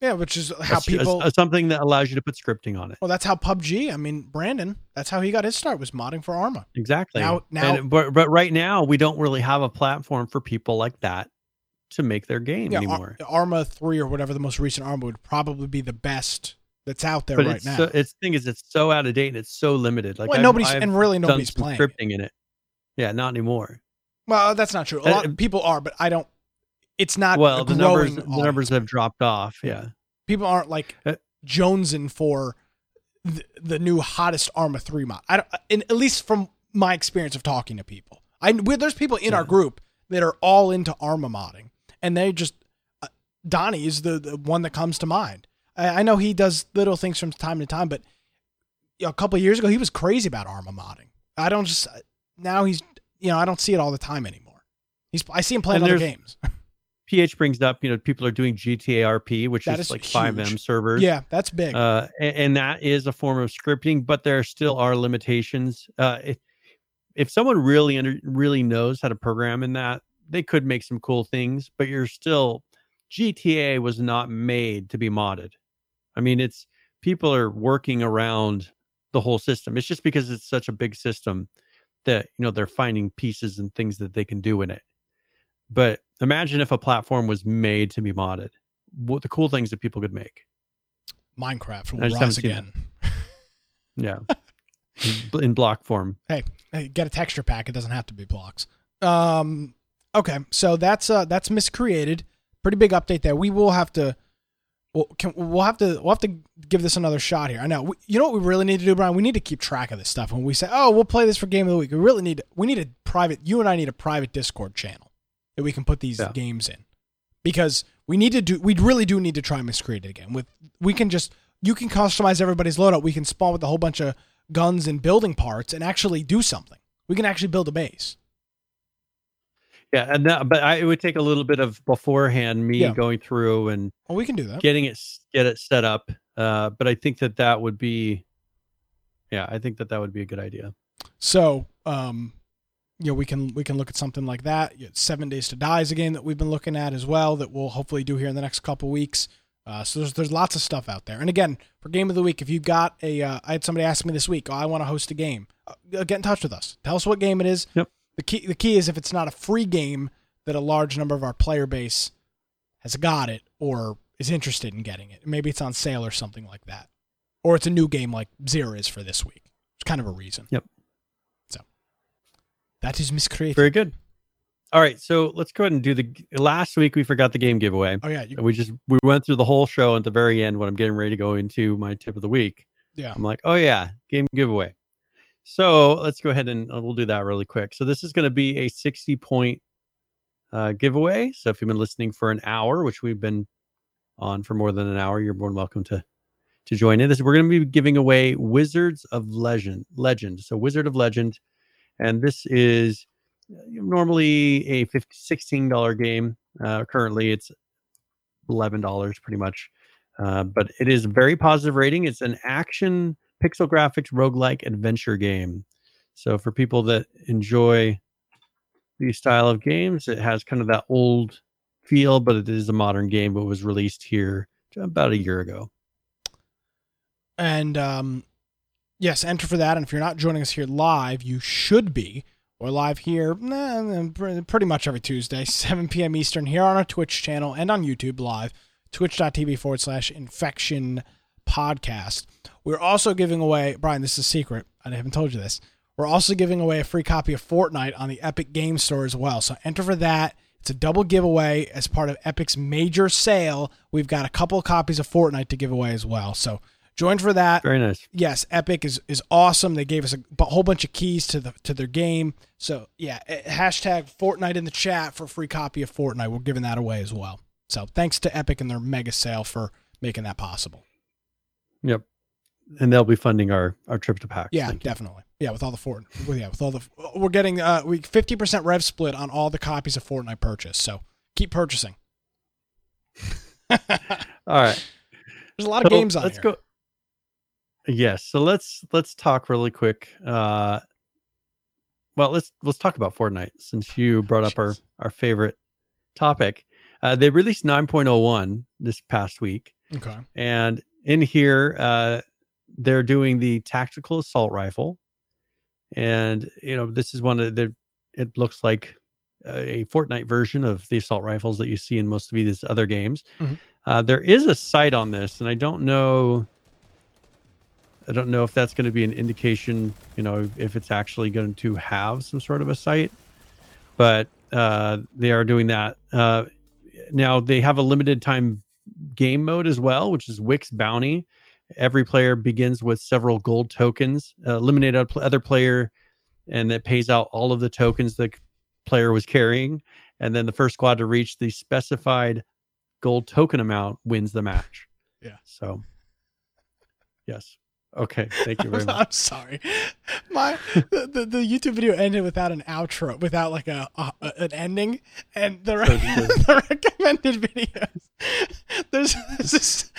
Yeah, which is how That's people. a- something that allows you to put scripting on it. well, that's how PUBG. I mean, Brendan. That's how he got his start was modding for Arma. Exactly. Now- now- And- but but right now we don't really have a platform for people like that to make their game Yeah, Ar- anymore. Arma three or whatever the most recent Arma would probably be the best that's out there but right it's now. so, it's thing is it's so out of date and it's so limited. Like well, I've- nobody's I've and really nobody's playing. it. scripting in it. Yeah, not anymore. Well, that's not true. A Uh, lot of people are, but I don't. It's not. well, the numbers the numbers have dropped off. Yeah. people aren't like Uh, jonesing for the, the new hottest Arma three mod. I don't, in, at least from my experience of talking to people. I we, there's people in our group that are all into Arma modding, and they just uh, Donnie is the, the one that comes to mind. I, I know he does little things from time to time, but you know, a couple of years ago he was crazy about Arma modding. I don't just now he's you know I don't see it all the time anymore. He's I see him playing And other games. PH brings up, you know, people are doing GTA RP, which is, is like FiveM servers. yeah, that's big. uh, a- and, that is a form of scripting, but there still are limitations. Uh, if, if someone really under, really knows how to program in that, they could make some cool things. But you're still GTA was not made to be modded. I mean, it's people are working around the whole system. It's just because it's such a big system that you know they're finding pieces and things that they can do in it. But imagine if a platform was made to be modded. What the cool things that people could make. Minecraft will rise again. Yeah. In- in block form. hey, get a texture pack. It doesn't have to be blocks. Um, okay, so that's uh that's miscreated. Pretty big update there. We will have to. Well, can, we'll have to we'll have to give this another shot here. I know. We, you know what we really need to do, Brian? We need to keep track of this stuff. When we say, "Oh, we'll play this for game of the week," we really need we need a private. You and I need a private Discord channel that we can put these Yeah. games in because we need to do. We really do need to try miscreate it again. With we can just you can customize everybody's loadout. We can spawn with a whole bunch of guns and building parts and actually do something. We can actually build a base. Yeah, and that, but I, it would take a little bit of beforehand me Yeah. going through and Well, we can do that. getting it get it set up. Uh, but I think that that would be, yeah, I think that that would be a good idea. So, um, you know, we can we can look at something like that. Seven Days to Die is a game that we've been looking at as well that we'll hopefully do here in the next couple weeks. Uh, so there's there's lots of stuff out there. And again, for game of the week, if you got a, uh, I had somebody ask me this week, oh, I want to host a game. Uh, get in touch with us. Tell us what game it is. Yep. The key the key is if it's not a free game that a large number of our player base has got it or is interested in getting it. Maybe it's on sale or something like that, or it's a new game like Xera is for this week. It's kind of a reason. Yep. That is miscreated. Very good. All right, so let's go ahead and do the. Last week we forgot the game giveaway. oh yeah, you, We just we went through the whole show at the very end when I'm getting ready to go into my tip of the week. yeah. I'm like, oh yeah, game giveaway. So let's go ahead and uh, we'll do that really quick. So this is going to be a 60 point uh, giveaway. So if you've been listening for an hour, which we've been on for more than an hour, you're more than welcome to to join in. This we're going to be giving away Wizards of Legend. Legend. So Wizard of Legend, and this is uh, normally a 50, 16 dollar game. Uh, currently, it's eleven dollars pretty much. Uh, but it is very positive rating. It's an action pixel graphics roguelike adventure game. So for people that enjoy these style of games, it has kind of that old feel, but it is a modern game. But was released here about a year ago. And um, yes, enter for that. And if you're not joining us here live, you should be. We're live here pretty much every Tuesday, 7 p.m. Eastern, here on our Twitch channel and on YouTube live, twitch.tv forward slash infection podcast. We're also giving away, Brian, this is a secret. I haven't told you this. We're also giving away a free copy of Fortnite on the Epic Game Store as well. So enter for that. It's a double giveaway as part of Epic's major sale. We've got a couple copies of Fortnite to give away as well. So join for that Very nice. yes, Epic is is awesome. They gave us a b- whole bunch of keys to the to their game. So yeah, hashtag Fortnite in the chat for a free copy of Fortnite. We're giving that away as well. So thanks to Epic and their mega sale for making that possible. Yep. And they'll be funding our our trip to PAX. Yeah, definitely. Yeah, with all the Fort, well, yeah, with all the we're getting uh we fifty percent rev split on all the copies of Fortnite purchase. So keep purchasing. All right. There's a lot of games on let's here. go. Yes. So let's let's talk really quick. Uh, well, let's let's talk about Fortnite since you brought up our our favorite topic. Uh, they released 9.01 this past week, Okay. and in here uh, they're doing the tactical assault rifle, and you know this is one of the. It looks like a Fortnite version of the assault rifles that you see in most of these other games. Mhm. Uh, there is a sight on this, and I don't know. I don't know if that's going to be an indication, you know, if it's actually going to have some sort of a site, but uh, they are doing that. Uh, now they have a limited time game mode as well, which is Wick's Bounty. Every player begins with several gold tokens. Uh, eliminate other player, and that pays out all of the tokens the player was carrying. And then the first squad to reach the specified gold token amount wins the match. Yeah. So, yes. Okay. Thank you very much. I'm sorry. My the, the, the YouTube video ended without an outro, without like a, a an ending, and the, re- the recommended videos. There's, there's this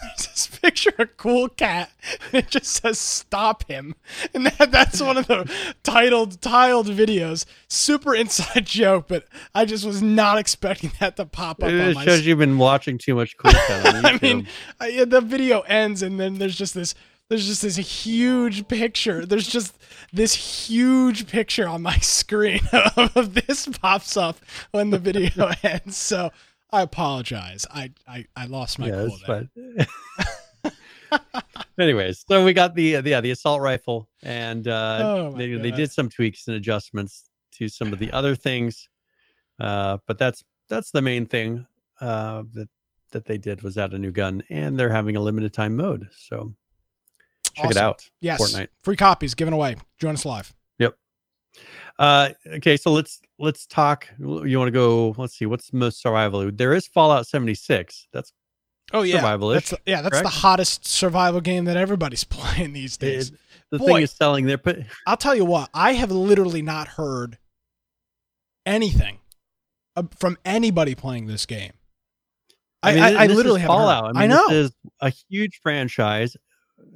there's this picture of a cool cat. And it just says "Stop him," and that, that's one of the titled tiled videos. Super inside joke, but I just was not expecting that to pop up. on It my shows you've been watching too much Cool Cat I mean, I, yeah, the video ends and then there's just this there's just this huge picture. There's just this huge picture on my screen of, this pops up when the video ends. So I apologize. I I, I lost my yeah, cool there. Anyways, so we got the uh, yeah the assault rifle, and uh, Oh they, they did some tweaks and adjustments to some of the other things, uh, but that's that's the main thing uh, that that they did was add a new gun, and they're having a limited time mode. So check it out. Yes. Fortnite. Free copies given away. Join us live. Yep. Uh, okay, so let's let's talk. You want to go? Let's see. What's the most survival? There is Fallout seventy six. That's Oh yeah. Survival-ish, That's, yeah, that's the hottest survival game that everybody's playing these days. it, the Boy. thing is selling. They're put. I'll tell you what, I have literally not heard anything from anybody playing this game. I, mean, I, I literally heard. Fallout. I, mean, know. This is a huge franchise.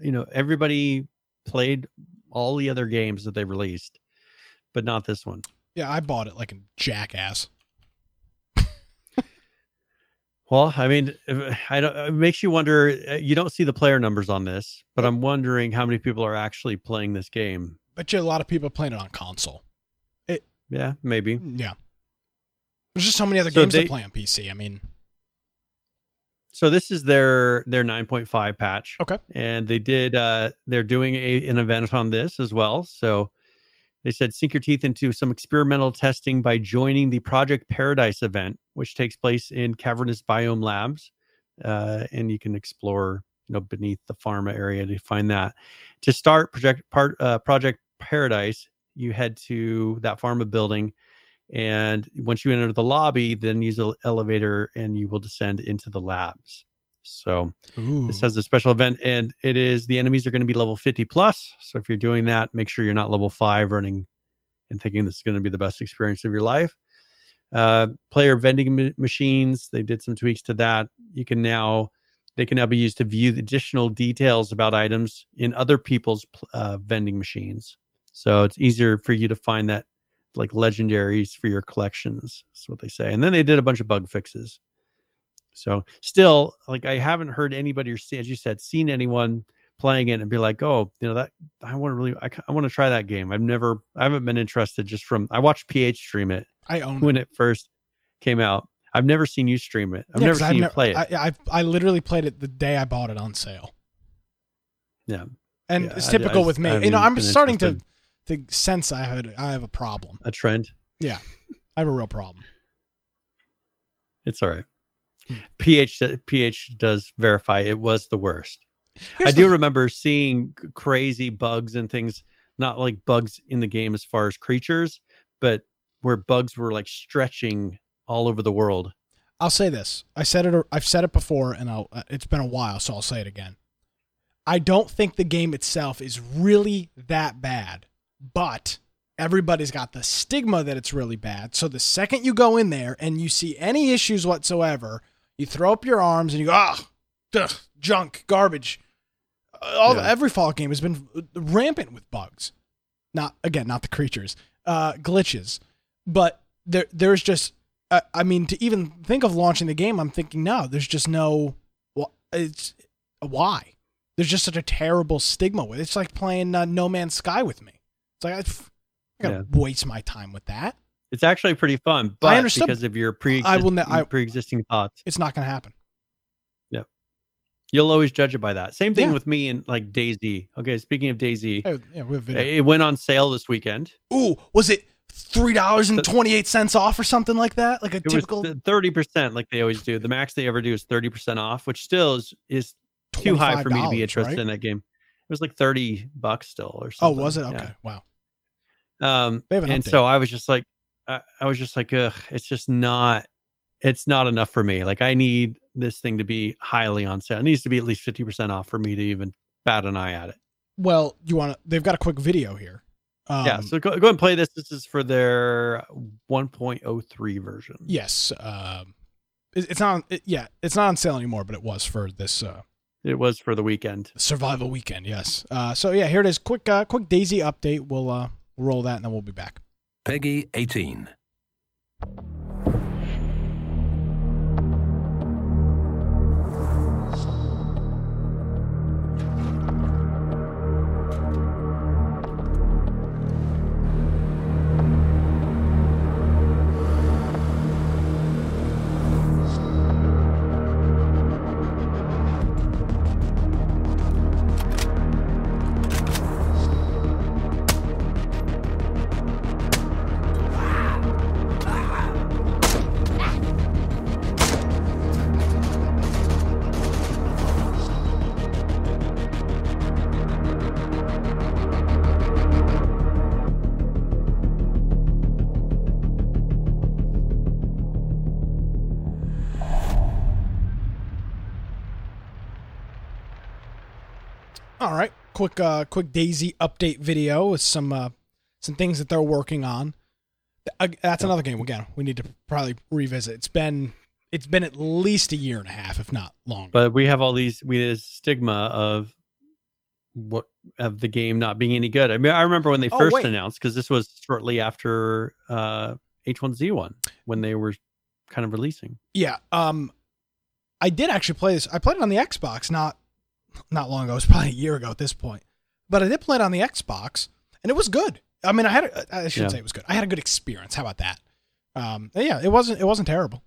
You know, everybody played all the other games that they released, but not this one. yeah, I bought it like a jackass. Well, I mean, I don't. It makes you wonder. uh, You don't see the player numbers on this, but I'm wondering how many people are actually playing this game. But you a lot of people playing it on console. It. Yeah, maybe. Yeah. There's just so many other So games they- to play on PC. I mean, So this is their their 9.5 patch. Okay. And they did uh they're doing a, an event on this as well. So they said sink your teeth into some experimental testing by joining the Project Paradise event, which takes place in Cavernous Biome Labs. Uh, and you can explore, you know, beneath the pharma area to find that. To start Project part uh, Project Paradise, you head to that pharma building and once you enter the lobby, then use the elevator and you will descend into the labs. So ooh. this has a special event, and it is the enemies are going to be level 50 plus. So if you're doing that, make sure you're not level five running and thinking this is going to be the best experience of your life. Uh, player vending ma- machines, they did some tweaks to that. You can now they can now be used to view the additional details about items in other people's uh, vending machines. So it's easier for you to find that like legendaries for your collections. That's what they say. And then they did a bunch of bug fixes. So still, like I haven't heard anybody or see, as you said, seen anyone playing it and be like, oh, you know that I want to really, I, I want to try that game. I've never, I haven't been interested just from I watched PH stream it I own when it. it first came out. I've never seen you stream it. I've Yeah, never seen you nev- play it. I, I I literally played it the day I bought it on sale. Yeah. And Yeah, it's I- I typical with me. You know, I'm starting interested. to sense I had I have a problem. a trend. Yeah, I have a real problem. It's all right. Hmm. PH PH does verify it was the worst. Here's I do the- remember seeing crazy bugs and things, not like bugs in the game as far as creatures, but where bugs were like stretching all over the world. I'll say this. I said it. I've said it before, and I'll, uh, it's been a while, so I'll say it again. I don't think the game itself is really that bad, but everybody's got the stigma that it's really bad. So the second you go in there and you see any issues whatsoever, you throw up your arms and you go, ah, ugh, junk, garbage. all Yeah. every Fallout game has been rampant with bugs. Not again, not the creatures, uh, glitches, but there there's just. Uh, I mean, to even think of launching the game, I'm thinking no. There's just no. wh- It's why. There's just such a terrible stigma with it. It's like playing uh, No Man's Sky with me. Like I, I gotta waste my time with that. It's actually pretty fun, but understood. because of your pre I will ne- I- pre-existing thoughts, It's not gonna happen. Yeah, you'll always judge it by that. Same thing Yeah. with me and like DayZ. Okay, speaking of DayZ, Oh, yeah, we have video. it went on sale this weekend. Ooh, was it three dollars and twenty eight cents off or something like that? Like a It typical thirty percent, like they always do. The max they ever do is thirty percent off, which still is is too high for me to be interested right? in that game. It was like thirty bucks still, or something. Oh, was it? Yeah. Okay, wow. Um, an and update. so I was just like, I, I was just like, ugh, it's just not, it's not enough for me. Like I need this thing to be highly on sale. It needs to be at least fifty percent off for me to even bat an eye at it. Well, you want to? They've got a quick video here. Um, yeah, so go, go and play this. This is for their 1.03 version. yes, um, it, it's not. It, yeah, it's not on sale anymore, but it was for this uh, It was for the weekend. survival weekend. Yes. Uh, so yeah, here it is. Quick, uh, quick DayZ update. We'll uh, roll that and then we'll be back. Peggy 18. Quick, uh, quick DayZ update video with some uh, some things that they're working on. Uh, That's another game. Again, we need to probably revisit. It's been it's been at least a year and a half, if not longer. But we have all these, we have this stigma of what of the game not being any good. I mean, I remember when they Oh, first wait. announced because this was shortly after uh, H1Z1 when they were kind of releasing. Yeah. Um, I did actually play this. I played it on the Xbox not not long ago. It was probably a year ago at this point, but I did play it on the Xbox, and it was good. I mean, I had a, I should Yeah. say it was good. I had a good experience. How about that? Um, yeah, it wasn't it wasn't terrible.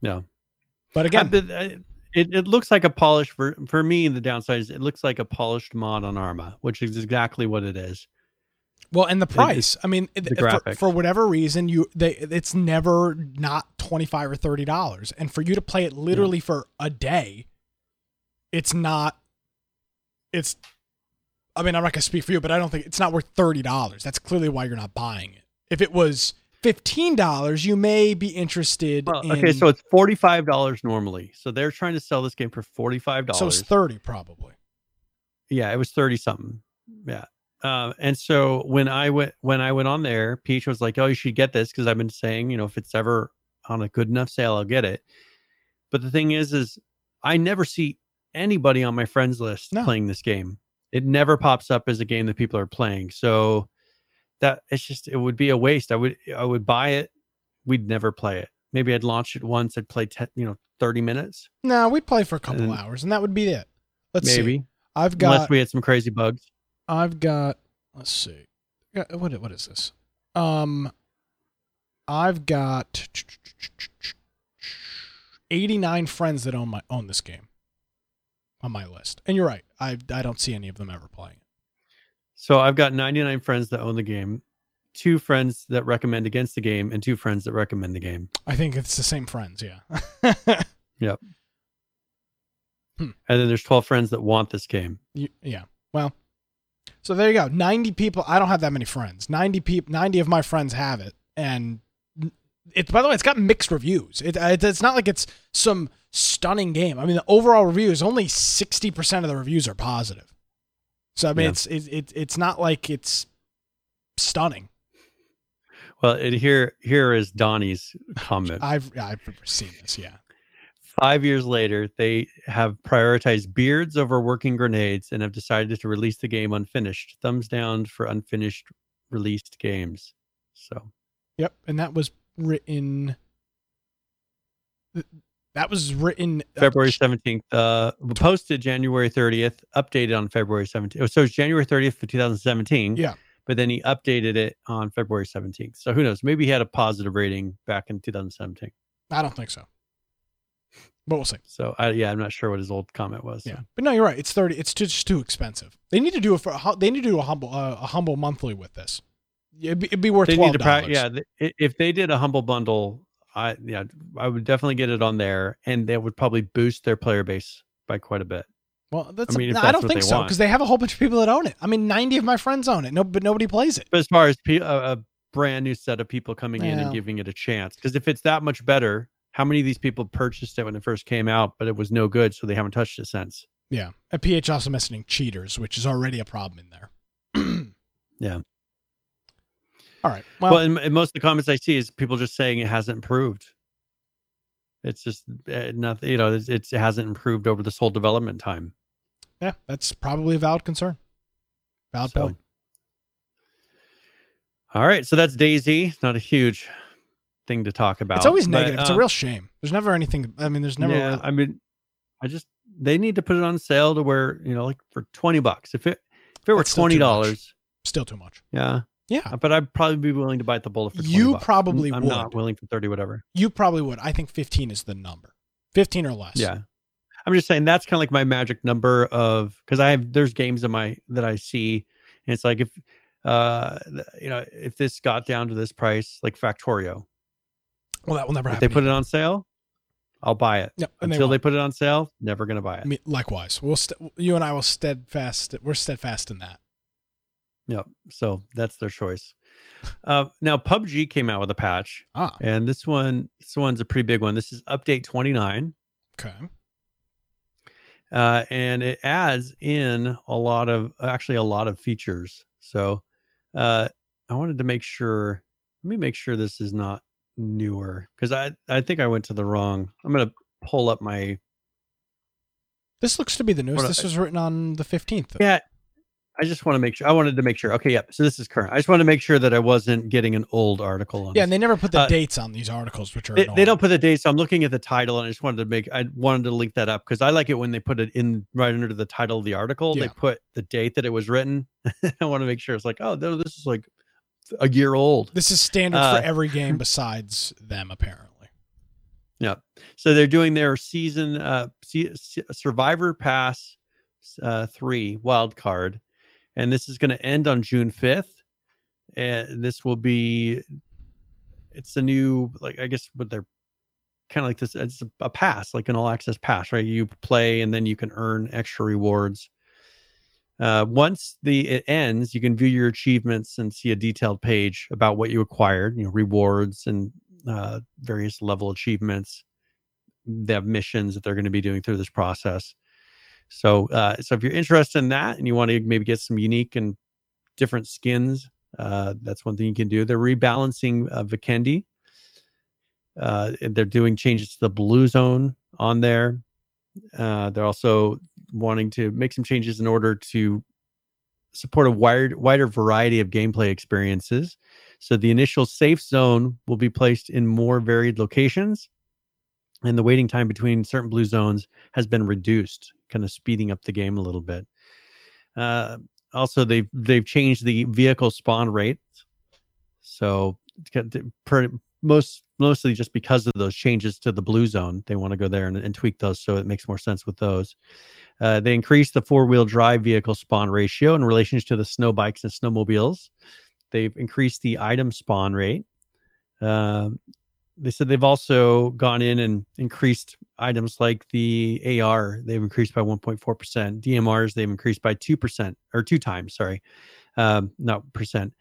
Yeah. But again, but, uh, it, it looks like a polished for for me. The downside is it looks like a polished mod on Arma, which is exactly what it is. well, and the price. I mean, it- for, for whatever reason, you they it's never not twenty five or thirty dollars, and for you to play it literally for a day, it's not. It's. I mean, I'm not gonna speak for you, but I don't think it's not worth thirty dollars. That's clearly why you're not buying it. If it was fifteen dollars, you may be interested. Well, in, okay, so it's forty five dollars normally. So they're trying to sell this game for forty five dollars. so it's thirty probably. yeah, it was thirty something. Yeah. Um, and so when I went when I went on there, Peach was like, "Oh, you should get this because I've been saying, you know, if it's ever on a good enough sale, I'll get it." But the thing is, is I never see anybody on my friends list No. playing this game. It never pops up as a game that people are playing. So that it's just it would be a waste. I would I would buy it. We'd never play it. Maybe I'd launch it once. I'd play ten, you know, thirty minutes, No, we'd play for a couple And- hours, and that would be it. Let's see. maybe, I've got unless we had some crazy bugs. I've got let's see. What what is this? Um I've got 89 friends that own my own this game on my list. And you're right. I I don't see any of them ever playing it. So I've got 99 friends that own the game, two friends that recommend against the game, and two friends that recommend the game. I think it's the same friends, yeah. Yep. Hmm. And then there's 12 friends that want this game. You- yeah. Well, so there you go. 90 people. I don't have that many friends. 90 people 90 of my friends have it and it by the way, it's got mixed reviews. It, it it's not like it's some stunning game. I mean, the overall reviews only 60% of the reviews are positive. So I mean, Yeah. it's it, it it's not like it's stunning. Well, it, here here is Donnie's comment. I've I've seen this, yeah. Five years later, they have prioritized beards over working grenades and have decided to release the game unfinished. Thumbs down for unfinished released games. So, Yep, and that was written. That was written uh, February 17th, uh, posted January 30th, updated on February 17th. Oh, so it's January 30th for 2017. Yeah. But then he updated it on February 17th. So who knows? Maybe he had a positive rating back in 2017. I don't think so, but we'll see. So I, yeah, I'm not sure what his old comment was. so. Yeah, but no, you're right. It's thirty. It's just too expensive. They need to do a They need to do a humble, uh, a humble monthly with this. It'd be, it'd be worth they twelve need to pra- dollars. yeah if they did a humble bundle i yeah i would definitely get it on there and that would probably boost their player base by quite a bit Well, that's. I mean, no, I don't think so because they have a whole bunch of people that own it. I mean, ninety of my friends own it. No, but nobody plays it. but as far as pe- a, a brand new set of people coming in and giving it a chance because if it's that much better how many of these people purchased it when it first came out but it was no good so they haven't touched it since Yeah, and PH also mentioning cheaters, which is already a problem in there. Yeah. All right. well, Well, and, and most of the comments i see is people just saying it hasn't improved it's just uh, nothing you know it's, it's, it hasn't improved over this whole development time yeah, that's probably a valid concern. Valid So- point. All right, so that's DayZ. Not a huge thing to talk about. It's always but, negative. it's a uh, real shame. There's never anything. I mean, there's never. Yeah, I mean, I just they need to put it on sale to where you know, like for twenty bucks. If it if it were That's still twenty too much. dollars, still too much. yeah, Yeah, but I'd probably be willing to bite the bullet for 20 You bucks. probably I'm, I'm not willing for thirty, whatever. you probably would. I think 15 is the number. 15 or less. Yeah, I'm just saying that's kind of like my magic number of because I have there's games in my that I see, and it's like if uh you know if this got down to this price, like Factorio, Well, that will never if happen. they put it on sale, I'll buy it. Yep, Until they, they put it on sale, never gonna buy it. Likewise. We'll st- you and I will steadfast. We're steadfast in that. Yep. So that's their choice. Uh, now PUBG came out with a patch, Ah, and this one, this one's a pretty big one. This is update 29, okay. uh, and it adds in a lot of, actually, a lot of features. So uh, I wanted to make sure. Let me make sure this is not newer because I, I think I went to the wrong. I'm gonna pull up my. This looks to be the news. I- This was written on the 15th. Yeah. I just want to make sure. I wanted to make sure. Okay, yep. So this is current. I just want to make sure that I wasn't getting an old article on. Yeah, this. and they never put the Uh, dates on these articles, which are they, they don't put the dates. so i'm looking at the title and i just wanted to make i wanted to link that up because i like it when they put it in right under the title of the article Yeah. they put the date that it was written i want to make sure it's like oh no, this is like a year old This is standard Uh, for every game besides them, apparently. Yeah. So they're doing their season uh survivor pass uh 3 wild card and this is going to end on june 5th and this will be it's a new like i guess what they're kind of like this it's a, pass like an all access pass right? You play and then you can earn extra rewards. Uh, once the it ends you can view your achievements and see a detailed page about what you acquired you know rewards and uh, various level achievements. They have missions that they're going to be doing through this process so uh, so if you're interested in that and you want to maybe get some unique and different skins uh, that's one thing you can do they're rebalancing uh, vikendi uh, they're doing changes to the blue zone on there. Uh, they're also wanting to make some changes in order to support a wider, wider variety of gameplay experiences. So the initial safe zone will be placed in more varied locations, and the waiting time between certain blue zones has been reduced, kind of speeding up the game a little bit. Uh, also, they've they've changed the vehicle spawn rate, so per, most mostly just because of those changes to the blue zone. They want to go there and, and tweak those so it makes more sense with those. Uh, they increased the four wheel drive vehicle spawn ratio in relation to the snow bikes and snowmobiles. They've increased the item spawn rate. Um, they said they've also gone in and increased items like the AR. They've increased by 1.4%. DMRs they've increased by 2% or two times. Sorry, um, not percent.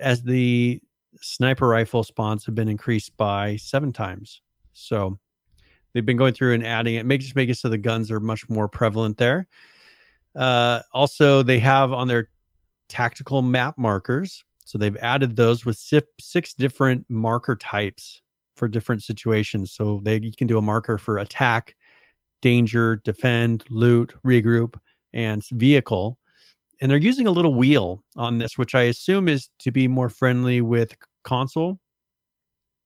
As the sniper rifle spawns have been increased by seven times. So they've been going through and adding it, make just make it so the guns are much more prevalent there. Uh, also, they have on their tactical map markers. So they've added those with six different marker types for different situations. So they you can do a marker for attack, danger, defend, loot, regroup, and vehicle. And they're using a little wheel on this, which I assume is to be more friendly with console.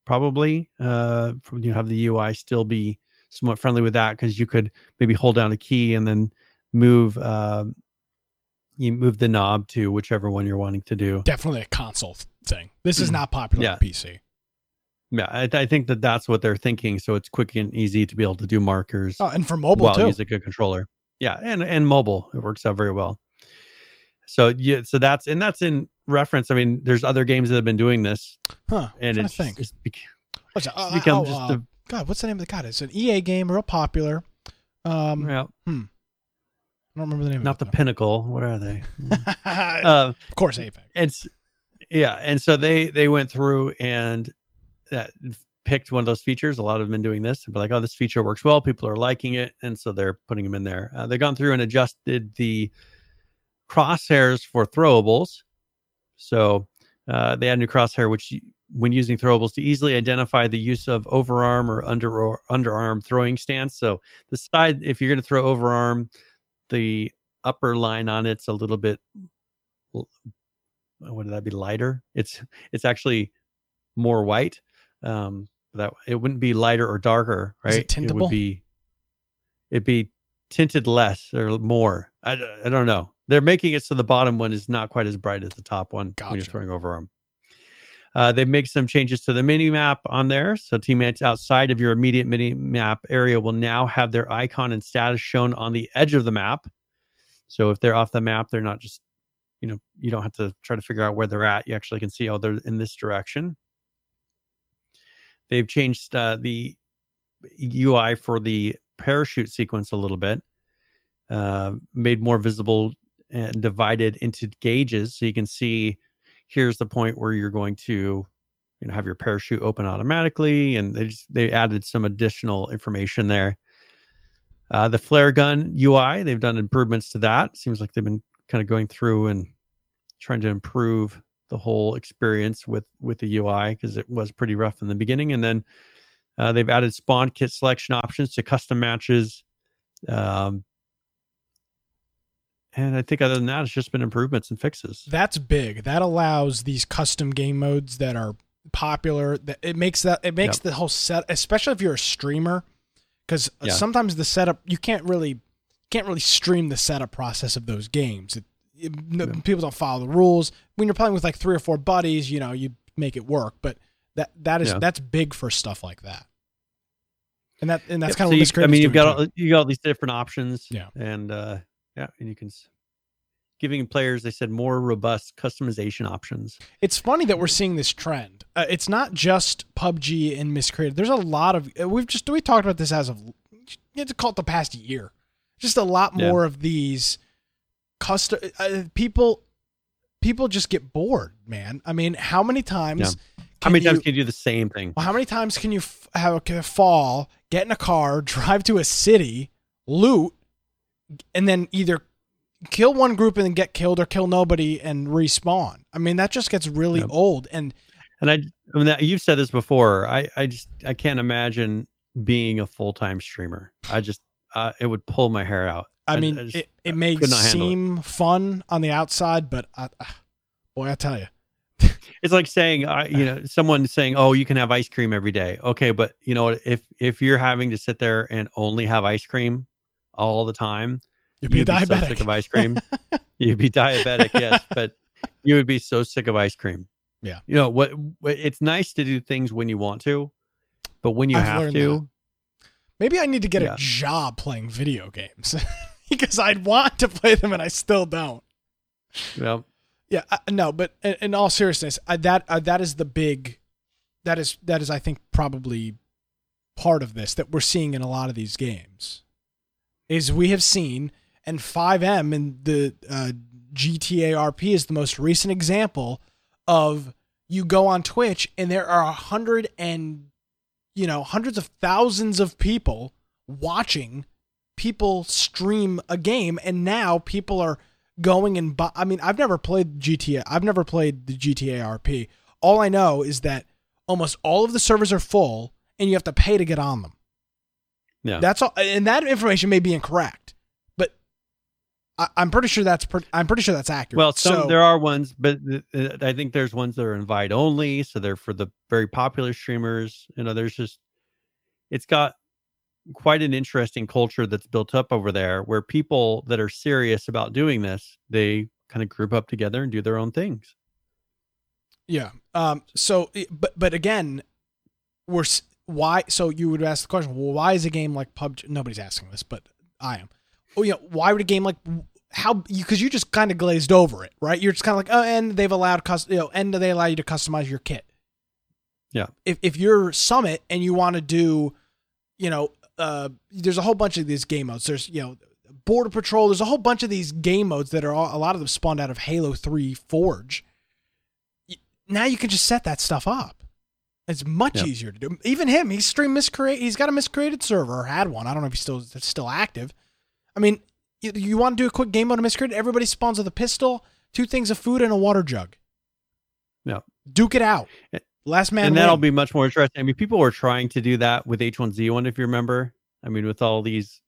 Probably, uh, you have the UI still be somewhat friendly with that because you could maybe hold down a key and then move uh, you move the knob to whichever one you're wanting to do. Definitely a console thing. This is not popular Yeah. on PC. Yeah, I, I think that that's what they're thinking. So it's quick and easy to be able to do markers Oh, and for mobile while too. using a good controller. Yeah, and and mobile, it works out very well. So yeah, so that's and that's in reference. I mean, there's other games that have been doing this, Huh. and it's, think. it's bec- What's it? Uh, become oh, just uh, the God, what's the name of the God? It's an EA game, real popular. Um, yeah, I don't remember the name. not the of pinnacle. What are they? uh, of course, Apex. it's yeah and so they they went through and that picked one of those features a lot of them been doing this but like oh this feature works well people are liking it and so they're putting them in there. Uh, they've gone through and adjusted the crosshairs for throwables. So uh, they add new crosshair which when using throwables to easily identify the use of overarm or under or underarm throwing stance. So the side if you're going to throw overarm the upper line on it's a little bit what would that be lighter? It's it's actually more white um that it wouldn't be lighter or darker right? It tintable? would be it'd be tinted less or more. I, I don't know. They're making it so the bottom one is not quite as bright as the top one when you're Gotcha. throwing overarm uh, they make some changes to the mini map on there. So teammates outside of your immediate mini map area will now have their icon and status shown on the edge of the map. So if they're off the map they're not just you know you don't have to try to figure out where they're at. You actually can see oh they're in this direction they've changed uh, the ui for the parachute sequence a little bit uh, made more visible and divided into gauges. So you can see here's the point where you're going to you know have your parachute open automatically and they just they added some additional information there. Uh, the flare gun ui they've done improvements to that. Seems like they've been kind of going through and trying to improve the whole experience with with the ui because it was pretty rough in the beginning and then uh, they've added spawn kit selection options to custom matches um, and i think other than that it's just been improvements and fixes That's big. That allows these custom game modes that are popular. That it makes that it makes Yep. the whole set, especially if you're a streamer, because Yeah. sometimes the setup you can't really can't really stream the setup process of those games. It, it- no- Yeah. People don't follow the rules. When you're playing with like three or four buddies, you know, you make it work. But that that is Yeah. that's big for stuff like that. And that and that's Yep, kind of you- what this I mean, you've got all, you got all these different options. Yeah. and uh, yeah, and you can giving players, they said, more robust customization options. It's funny that we're seeing this trend. Uh, it's not just PUBG and miscreated. There's a lot of uh, we've just we talked about this as of you have to call it the past year. Just a lot Yeah. more of these custom uh, people. People just get bored, man. I mean, how many times? How can many times you- can you do the same thing? well, how many times can you f- have a fall, get in a car, drive to a city, loot, and then either kill one group and then get killed, or kill nobody and respawn? I mean, that just gets really Yep. old. And And I, I mean, that, you've said this before. I, I just, I can't imagine being a full time streamer. I just, uh, it would pull my hair out. I I- mean, I just- it, it may handle it. seem fun on the outside, but I, ah, boy, I tell you, It's like saying, uh, you know, someone saying, "Oh, you can have ice cream every day." Okay, but you know, if if you're having to sit there and only have ice cream all the time, you'd be you'd be so diabetic. sick of ice cream. You'd be diabetic, yes, but you would be so sick of ice cream. Yeah. You know what? It's nice to do things when you want to, but when you I've have to, Maybe I need to get Yeah. a job playing video games because I'd want to play them and I still don't. know, Yeah, I, no, but in, in all seriousness, I, that uh, that is the big, that is that is I think probably part of this that we're seeing in a lot of these games, is we have seen and FiveM and the uh, GTA RP is the most recent example of you go on Twitch and there are a hundred and you know hundreds of thousands of people watching people stream a game and now people are going and buy I mean I've never played GTA I've never played the GTA RP all I know is that almost all of the servers are full, and you have to pay to get on them. Yeah. That's all, and that information may be incorrect, but I, I'm pretty sure that's pre- I'm pretty sure that's accurate. Well, some So- there are ones, but I think there's ones that are invite only, so they're for the very popular streamers. You know, there's just it's got quite an interesting culture that's built up over there, where people that are serious about doing this, they kind of group up together and do their own things. Yeah. Um. So, but but again, we're why? So you would ask the question, well, why is a game like PUBG? Nobody's asking this, but I am. Oh, yeah. Why would a game like how? Because you, just kind of glazed over it, right? You're just kind of like, oh, and they've allowed cus, you know, and they allow you to customize your kit. Yeah. If if you're Summit and you want to do, you know, uh, there's a whole bunch of these game modes. There's you know. Border Patrol. There's a whole bunch of these game modes that are all, a lot of them spawned out of Halo 3 Forge now you can just set that stuff up. It's much Yeah. easier to do. Even him, he's stream miscreate. He's got a miscreated server or had one. I don't know if he's still still active. I mean, you, you want to do a quick game mode of miscreated? Everybody spawns with a pistol, two things of food, and a water jug. Yeah. Duke it out. Eh, Last man. and that'll win. be much more interesting. I mean, people were trying to do that with H1Z1, if you remember. I mean, with all these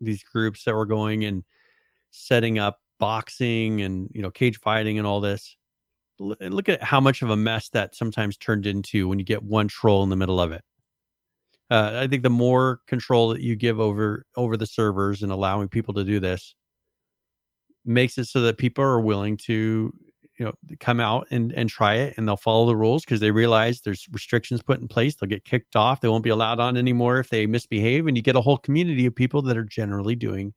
these groups that were going and setting up boxing and you know cage fighting and all this. L- Look at how much of a mess that sometimes turned into when you get one troll in the middle of it. Uh, I think the more control that you give over over the servers and allowing people to do this makes it so that people are willing to you know come out and and try it and they'll follow the rules because they realize there's restrictions put in place they'll get kicked off they won't be allowed on anymore if they misbehave and you get a whole community of people that are generally doing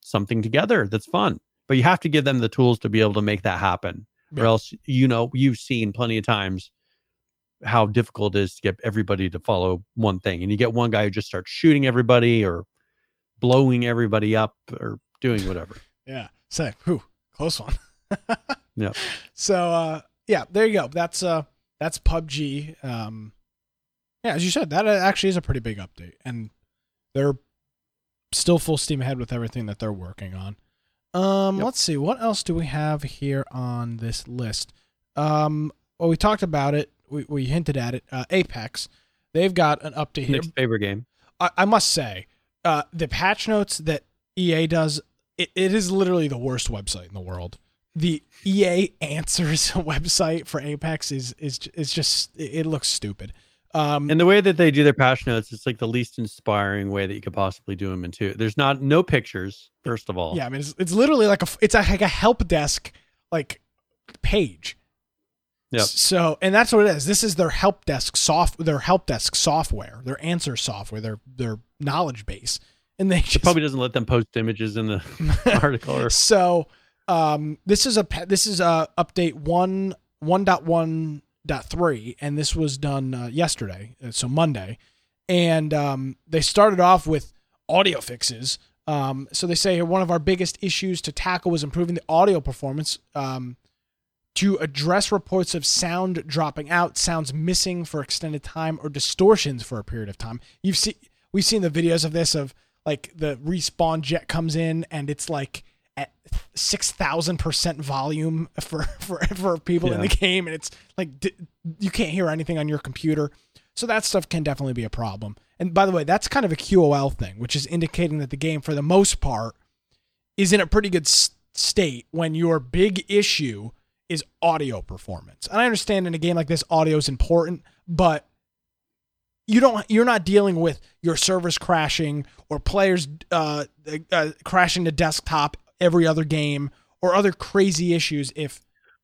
something together that's fun but you have to give them the tools to be able to make that happen or else you know you've seen plenty of times how difficult it is to get everybody to follow one thing and you get one guy who just starts shooting everybody or blowing everybody up or doing whatever Yeah. Say, whew, close one. Yep. So uh yeah, there you go. That's uh that's PUBG. Um yeah, as you said, that uh, actually is a pretty big update. And they're still full steam ahead with everything that they're working on. Um Yep. let's see, what else do we have here on this list? Um well we talked about it, we, we hinted at it. Uh Apex. They've got an update here. Nick's favorite game I, I must say, uh, the patch notes that EA does, it, it is literally the worst website in the world. The EA Answers website for Apex is is is just it, looks stupid. Um, And the way that they do their patch notes, it's like the least inspiring way that you could possibly do them into. There's not no pictures, first of all. yeah, I mean it's, it's literally like a it's a, like a help desk like page. Yeah. So, and that's what it is. This is their help desk soft, their help desk software, their answer software, their their knowledge base, and they It just probably doesn't let them post images in the article or so um this is a this is a update 1 1.1.3 and this was done uh, yesterday uh, so monday and um they started off with audio fixes um so they say one of our biggest issues to tackle was improving the audio performance um to address reports of sound dropping out, sounds missing for extended time, or distortions for a period of time. You've seen we've seen the videos of this of like the respawn jet comes in and it's like at six thousand percent volume for for for people in the game, and it's like d- you can't hear anything on your computer. So that stuff can definitely be a problem. And by the way, that's kind of a QOL thing, which is indicating that the game, for the most part, is in a pretty good s- state when your big issue is audio performance. And I understand in a game like this, audio is important, but you don't you're not dealing with your servers crashing or players uh, uh, crashing the desktop every other game or other crazy issues if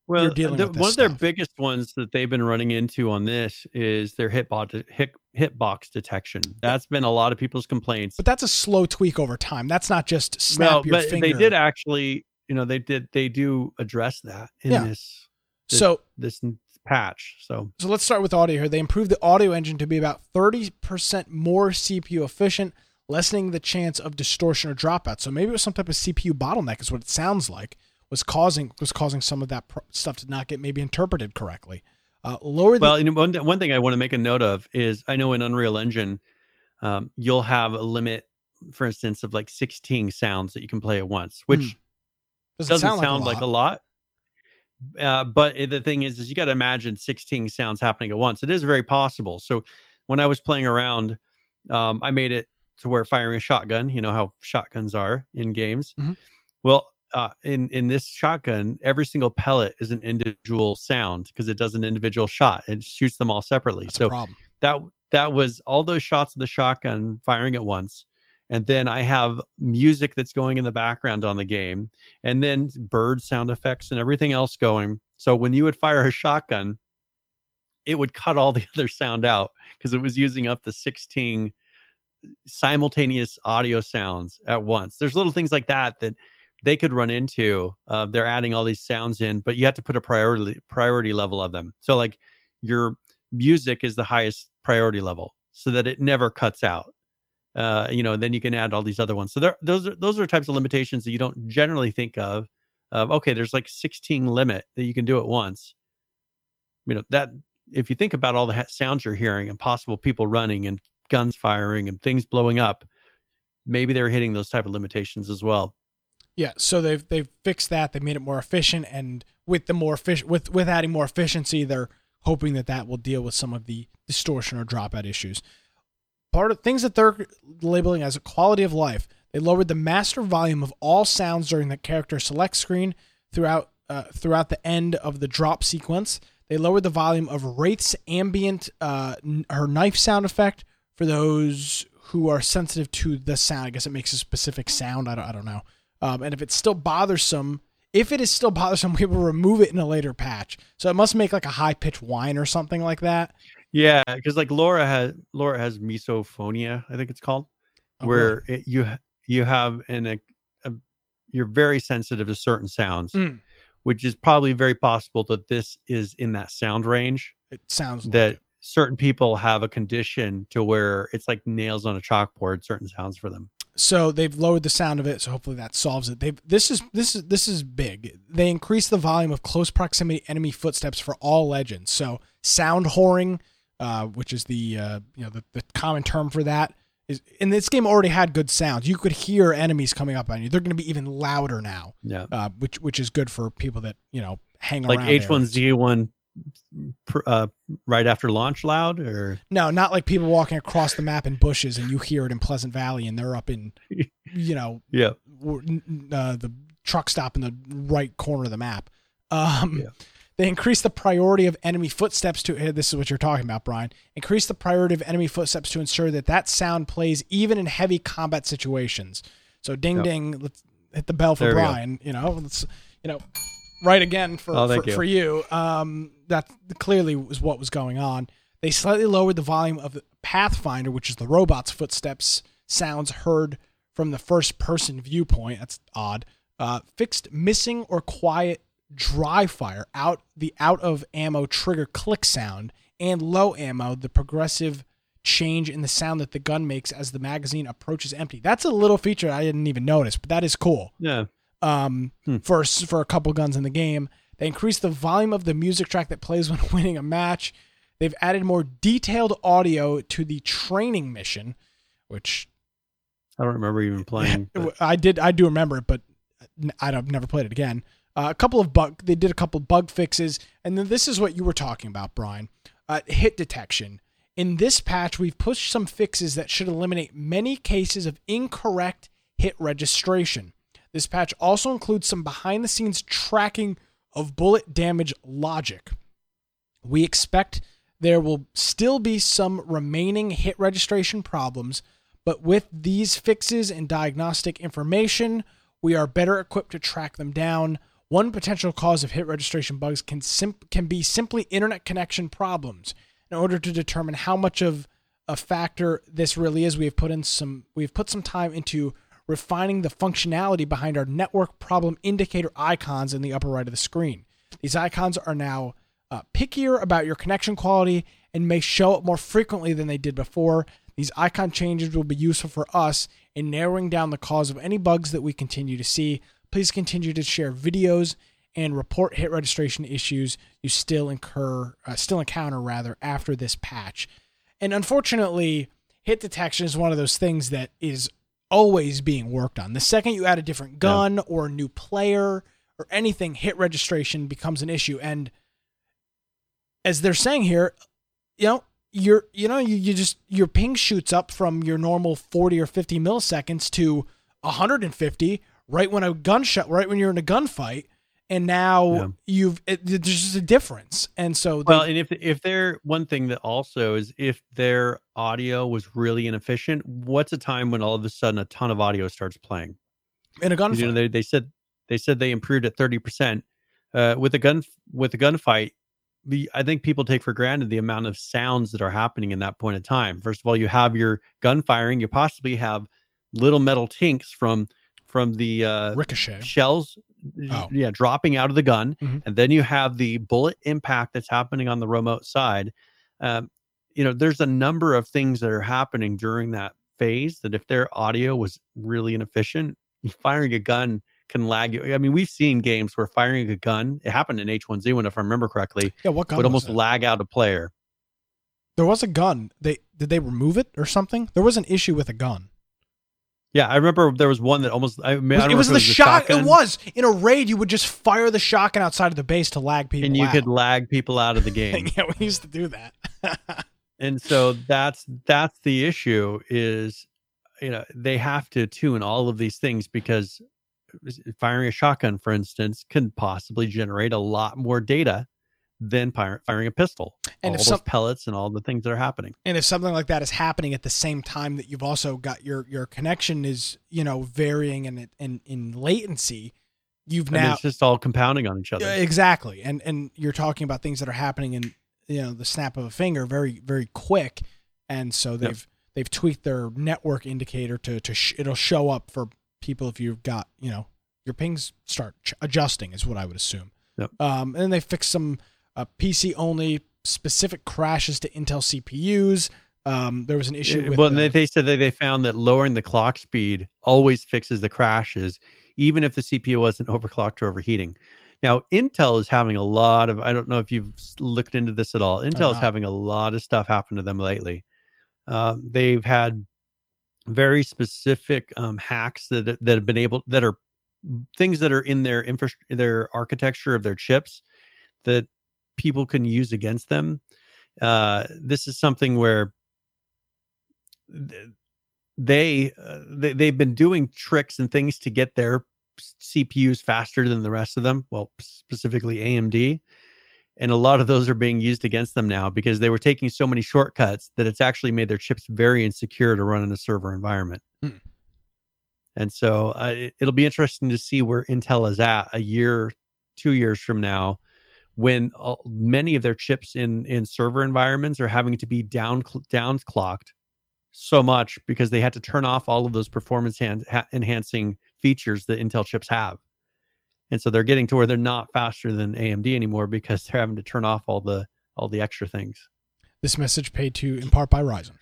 well, dealing the- with this one of their biggest ones that they've been running into on this is their hitbox hit, hitbox detection. That's been a lot of people's complaints. but that's a slow tweak over time. That's not just snap well, your but finger. they did actually, you know, they did they do address that in Yeah. this did- so this patch. So So let's start with audio here. They improved the audio engine to be about 30% more CPU efficient, lessening the chance of distortion or dropout. So maybe it was some type of CPU bottleneck is what it sounds like was causing was causing some of that pro- stuff to not get maybe interpreted correctly. Uh, lower the Well, you know, one, one thing I want to make a note of is I know in Unreal Engine, um, you'll have a limit, for instance, of like 16 sounds that you can play at once, which Doesn't doesn't sound sound, like a like, a lot. Uh, but the thing is, is you got to imagine 16 sounds happening at once. It is very possible. So when I was playing around, um, I made it to where firing a shotgun, you know how shotguns are in games. Mm-hmm. Well, uh, in in this shotgun, every single pellet is an individual sound because it does an individual shot. It shoots them all separately. That's so that that was all those shots of the shotgun firing at once and then i have music that's going in the background on the game and then bird sound effects and everything else going so when you would fire a shotgun it would cut all the other sound out because it was using up the 16 simultaneous audio sounds at once. There's little things like that that they could run into uh, they're adding all these sounds in but you have to put a priority priority level of them. So like your music is the highest priority level so that it never cuts out uh, you know then you can add all these other ones. So there those are those are types of limitations that you don't generally think of of okay there's like 16 limit that you can do at once. You know that if you think about all the sounds you're hearing and possible people running and guns firing and things blowing up maybe they're hitting those type of limitations as well Yeah, so they've they've fixed that. They made it more efficient, and with the more efficient with with adding more efficiency, they're hoping that that will deal with some of the distortion or dropout issues. Part of things that they're labeling as a quality of life, they lowered the master volume of all sounds during the character select screen throughout uh, throughout the end of the drop sequence. They lowered the volume of Wraith's ambient uh, her knife sound effect for those who are sensitive to the sound. I guess it makes a specific sound. I don't, I don't know. Um, and if it's still bothersome, if it is still bothersome, we will remove it in a later patch. So it must make like a high pitched whine or something like that. yeah because like laura has laura has misophonia i think it's called Oh, where it, you you have an a, a you're very sensitive to certain sounds Mm. which is probably very possible that this is in that sound range It sounds that like it. Certain people have a condition to where it's like nails on a chalkboard certain sounds for them. So they've lowered the sound of it so hopefully that solves it. They've this is this is this is big. They increased the volume of close proximity enemy footsteps for all legends. So sound whoring uh, which is the uh, you know the, the common term for that is and this game already had good sounds. You could hear enemies coming up on you. They're going to be even louder now yeah. uh, which which is good for people that you know hang like around areas. h1z1 pr- uh, right after launch loud or No, not like people walking across the map in bushes and you hear it in Pleasant Valley and they're up in, you know, yeah uh, the truck stop in the right corner of the map. Um, Yeah. They increase the priority of enemy footsteps to. This is what you're talking about, Brian. Increase the priority of enemy footsteps to ensure that that sound plays even in heavy combat situations. So, ding Yep. ding, let's hit the bell for There. Brian. You know, let's you know, right again for Oh, for, you. for you. Um, that clearly was what was going on. They slightly lowered the volume of the Pathfinder, which is the robot's footsteps sounds heard from the first person viewpoint. That's odd. Uh, fixed missing or quiet dry fire out the out of ammo trigger click sound and low ammo the progressive change in the sound that the gun makes as the magazine approaches empty. That's a little feature I didn't even notice, but that is cool yeah um, Hmm. for for a couple guns in the game. They increased the volume of the music track that plays when winning a match. They've added more detailed audio to the training mission, which i don't remember even playing but- I did. I do remember it, but I don't never played it again. Uh, a couple of bug. They did a couple of bug fixes, and then this is what you were talking about, Brian. Uh, hit detection. In this patch, we've pushed some fixes that should eliminate many cases of incorrect hit registration. This patch also includes some behind the scenes tracking of bullet damage logic. We expect there will still be some remaining hit registration problems, but with these fixes and diagnostic information, we are better equipped to track them down. One potential cause of hit registration bugs can can be simply internet connection problems. In order to determine how much of a factor this really is, we have put in some we have put some time into refining the functionality behind our network problem indicator icons in the upper right of the screen. These icons are now uh, pickier about your connection quality and may show up more frequently than they did before. These icon changes will be useful for us in narrowing down the cause of any bugs that we continue to see. Please continue to share videos and report hit registration issues you still incur, uh, still encounter rather after this patch. And unfortunately, hit detection is one of those things that is always being worked on. The second you add a different gun or a new player or anything, hit registration becomes an issue. And as they're saying here, you know, you're you know you, you just your ping shoots up from your normal 40 or 50 milliseconds to 150 right when a gunshot right when you're in a gunfight and now Yeah. you've it, there's just a difference and so they- Well, and if if they're one thing that also is if their audio was really inefficient, what's a time when all of a sudden a ton of audio starts playing? in a gunfight You know, they, they said they said they improved at thirty percent. Uh, with a gun with a gunfight, the I think people take for granted the amount of sounds that are happening in that point of time. First of all, you have your gun firing. You possibly have little metal tinks from from the uh, ricochet shells Oh. yeah dropping out of the gun Mhm. and then you have the bullet impact that's happening on the remote side um, you know there's a number of things that are happening during that phase that if their audio was really inefficient firing a gun can lag you i mean we've seen games where firing a gun it happened in h1z1 if i remember correctly yeah what gun would almost it? lag out a player there was a gun they did they remove it or something there was an issue with a gun yeah i remember there was one that almost i mean it was, it was the a shot shotgun, it was in a raid you would just fire the shotgun outside of the base to lag people out. and you out. could lag people out of the game yeah we used to do that and so that's that's the issue is you know they have to tune all of these things because firing a shotgun for instance can possibly generate a lot more data than fire, firing a pistol. And all if those some- pellets and all the things that are happening. And if something like that is happening at the same time that you've also got your your connection is you know varying in in in latency you've I mean, now it's just all compounding on each other. Exactly. And and you're talking about things that are happening in you know the snap of a finger very very quick. And so they've they've tweaked their network indicator to to sh- it'll show up for people if you've got you know your pings start ch- adjusting is what i would assume. Yep. um and then they fix some uh, pc only specific crashes to intel cpus um there was an issue Uh, with well uh, they, said that they found that lowering the clock speed always fixes the crashes even if the cpu wasn't overclocked or overheating. Now intel is having a lot of i don't know if you've looked into this at all intel is having a lot of stuff happen to them lately. Um, they've had very specific um, hacks that that have been able that are things that are in their infra their architecture of their chips that people can use against them uh, this is something where they, uh, they they've been doing tricks and things to get their CPUs faster than the rest of them. Well, specifically AMD, and a lot of those are being used against them now because they were taking so many shortcuts that it's actually made their chips very insecure to run in a server environment. Hmm. And so uh, it, it'll be interesting to see where Intel is at a year, two years from now, when uh, many of their chips in in server environments are having to be down down clocked so much because they had to turn off all of those performance hand, ha- enhancing features that Intel chips have. And so they're getting to where they're not faster than AMD anymore because they're having to turn off all the all the extra things. this message paid to in part by Ryzen.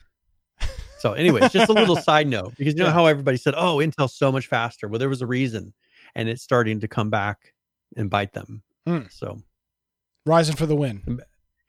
So, anyways, just a little side note because you know Yeah. how everybody said, "Oh, Intel's so much faster." Well, there was a reason, and it's starting to come back and bite them. Hmm. So, Ryzen for the win.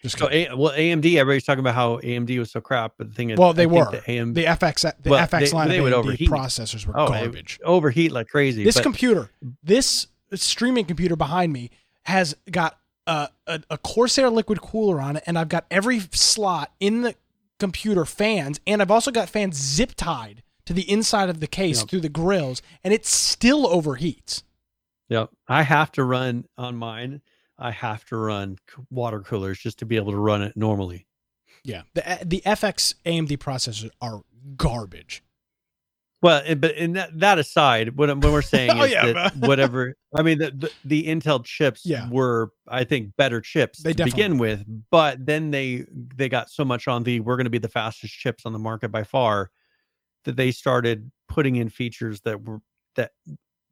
Just so. A- well, AMD, everybody's talking about how AMD was so crap, but the thing is, Well, they I were. AMD the FX the Well, FX they- line they of AMD overheat. processors were Oh, garbage. overheat like crazy. This but- computer, this streaming computer behind me has got a, a, a Corsair liquid cooler on it, and I've got every slot in the computer fans, and I've also got fans zip tied to the inside of the case Yep. through the grills, and it still overheats. Yep. I have to run on mine. I have to run water coolers just to be able to run it normally. Yeah, the eh, the FX AMD processors are garbage. Well, eh, but in that, that aside, what, what we're saying Oh, is yeah, that whatever. I mean, the, the the Intel chips Yeah. were, I think, better chips They to begin with. But then they they got so much on the we're going to be the fastest chips on the market by far that they started putting in features that were that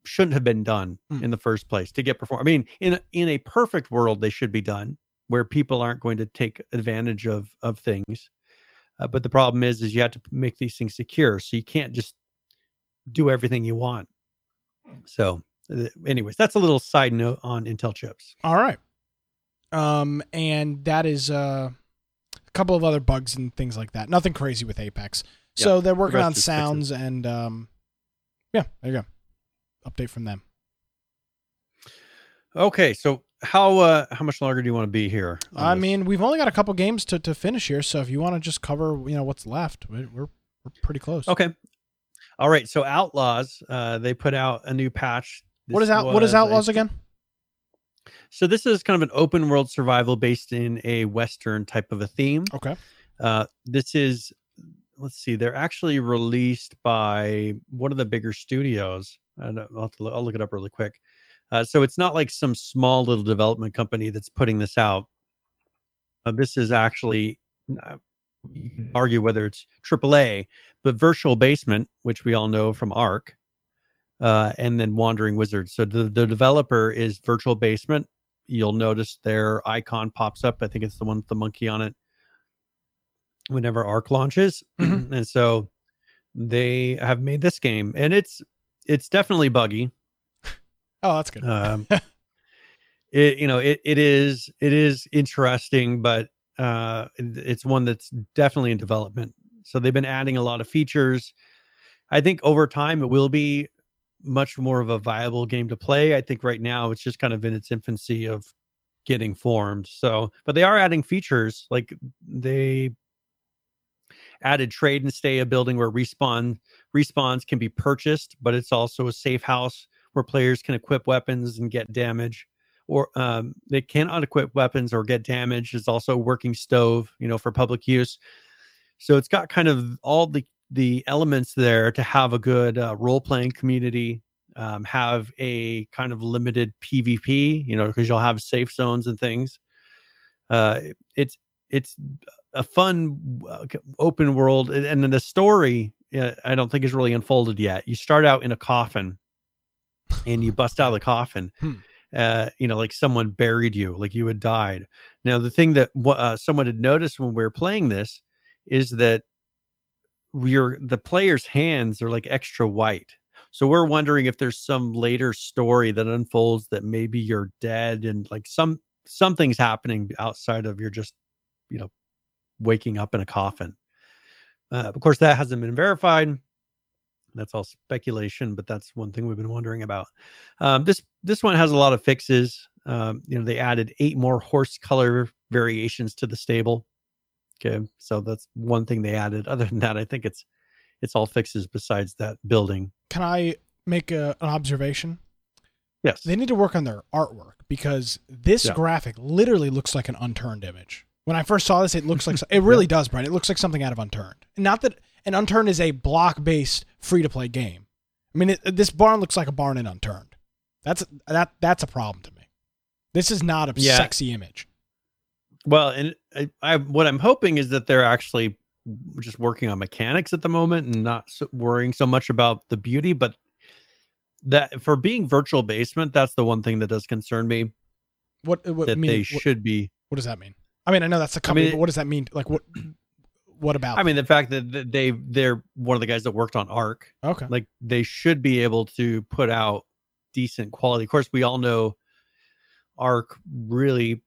shouldn't have been done Mm. in the first place to get perform. I mean, in a- in a perfect world, they should be done where people aren't going to take advantage of of things. Uh, but the problem is, is you have to make these things secure, so you can't just do everything you want. So, anyways, that's a little side note on Intel chips. All right. Um, and that is uh, a couple of other bugs and things like that. Nothing crazy with Apex. So they're working rest on sounds and um, yeah, there you go. Update from them. Okay, so how uh how much longer do you want to be here? I this? mean, we've only got a couple games to, to finish here, so if you want to just cover, you know, what's left, we- we're we're pretty close. okay. All right, so Outlaws, uh, they put out a new patch. What is out? What is Outlaws again? So this is kind of an open world survival based in a Western type of a theme. Okay. Uh, this is, let's see, they're actually released by one of the bigger studios. I don't, I'll, have to look, I'll look it up really quick. Uh, so it's not like some small little development company that's putting this out. Uh, this is actually, uh, you can argue whether it's AAA, but Virtual Basement, which we all know from ARK, uh, and then Wandering Wizards. So the, the developer is Virtual Basement. You'll notice their icon pops up. I think it's the one with the monkey on it whenever ARK launches. Mhm. and so they have made this game and it's it's definitely buggy. Oh, that's good. Um it you know it it is it is interesting but uh it's one that's definitely in development. So they've been adding a lot of features. I think over time it will be much more of a viable game to play. I think right now it's just kind of in its infancy of getting formed. So, but they are adding features like they added trade and stay a building where respawn respawns can be purchased, but it's also a safe house where players can equip weapons and get damage. Or um, they cannot equip weapons or get damage. It's also a working stove, you know, for public use. So it's got kind of all the the elements there to have a good uh, role playing community, um, have a kind of limited PvP, you know, because you'll have safe zones and things. Uh, it's it's a fun uh, open world, and then the story I don't think is really unfolded yet. You start out in a coffin, and you bust out of the coffin. Hmm. Uh, you know, like someone buried you, like you had died. Now, the thing that uh, someone had noticed when we were playing this is that your the player's hands are like extra white. So we're wondering if there's some later story that unfolds that maybe you're dead and like some something's happening outside of your just you know waking up in a coffin. Uh, of course, that hasn't been verified. That's all speculation, but that's one thing we've been wondering about. Um, this this one has a lot of fixes. Um, you know, they added eight more horse color variations to the stable. Okay, so that's one thing they added. Other than that, I think it's it's all fixes besides that building. Can I make a, an observation? Yes. They need to work on their artwork because this Yeah. graphic literally looks like an unturned image. When I first saw this, it looks like it really does, Brian. It looks like something out of Unturned. Not that an Unturned is a block-based free-to-play game. I mean, it, this barn looks like a barn in Unturned. That's that that's a problem to me. This is not a Yeah. sexy image. Well, and I, I what I'm hoping is that they're actually just working on mechanics at the moment and not so, worrying so much about the beauty. But that for being virtual basement, that's the one thing that does concern me. What, what that mean, they what, should be. what does that mean? I mean, I know that's the company, mean, but what does that mean? Like what? What about? I mean, the fact that they they're one of the guys that worked on ARK. okay. like they should be able to put out decent quality. Of course, we all know ARK really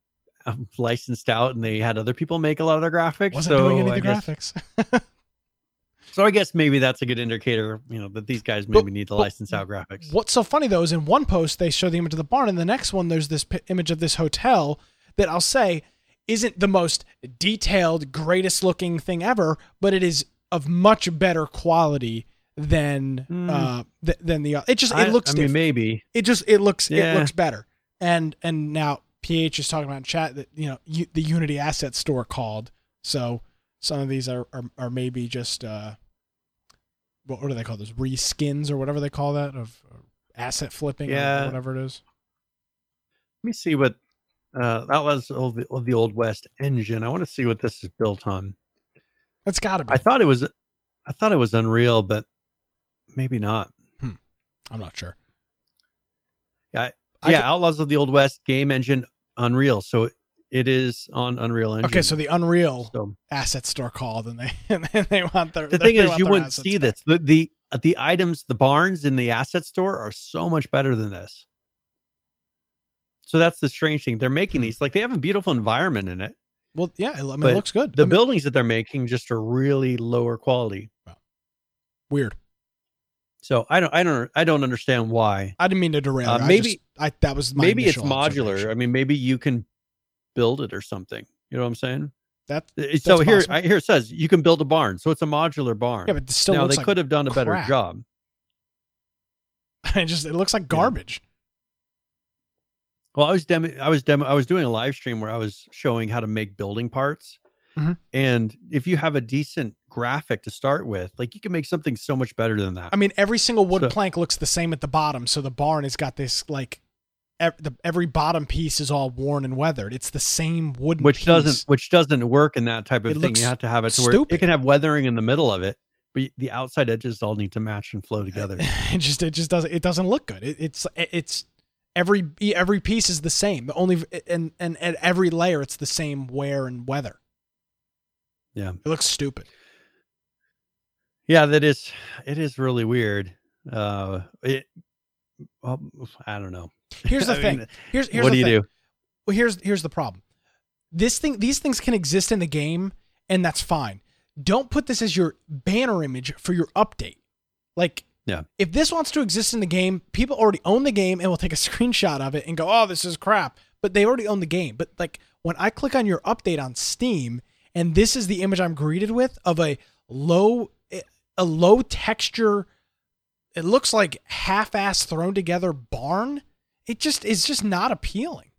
um, licensed out, and they had other people make a lot of their graphics. Wasn't so doing any I of the guess, graphics. so I guess maybe that's a good indicator, you know, that these guys But- maybe need to license out graphics. What's so funny though is in one post they show the image of the barn, and the next one there's this pi image of this hotel that I'll say isn't the most detailed, greatest looking thing ever, but it is of much better quality than Hmm. uh th- than the it just it looks I mean, maybe. it just it looks it looks better and and now ph is talking about in chat that you know U- the unity asset store called so some of these are are, are maybe just uh what, what do they call those reskins or whatever they call that of uh, asset flipping Yeah. or whatever it is Let me see what uh, that was of the, of the old West engine. I want to see what this is built on. that's gotta be I thought it was, I thought it was Unreal, but maybe not. i'm not sure Yeah, I yeah, could- Outlaws of the Old West game engine Unreal. So it is on Unreal Engine. okay so the unreal So asset store called and they and then they want their the thing is, you wouldn't see back. this. The, the the items, the barns in the asset store are so much better than this. So that's the strange thing. They're making Hmm. these like they have a beautiful environment in it. well yeah i mean it looks good The I mean, buildings that they're making just are really lower quality. weird So I don't, I don't, I don't understand why. I didn't mean to derail. Uh, you. I maybe- just- I, that was my maybe it's modular. I mean, maybe you can build it or something. You know what I'm saying? That Uh, So here. I, here it says you can build a barn. So it's a modular barn. yeah, but it still now they like could have done a better job. it just it looks like garbage. Well, I was demo, I was demo, I was doing a live stream where I was showing how to make building parts. Mhm. And if you have a decent graphic to start with, like you can make something so much better than that. I mean, every single wood So- plank looks the same at the bottom, so the barn has got this like ev- the, every bottom piece is all worn and weathered. It's the same wooden which piece. doesn't which doesn't work in that type of It thing. You have to have it to where stupid. it can have weathering in the middle of it, but the outside edges all need to match and flow together. it just it just doesn't it doesn't look good. It, it's it's every every piece is the same. The only and and at every layer it's the same wear and weather. Yeah. It looks stupid. yeah, that is it is really weird. Uh it well, I don't know. Here's the thing. mean, Here's here's what do you thing. do? Well, here's here's the problem. This thing, these things can exist in the game, and that's fine. Don't put this as your banner image for your update. Like, Yeah. if this wants to exist in the game, people already own the game and will take a screenshot of it and go, "Oh, this is crap." But they already own the game. But like when I click on your update on Steam, and this is the image I'm greeted with of a low, a low texture. It looks like half-ass thrown together barn. It just is just not appealing.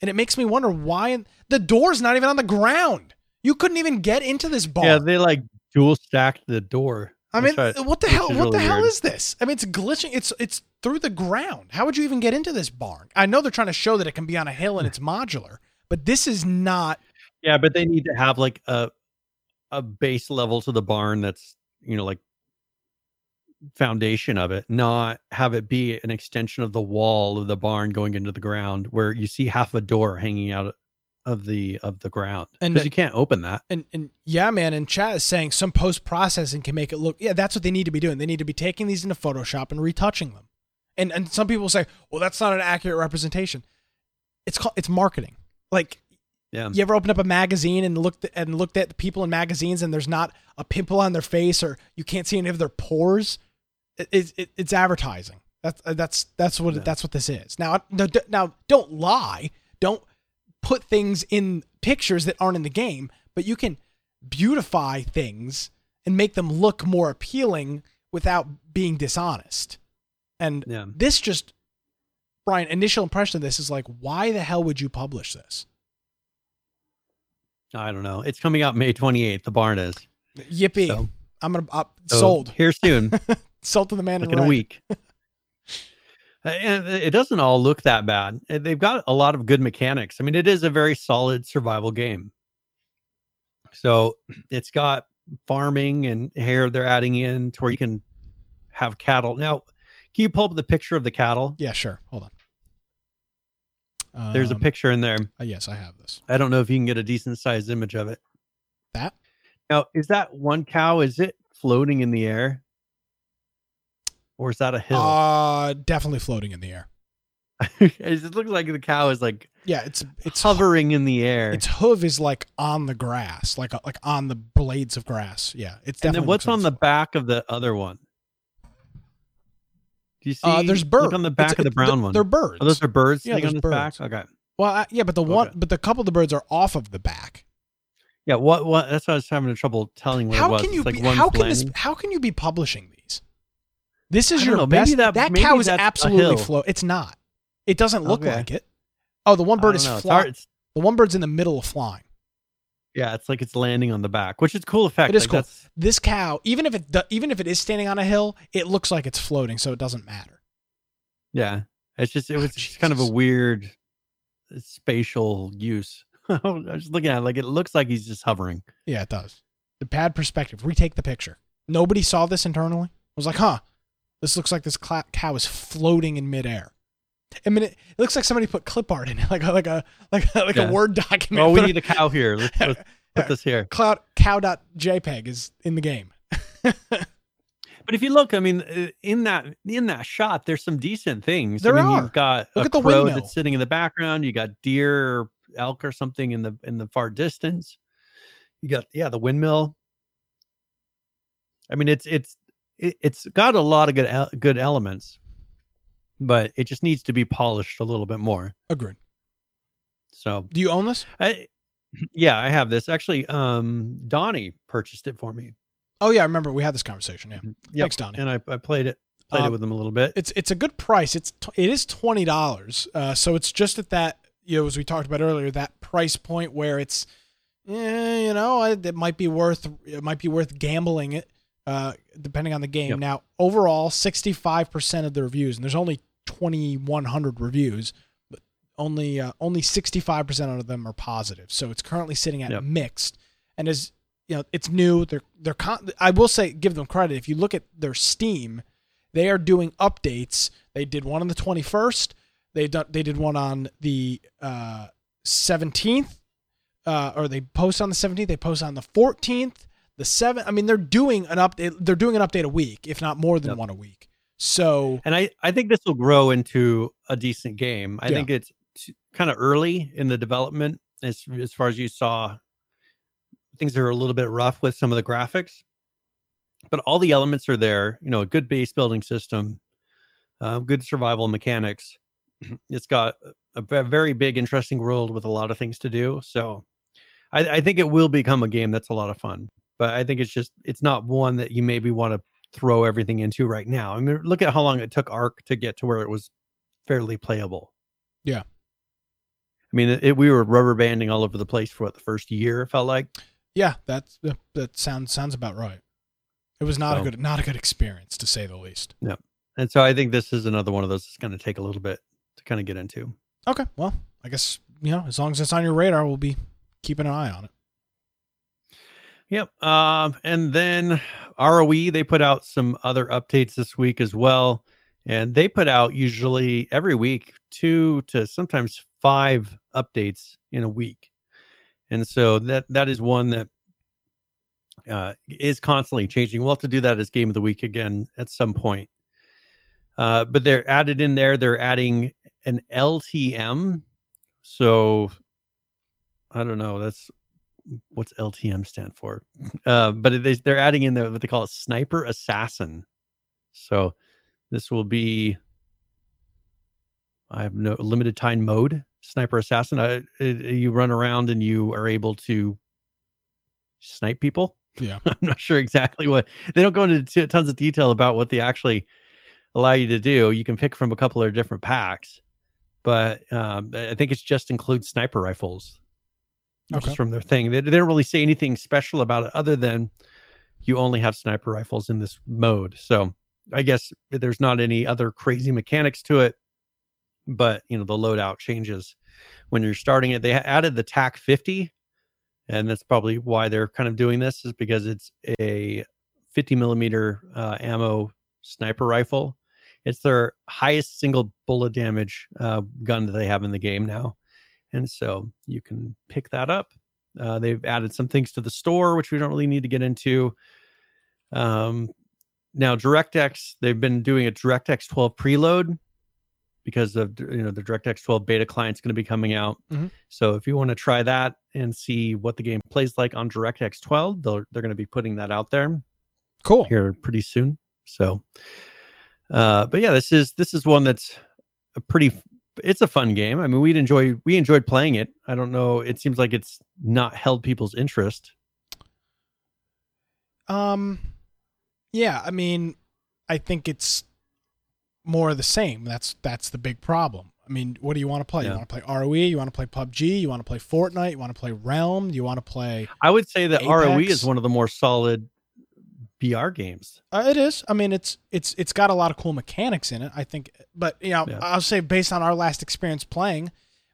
And it makes me wonder why the door's not even on the ground. You couldn't even get into this barn. Yeah, they like dual stacked the door. I mean, right, what the hell? What the hell weird. is this? I mean, it's glitching. It's it's through the ground. How would you even get into this barn? I know they're trying to show that it can be on a hill and it's modular, but this is not. Yeah, but they need to have like a a base level to the barn that's you know like foundation of it, not have it be an extension of the wall of the barn going into the ground where you see half a door hanging out of the of the ground And because uh, you can't open that. And and yeah, man. And chat is saying some post processing can make it look. Yeah, that's what they need to be doing. They need to be taking these into Photoshop and retouching them. And and some people say, well, that's not an accurate representation. It's called it's marketing. Like Yeah. You ever opened up a magazine and looked at, and looked at the people in magazines and there's not a pimple on their face or you can't see any of their pores? It, it, it- it's advertising. That's uh, that's that's what Yeah. that's what this is. Now now don't lie. Don't put things in pictures that aren't in the game, but you can beautify things and make them look more appealing without being dishonest. And Yeah. this just Brian, initial impression of this is like, why the hell would you publish this? I don't know. It's coming out May 28th. The barn is Yippee! So- I'm gonna uh, so sold. here soon, Sold to the man in in a week. And it doesn't all look that bad. They've got a lot of good mechanics. I mean, it is a very solid survival game. So it's got farming and hair they're adding in to where you can have cattle. Now, can you pull up the picture of the cattle? Yeah, sure. Hold on. There's a Um, picture in there. uh, yes, I have this. I don't know if you can get a decent sized image of it. That Now, is that one cow? Is it floating in the air? Or is that a hill? uh definitely floating in the air. it looks like the cow is like Yeah, it's it's hovering in the air. Its hoof is like on the grass, like like on the blades of grass. Yeah, it's and definitely. then what's on the back of the other one? Do you see? Uh, there's birds Look on the back of the brown one. They're birds. Oh, those are birds Yeah, on there's the back. birds. Okay. well, uh, yeah, but the one, Okay. but the couple of the birds are off of the back. Yeah. What? What? That's why I was having trouble telling what it How was. can you It's like be? How can this? How can you be publishing these? This is your know, maybe best. that- That, maybe cow is absolutely float. It's not. It doesn't look Okay. like it. Oh, the one bird is. Flying. The one bird's in the middle of flying. yeah, it's like it's landing on the back, which is a cool effect. It is Like, cool. that's- This cow, even if it even if it is standing on a hill, it looks like it's floating, so it doesn't matter. Yeah. It's just it Oh, was just kind of a weird uh, spatial use. I was looking at it, like it looks like he's just hovering. Yeah, it does. The bad perspective. Retake the picture. Nobody saw this internally. I was like, huh, this looks like this cow is floating in midair. I mean, it, it looks like somebody put clip art in it, like a, like a like a, like Yeah. a word document. Oh, we need a cow here. Let's, put this here. cloud cow.jpg is in the game. But if you look, I mean, uh, in that in that shot, there's some decent things. There I mean, are. You've got Look a at the crow windmill. that's sitting in the background. You got deer, or elk, or something in the in the far distance. You got yeah, the windmill. I mean, it's it's it, it's got a lot of good good elements, but it just needs to be polished a little bit more. Agreed. So Do you own this? I, yeah, I have this actually. Um, Donnie purchased it for me. Oh yeah, I remember we had this conversation. Yeah. Yep. Thanks, Donnie. and I, I played it played it Um, with him a little bit. It's it's a good price. It's t- it is twenty dollars. Uh, so it's just at that you know as we talked about earlier that price point where it's, eh, you know, it, it might be worth it might be worth gambling it, uh, depending on the game. Yep. Now overall, sixty five percent of the reviews, and there's only twenty one hundred reviews, but only uh, only sixty five percent of them are positive. So it's currently sitting at Yep. mixed, and as you know, it's new. They're they're con- I will say give them credit if you look at their Steam they are doing updates. They did one on the 21st. They done they did one on the uh, 17th, uh, or they post on the 17th. They post on the 14th, the seven, I mean, they're doing an update. They're doing an update a week, if not more than Yep. one a week. So and I, I think this will grow into a decent game. I Yeah. think it's kind of early in the development as as far as you saw. Things are a little bit rough with some of the graphics, but all the elements are there. You know, a good base building system, uh, good survival mechanics. It's got a very big, interesting world with a lot of things to do. So, I, I think it will become a game that's a lot of fun. But I think it's just it's not one that you maybe want to throw everything into right now. I mean, look at how long it took ARK to get to where it was fairly playable. Yeah. I mean, it, we were rubber banding all over the place for what the first year felt like. yeah, that's that sounds sounds about right. It was not a good not a good experience to say the least. Yeah. And so I think this is another one of those that's going to take a little bit to kind of get into. Okay, well, I guess you know as long as it's on your radar, we'll be keeping an eye on it. Yep. Um, and then ROE, they put out some other updates this week as well. And they put out usually every week two to sometimes five updates in a week. And so that that is one that uh, is constantly changing. We'll have to do that as game of the week again at some point. Uh, but they're added in there. They're adding an LTM. So I don't know. That's what's LTM stand for. Uh, but they- they're adding in the, what they call a sniper assassin. So this will be, I have no limited time mode sniper assassin. I, it, you run around and you are able to snipe people. Yeah. I'm not sure exactly what they don't go into t- tons of detail about what they actually allow you to do. You can pick from a couple of different packs, but um, I think it's just includes sniper rifles Okay. just from their thing. They, they don't really say anything special about it other than you only have sniper rifles in this mode. So I guess there's not any other crazy mechanics to it, but you know the loadout changes when you're starting it. They added the TAC 50, and that's probably why they're kind of doing this is because it's a 50 millimeter uh, ammo sniper rifle. It's their highest single bullet damage uh, gun that they have in the game now and so you can pick that up. Uh, they've added some things to the store, which we don't really need to get into. Um, now, DirectX, they've been doing a DirectX 12 preload because of you know the DirectX 12 beta client's going to be coming out. Mhm. So if you want to try that and see what the game plays like on DirectX 12, they're they're going to be putting that out there Cool. here pretty soon. So, uh, but yeah, this is this is one that's a pretty. It's a fun game. I mean, we'd enjoy we enjoyed playing it. I don't know. It seems like it's not held people's interest. Um, yeah, I mean, I think it's more of the same. That's that's the big problem. I mean, what do you want to play? Yeah. You want to play ROE? You want to play PUBG? You want to play Fortnite? You want to play Realm? Do you want to play? I would say that ROE is one of the more solid BR games. Uh, it is. I mean, it's it's it's got a lot of cool mechanics in it. I think, but you know, Yeah. I'll say based on our last experience playing,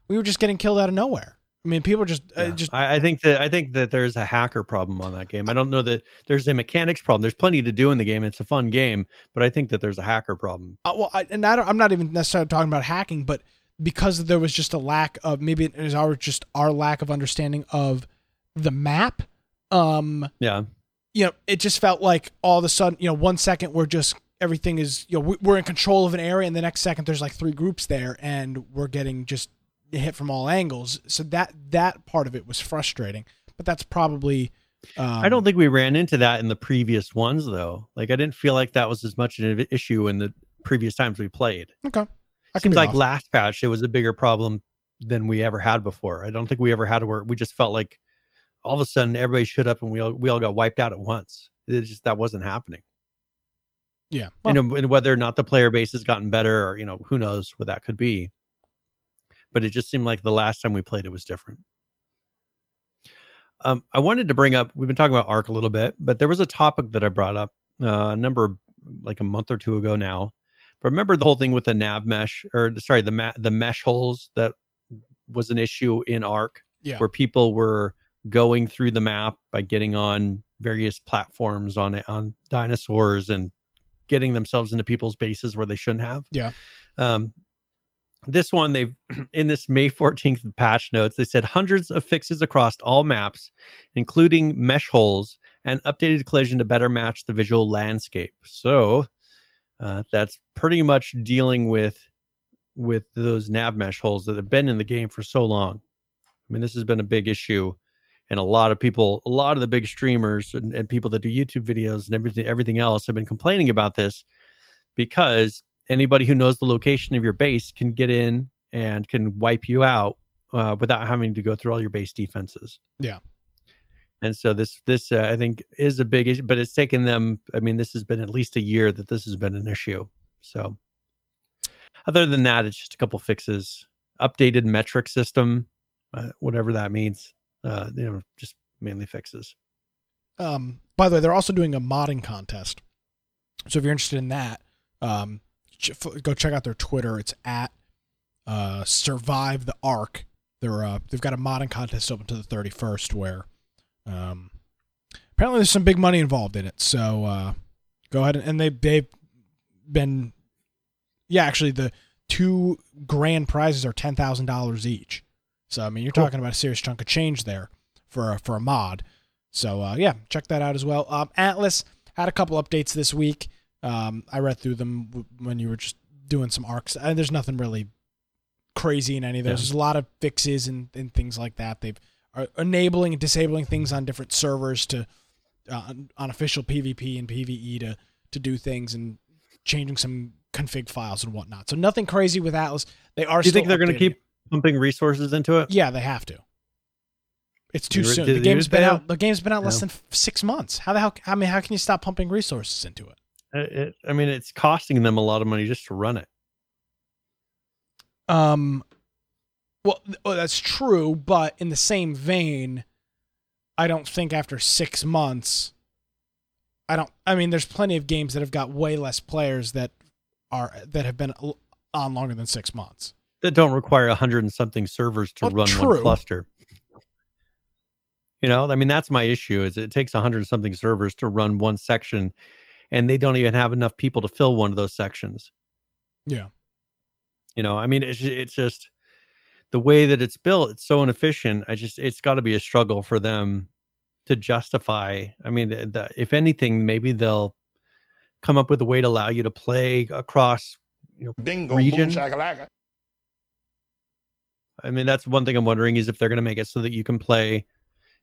we were just getting killed out of nowhere. I mean, people just uh, just I, I think that I think that there's a hacker problem on that game. I don't know that there's a mechanics problem. There's plenty to do in the game. It's a fun game, but I think that there's a hacker problem. Uh, well, I, and I don't, I'm not even necessarily talking about hacking, but because there was just a lack of maybe it is our just our lack of understanding of the map. Um, Yeah. You know, it just felt like all of a sudden, you know, one second we're just everything is you know we- we're in control of an area, and the next second there's like three groups there, and we're getting just hit from all angles. So that that part of it was frustrating, but that's probably Um, I don't think we ran into that in the previous ones though. Like I didn't feel like that was as much of an issue in the previous times we played. Okay. I Seems like off. last patch it was a bigger problem than we ever had before. I don't think we ever had where we just felt like all of a sudden everybody showed up and we all we all got wiped out at once. It just that wasn't happening. yeah. Well, know, and whether or not the player base has gotten better or you know who knows what that could be. But it just seemed like the last time we played it was different. Um, I wanted to bring up. We've been talking about ARK a little bit, but there was a topic that I brought up uh, a number, like a month or two ago now. But remember the whole thing with the nav mesh, or sorry, the ma- the mesh holes that was an issue in ARK, Yeah. where people were going through the map by getting on various platforms on it on dinosaurs and getting themselves into people's bases where they shouldn't have. Yeah. Um, this one they've in this May 14th patch notes, they said hundreds of fixes across all maps, including mesh holes and updated collision to better match the visual landscape. So uh, that's pretty much dealing with with those nav mesh holes that have been in the game for so long. I mean, this has been a big issue, and a lot of people, a lot of the big streamers and, and people that do YouTube videos and everything, everything else have been complaining about this because anybody who knows the location of your base can get in and can wipe you out uh, without having to go through all your base defenses. Yeah. And so this this uh, I think is a big issue, but it's taken them. I mean, this has been at least a year that this has been an issue. So other than that, it's just a couple fixes, updated metric system, uh, whatever that means. Uh, you know, just mainly fixes. Um, by the way, they're also doing a modding contest. So if you're interested in that, um, go check out their Twitter. It's at uh, Survive the ARK. They're uh, they've got a modding contest open to the 31st where um, apparently there's some big money involved in it. So uh, go ahead and, and they they've been yeah actually the two grand prizes are ten thousand dollars each. So I mean you're Cool. talking about a serious chunk of change there for a, for a mod. So uh, yeah, check that out as well. Um, Atlas had a couple updates this week. Um, I read through them w- when you were just doing some arcs. And there's nothing really crazy in any of those. Yeah. There's a lot of fixes and, and things like that. They've are enabling and disabling things on different servers to uh, on, official PvP and PvE to to do things and changing some config files and whatnot. So nothing crazy with Atlas. They are. Do you think they're going to keep pumping resources into it? it. Yeah, they have to. It's too Did- soon. did The they game's use been that? out. The game's been out less than f- six months. How the hell? I mean, how can you stop pumping resources into it? Uh, it, I mean, it's costing them a lot of money just to run it. Um, well, th- oh, that's true, but in the same vein, I don't think after six months, I don't. I mean, there's plenty of games that have got way less players that are that have been l- on longer than six months. That don't require a hundred and something servers to Well, run true. one cluster. You know, I mean, that's my issue. Is it takes a hundred and something servers to run one section, and they don't even have enough people to fill one of those sections. Yeah. You know, I mean, it's it's just the way that it's built. It's so inefficient. I just it's got to be a struggle for them to justify. I mean, the, the, if anything, maybe they'll come up with a way to allow you to play across you know, Bingo, Region? boom, shakalaka. I mean, that's one thing I'm wondering is if they're going to make it so that you can play,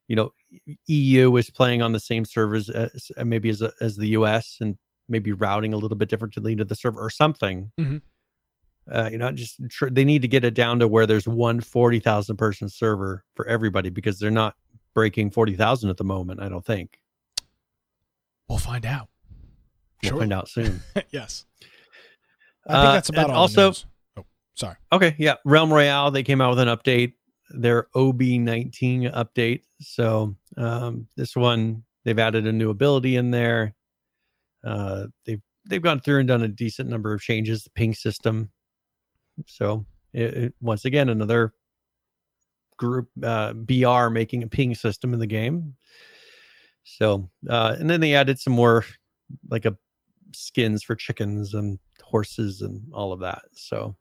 you know, EU is playing on the same servers as uh, maybe as as the US and maybe routing a little bit differently to the server or something. Mhm. Uh, you know, just tr- they need to get it down to where there's one 40,000 person server for everybody because they're not breaking 40,000 at the moment. I don't think. We'll find out. We'll Sure. find out soon. yes. I think Uh, that's about and all. also- sorry. Okay, yeah. Realm Royale, they came out with an update, their OB19 update. So um, this one, they've added a new ability in there. Uh, they've they've gone through and done a decent number of changes. The ping system. So it, it- once again, another group uh, BR making a ping system in the game. So uh, and then they added some more like a skins for chickens and horses and all of that. So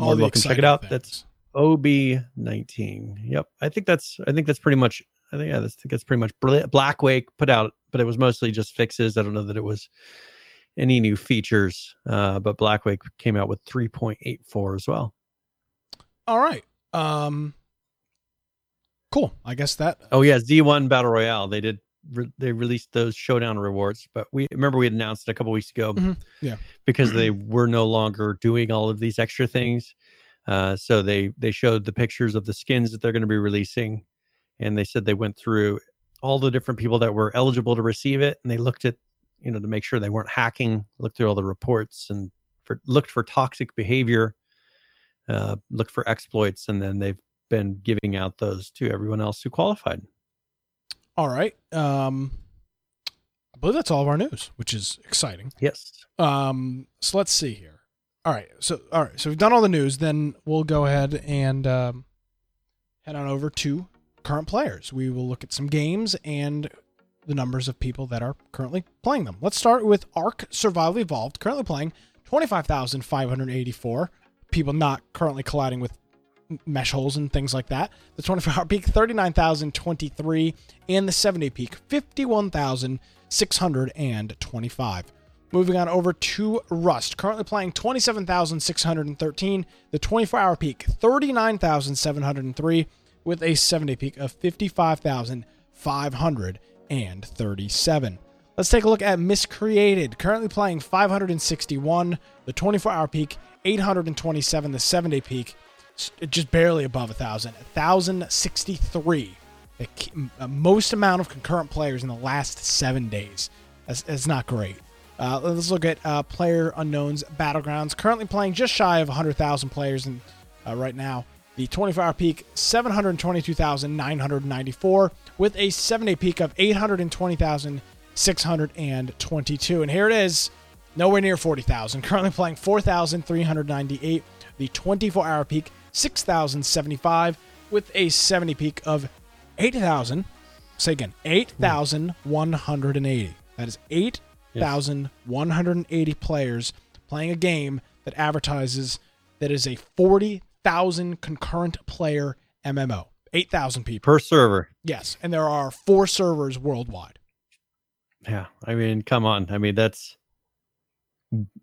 All the welcome. Check it out. things. That's OB19. Yep. I think that's I think that's pretty much I think yeah, that's, I think that's pretty much Bla- Blackwake put out, but it was mostly just fixes. I don't know that it was any new features. Uh, but Blackwake came out with 3.84 as well. all right. Um, cool. I guess that. Oh yeah, Z1 Battle Royale. They did re- they released those showdown rewards. But we remember we had announced it a couple weeks ago, Mhm. Yeah. because they were no longer doing all of these extra things. Uh, so they they showed the pictures of the skins that they're going to be releasing, and they said they went through all the different people that were eligible to receive it, and they looked at you know to make sure they weren't hacking, looked through all the reports and for, looked for toxic behavior, uh, looked for exploits, and then they've been giving out those to everyone else who qualified. All right. Um, I believe that's all of our news, which is exciting. Yes. Um, so let's see here. All right. So all right. So we've done all the news. Then we'll go ahead and um, head on over to current players. We will look at some games and the numbers of people that are currently playing them. Let's start with Ark Survival Evolved, currently playing twenty five thousand five hundred eighty four people not currently colliding with mesh holes and things like that. The 24 hour peak 39,023 and the 70 peak 51,625. Moving on over to Rust, currently playing 27,613, the 24 hour peak 39,703 with a 70 peak of 55,537. Let's take a look at Miscreated, currently playing 561, the 24 hour peak 827, the 7 day peak just barely above a thousand, 1,063. The uh, most amount of concurrent players in the last seven days. That's, that's not great. Uh, let's look at uh, Player Unknown's Battlegrounds. Currently playing just shy of 100,000 players in, uh, right now. The 24 hour peak, 722,994, with a seven day peak of 820,622. And here it is, nowhere near 40,000. Currently playing 4,398. The 24 hour peak, 6,075, with a 70 peak of 8,000. Say again, 8,180. That is 8,180 players playing a game that advertises that is a 40,000 concurrent player MMO. 8,000 people. Per server. Yes. And there are four servers worldwide. Yeah, I mean, come on. I mean, that's,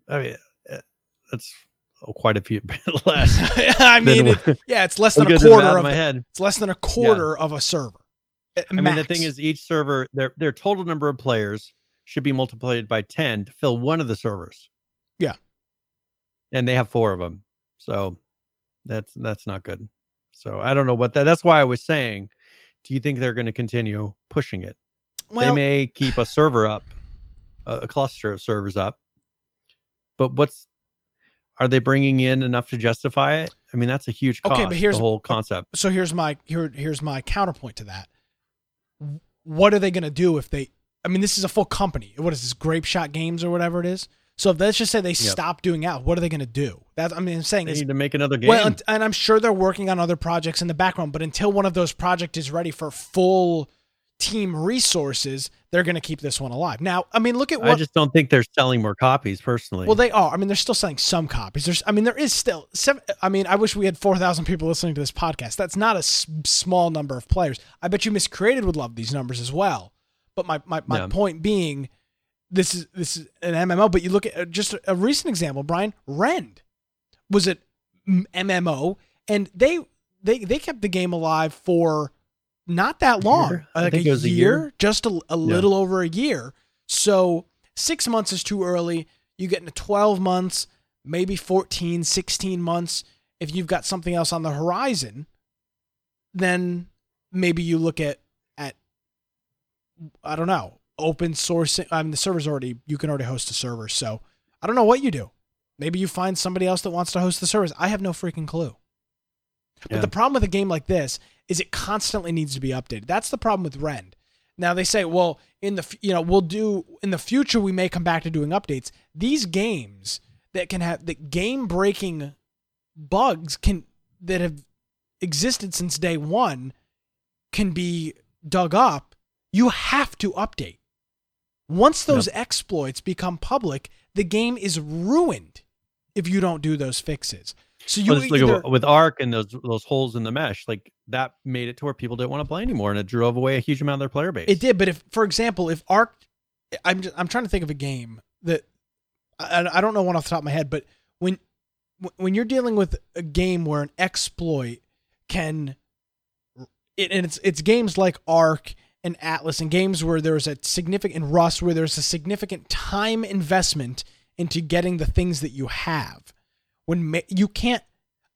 I mean, uh, that's quite a few less. I mean, it, yeah, it's less than a quarter out of my head. it's less than a quarter of a server. I mean, the thing is, each server, their their total number of players should be multiplied by ten to fill one of the servers. Yeah. and they have four of them, so that's that's not good. So I don't know what that. That's why I was saying. Do you think they're going to continue pushing it? well, they may keep a server up, a, a cluster of servers up, but what's are they bringing in enough to justify it? I mean, that's a huge cost. Okay, but here's- the whole concept. so here's my here here's my counterpoint to that. What are they going to do if they? I mean, this is a full company. What is this? Grapeshot Games or whatever it is. So if let's just say they stop doing out, what are they going to do? That's I mean, I'm saying They need to make another game. well, and, and I'm sure they're working on other projects in the background. But until one of those projects is ready for full team resources, they're going to keep this one alive. Now, I mean, look at what I just don't think they're selling more copies personally. Well, they are. I mean, they're still selling some copies. There's, I mean, there is still seven. I mean, I wish we had four thousand people listening to this podcast. That's not a s- small number of players. I bet you Miscreated would love these numbers as well. But my my, my Yeah. point being, this is this is an MMO. But you look at uh, just a recent example. Brian Rend was it MMO, and they they they kept the game alive for not that long, year? I like think a, it was a year, year. just a, a little over a year. So six months is too early. You get into 12 months, maybe 14, 16 months. If you've got something else on the horizon, then maybe you look at, at I don't know, open sourcing. I mean, the server's already, you can already host a server. So I don't know what you do. Maybe you find somebody else that wants to host the service. I have no freaking clue. But Yeah. the problem with a game like this is it constantly needs to be updated. That's the problem with Rend. Now they say, well, in the you know we'll do in the future we may come back to doing updates. These games that can have the game breaking bugs can that have existed since day one can be dug up. You have to update. Once those exploits become public, the game is ruined if you don't do those fixes. So you Well, just look either, at, with ARK and those those holes in the mesh, like that made it to where people didn't want to play anymore, and it drove away a huge amount of their player base. It did, but if, for example, if ARK, I'm just, I'm trying to think of a game that I, I don't know one off the top of my head, but when when you're dealing with a game where an exploit can, it, and it's it's games like ARK and Atlas and games where there's a significant In Rust where there's a significant time investment into getting the things that you have. When ma- you can't,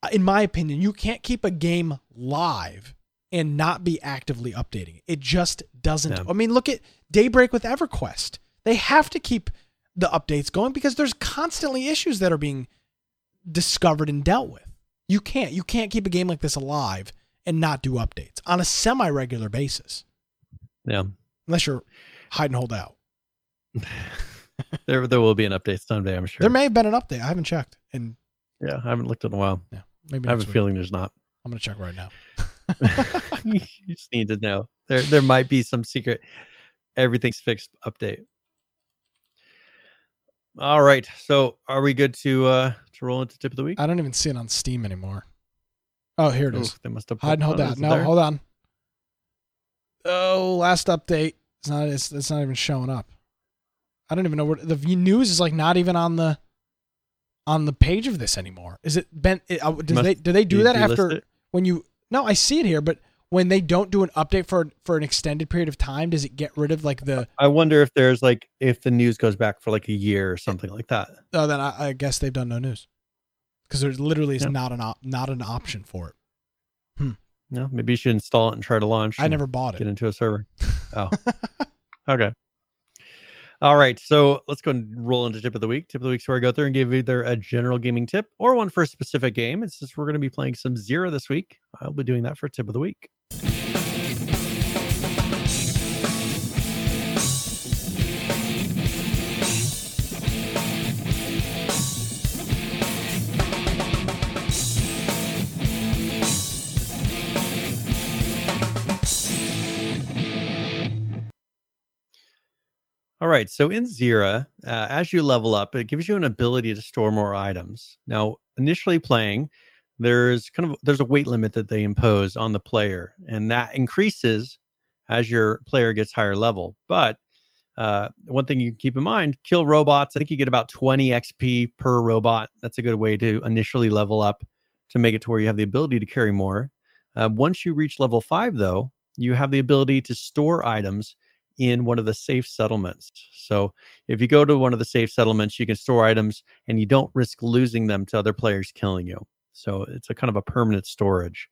uh, in my opinion, you can't keep a game live and not be actively updating it. It just doesn't. Yeah. I mean, look at Daybreak with EverQuest. They have to keep the updates going because there's constantly issues that are being discovered and dealt with. You can't. You can't keep a game like this alive and not do updates on a semi-regular basis Yeah. unless you're hide and hold out. There there will be an update someday, I'm sure. There may have been an update. I haven't checked, and yeah, I haven't looked in a while. Yeah, maybe I have a week. feeling there's not. I'm gonna check right now. you just need to know. There there might be some secret everything's fixed update. All right. So are we good to uh to roll into tip of the week? I don't even see it on Steam anymore. Oh, here it Ooh, is. they must have Hide and hold out. No, there? hold on. Oh, last update. It's not. It's, it's not even showing up. I don't even know where the news is. Like not even on the on the page of this anymore. Is it been? It, uh, does Must they do they do that after it? when you? No, I see it here, but when they don't do an update for for an extended period of time, does it get rid of like the? I wonder if there's like if the news goes back for like a year or something like that. Oh, then I, I guess they've done no news because there literally is Yeah. not an op, not an option for it. Hmm. No, maybe you should install it and try to launch. I never bought it. get into a server. Oh, okay. All right, so let's go and roll into tip of the week. Tip of the week's where I go through and give either a general gaming tip or one for a specific game. It's just we're going to be playing some Xera this week. I'll be doing that for tip of the week. All right. So in Xera, uh, as you level up, it gives you an ability to store more items. Now, initially playing, there's kind of there's a weight limit that they impose on the player, and that increases as your player gets higher level. But uh, one thing you can keep in mind: kill robots. I think you get about 20 XP per robot. That's a good way to initially level up to make it to where you have the ability to carry more. Uh, once you reach level five, though, you have the ability to store items in one of the safe settlements. So if you go to one of the safe settlements, you can store items and you don't risk losing them to other players killing you. So it's a kind of a permanent storage.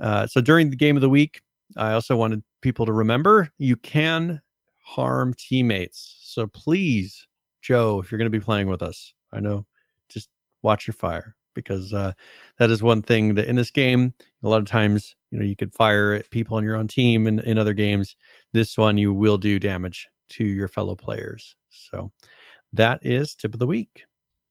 Uh, so during the game of the week, I also wanted people to remember you can harm teammates. So please, Joe, if you're going to be playing with us, I know, just watch your fire because uh, that is one thing that in this game, a lot of times, you know, you could fire at people on your own team and in other games this one you will do damage to your fellow players. So that is tip of the week.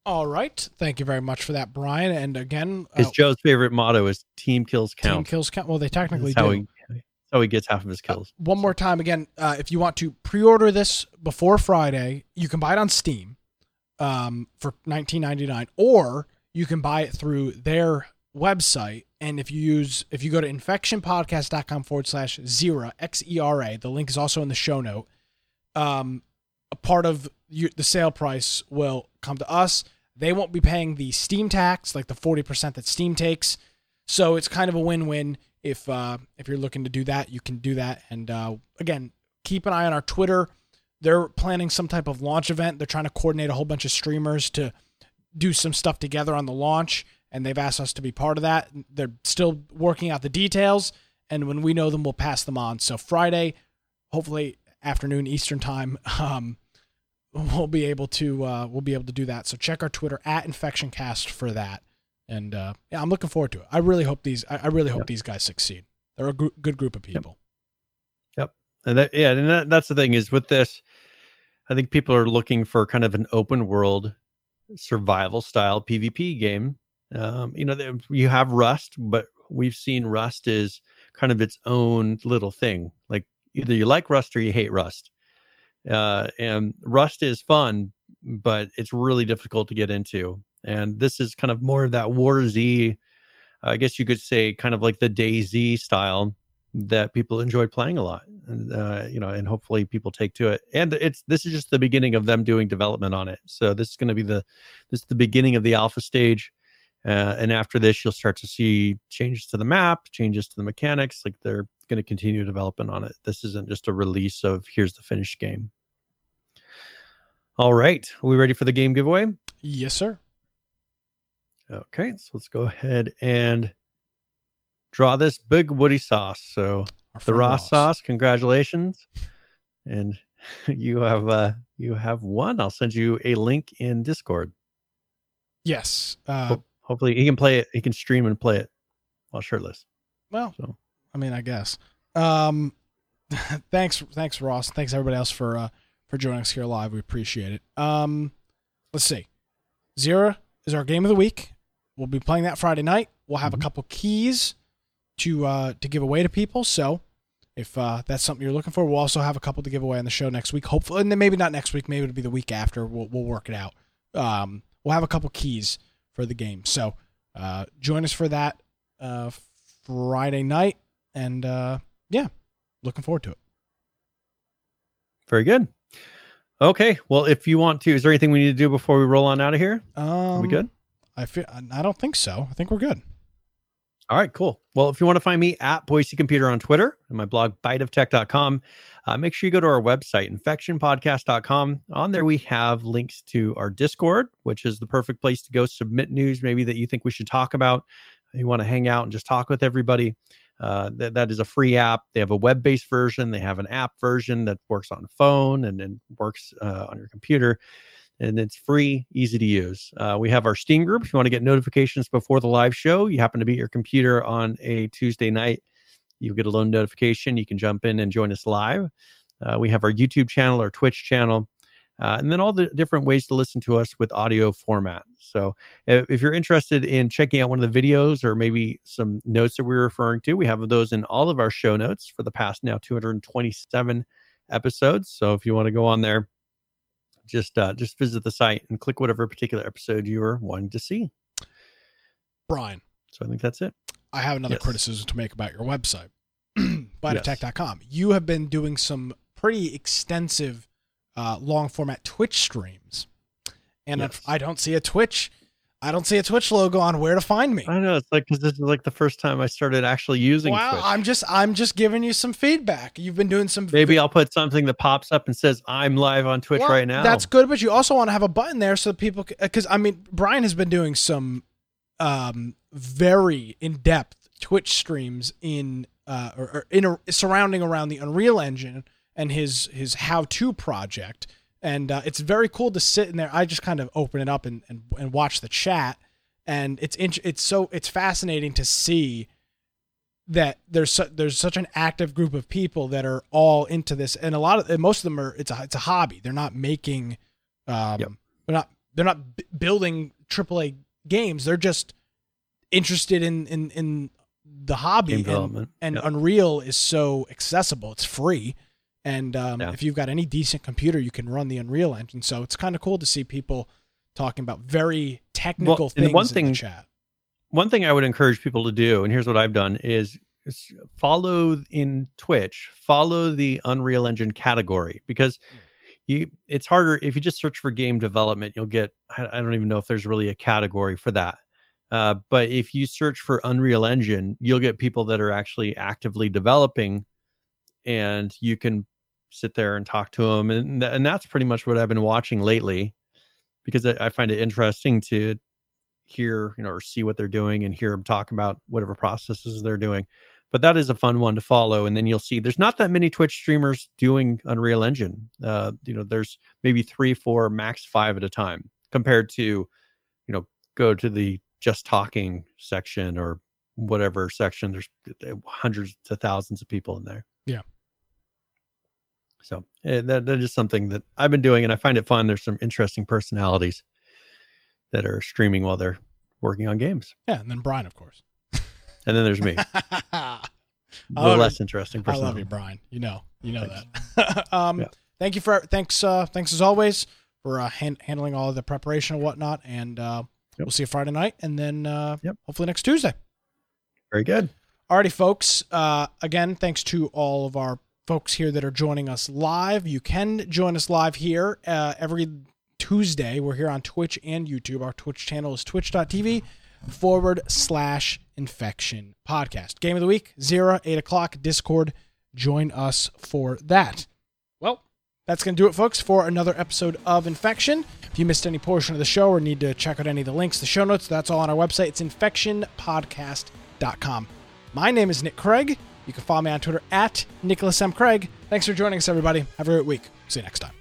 All right. Thank you very much for that, Brian. And again, His uh, Joe's favorite motto is team kills count. team kills count. Well, they technically That's do. he that's how he gets half of his kills. One more time, again, uh, if you want to pre-order this before Friday, you can buy it on Steam um, for 19.99, or you can buy it through their website. And if you use, if you go to infectionpodcast.com forward slash xera, X E R A, the link is also in the show note. Um, a part of you, the sale price will come to us. They won't be paying the Steam tax, like the 40% that Steam takes. So it's kind of a win-win. If uh, if you're looking to do that, you can do that. And uh, again, keep an eye on our Twitter. They're planning some type of launch event. They're trying to coordinate a whole bunch of streamers to do some stuff together on the launch, and they've asked us to be part of that. They're still working out the details, and when we know them, we'll pass them on. So Friday, hopefully afternoon Eastern time, um, we'll be able to uh, we'll be able to do that. So check our Twitter at InfectionCast for that. And uh, yeah, I'm looking forward to it. I really hope these I, I really hope Yep. these guys succeed. They're a gr- good group of people. Yep. And that, yeah, and that, that's the thing is with this, I think people are looking for kind of an open world survival style PvP game. Um, you know, you have Rust, but we've seen Rust is kind of its own little thing. Like either you like Rust or you hate Rust. Uh, and Rust is fun, but it's really difficult to get into. And this is kind of more of that War Z, I guess you could say, kind of like the DayZ style that people enjoy playing a lot. And, uh, you know, and hopefully people take to it. And it's this is just the beginning of them doing development on it. So this is going to be the this is the beginning of the alpha stage. Uh, and after this, you'll start to see changes to the map, changes to the mechanics. Like they're going to continue development on it. This isn't just a release of here's the finished game. All right, are we ready for the game giveaway? Yes, sir. Okay, so let's go ahead and draw this big woody sauce. So the friend Ross sauce, congratulations, and you have uh you have one. I'll send you a link in Discord. Yes. Uh, Ho- Hopefully, he can play it. He can stream and play it while shirtless. well, So I mean, I guess. Um, thanks, thanks, Ross. Thanks everybody else for uh, for joining us here live. We appreciate it. Um, let's see. Xera is our game of the week. We'll be playing that Friday night. We'll have Mhm. a couple keys to uh, to give away to people. So if uh, that's something you're looking for, we'll also have a couple to give away on the show next week. Hopefully, and then maybe not next week. Maybe it'll be the week after. We'll we'll work it out. Um, we'll have a couple keys for the game. So uh, join us for that uh, Friday night, and uh, yeah, looking forward to it. very good. Okay, well, if you want to, is there anything we need to do before we roll on out of here? Um, Are we good? I feel. I don't think so. I think we're good. All right, cool. Well, if you want to find me at Boise Computer on Twitter and my blog, biteoftech.com, uh, make sure you go to our website, infectionpodcast.com. On there, we have links to our Discord, which is the perfect place to go submit news maybe that you think we should talk about. You want to hang out and just talk with everybody. Uh, that, that is a free app. They have a web based version, they have an app version that works on phone and, and works uh, on your computer and it's free, easy to use. Uh, we have our Steam group. If you want to get notifications before the live show, you happen to be at your computer on a Tuesday night, you get a little notification. You can jump in and join us live. Uh, we have our YouTube channel, our Twitch channel, uh, and then all the different ways to listen to us with audio format. So if, if you're interested in checking out one of the videos or maybe some notes that we're referring to, we have those in all of our show notes for the past now 227 episodes. So if you want to go on there, just uh, just visit the site and click whatever particular episode you are wanting to see. Brian, So I think that's it. I have another Yes. criticism to make about your website, biteoftech.com. You have been doing some pretty extensive uh, long format Twitch streams, and Yes. I don't see a Twitch. I don't see a Twitch logo on where to find me. I know it's like because this is like the first time I started actually using Wow, Twitch. I'm just I'm just giving you some feedback. You've been doing some Maybe I'll put something that pops up and says I'm live on Twitch Well, right now. That's good, but you also want to have a button there so people because I mean Brian has been doing some um very in depth Twitch streams in uh or, or in a, surrounding around the Unreal Engine and his his how to project. And uh, it's very cool to sit in there. I just kind of open it up and, and, and watch the chat, and it's int- it's so it's fascinating to see that there's su- there's such an active group of people that are all into this, and a lot of and most of them are it's a it's a hobby. They're not making, um, Yep. they're not they're not b- building AAA games. They're just interested in in in the hobby. Game and- and Yep. Unreal is so accessible. It's free, and um, Yeah. if you've got any decent computer, you can run the Unreal Engine. So it's kind of cool to see people talking about very technical Well, things one in thing- the chat. one thing I would encourage people to do, and here's what I've done, is, follow in Twitch, follow the Unreal Engine category because you it's harder if you just search for game development, you'll get I, I don't even know if there's really a category for that. Uh, but if you search for Unreal Engine, you'll get people that are actually actively developing, and you can sit there and talk to them, and and that's pretty much what I've been watching lately, because I, I find it interesting to hear you know or see what they're doing and hear them talk about whatever processes they're doing but that is a fun one to follow and then you'll see there's not that many twitch streamers doing unreal engine uh you know there's maybe three four max five at a time compared to you know go to the just talking section or whatever section there's uh, hundreds to thousands of people in there Yeah. So eh, that, that is something that i've been doing and i find it fun there's some interesting personalities that are streaming while they're working on games. Yeah, and then Brian, of course. And then there's me, I the love less interesting I person. love you, Brian. You know, you know that. um, Yeah. Thank you for thanks. Uh, thanks as always for uh, han- handling all of the preparation and whatnot. And uh, Yep. we'll see you Friday night, and then uh, Yep. hopefully next Tuesday. Very good. Alrighty, folks. Uh, again, thanks to all of our folks here that are joining us live. You can join us live here uh, every Tuesday. We're here on Twitch and YouTube. Our Twitch channel is twitch.tv forward slash infection podcast. Game of the week, Xera, eight o'clock, Discord. Join us for that. Well, that's going to do it, folks, for another episode of Infection. If you missed any portion of the show or need to check out any of the links, the show notes, that's all on our website. It's infectionpodcast.com. My name is Nick Craig. You can follow me on Twitter at Nicholas M. Craig. Thanks for joining us, everybody. Have a great week. See you next time.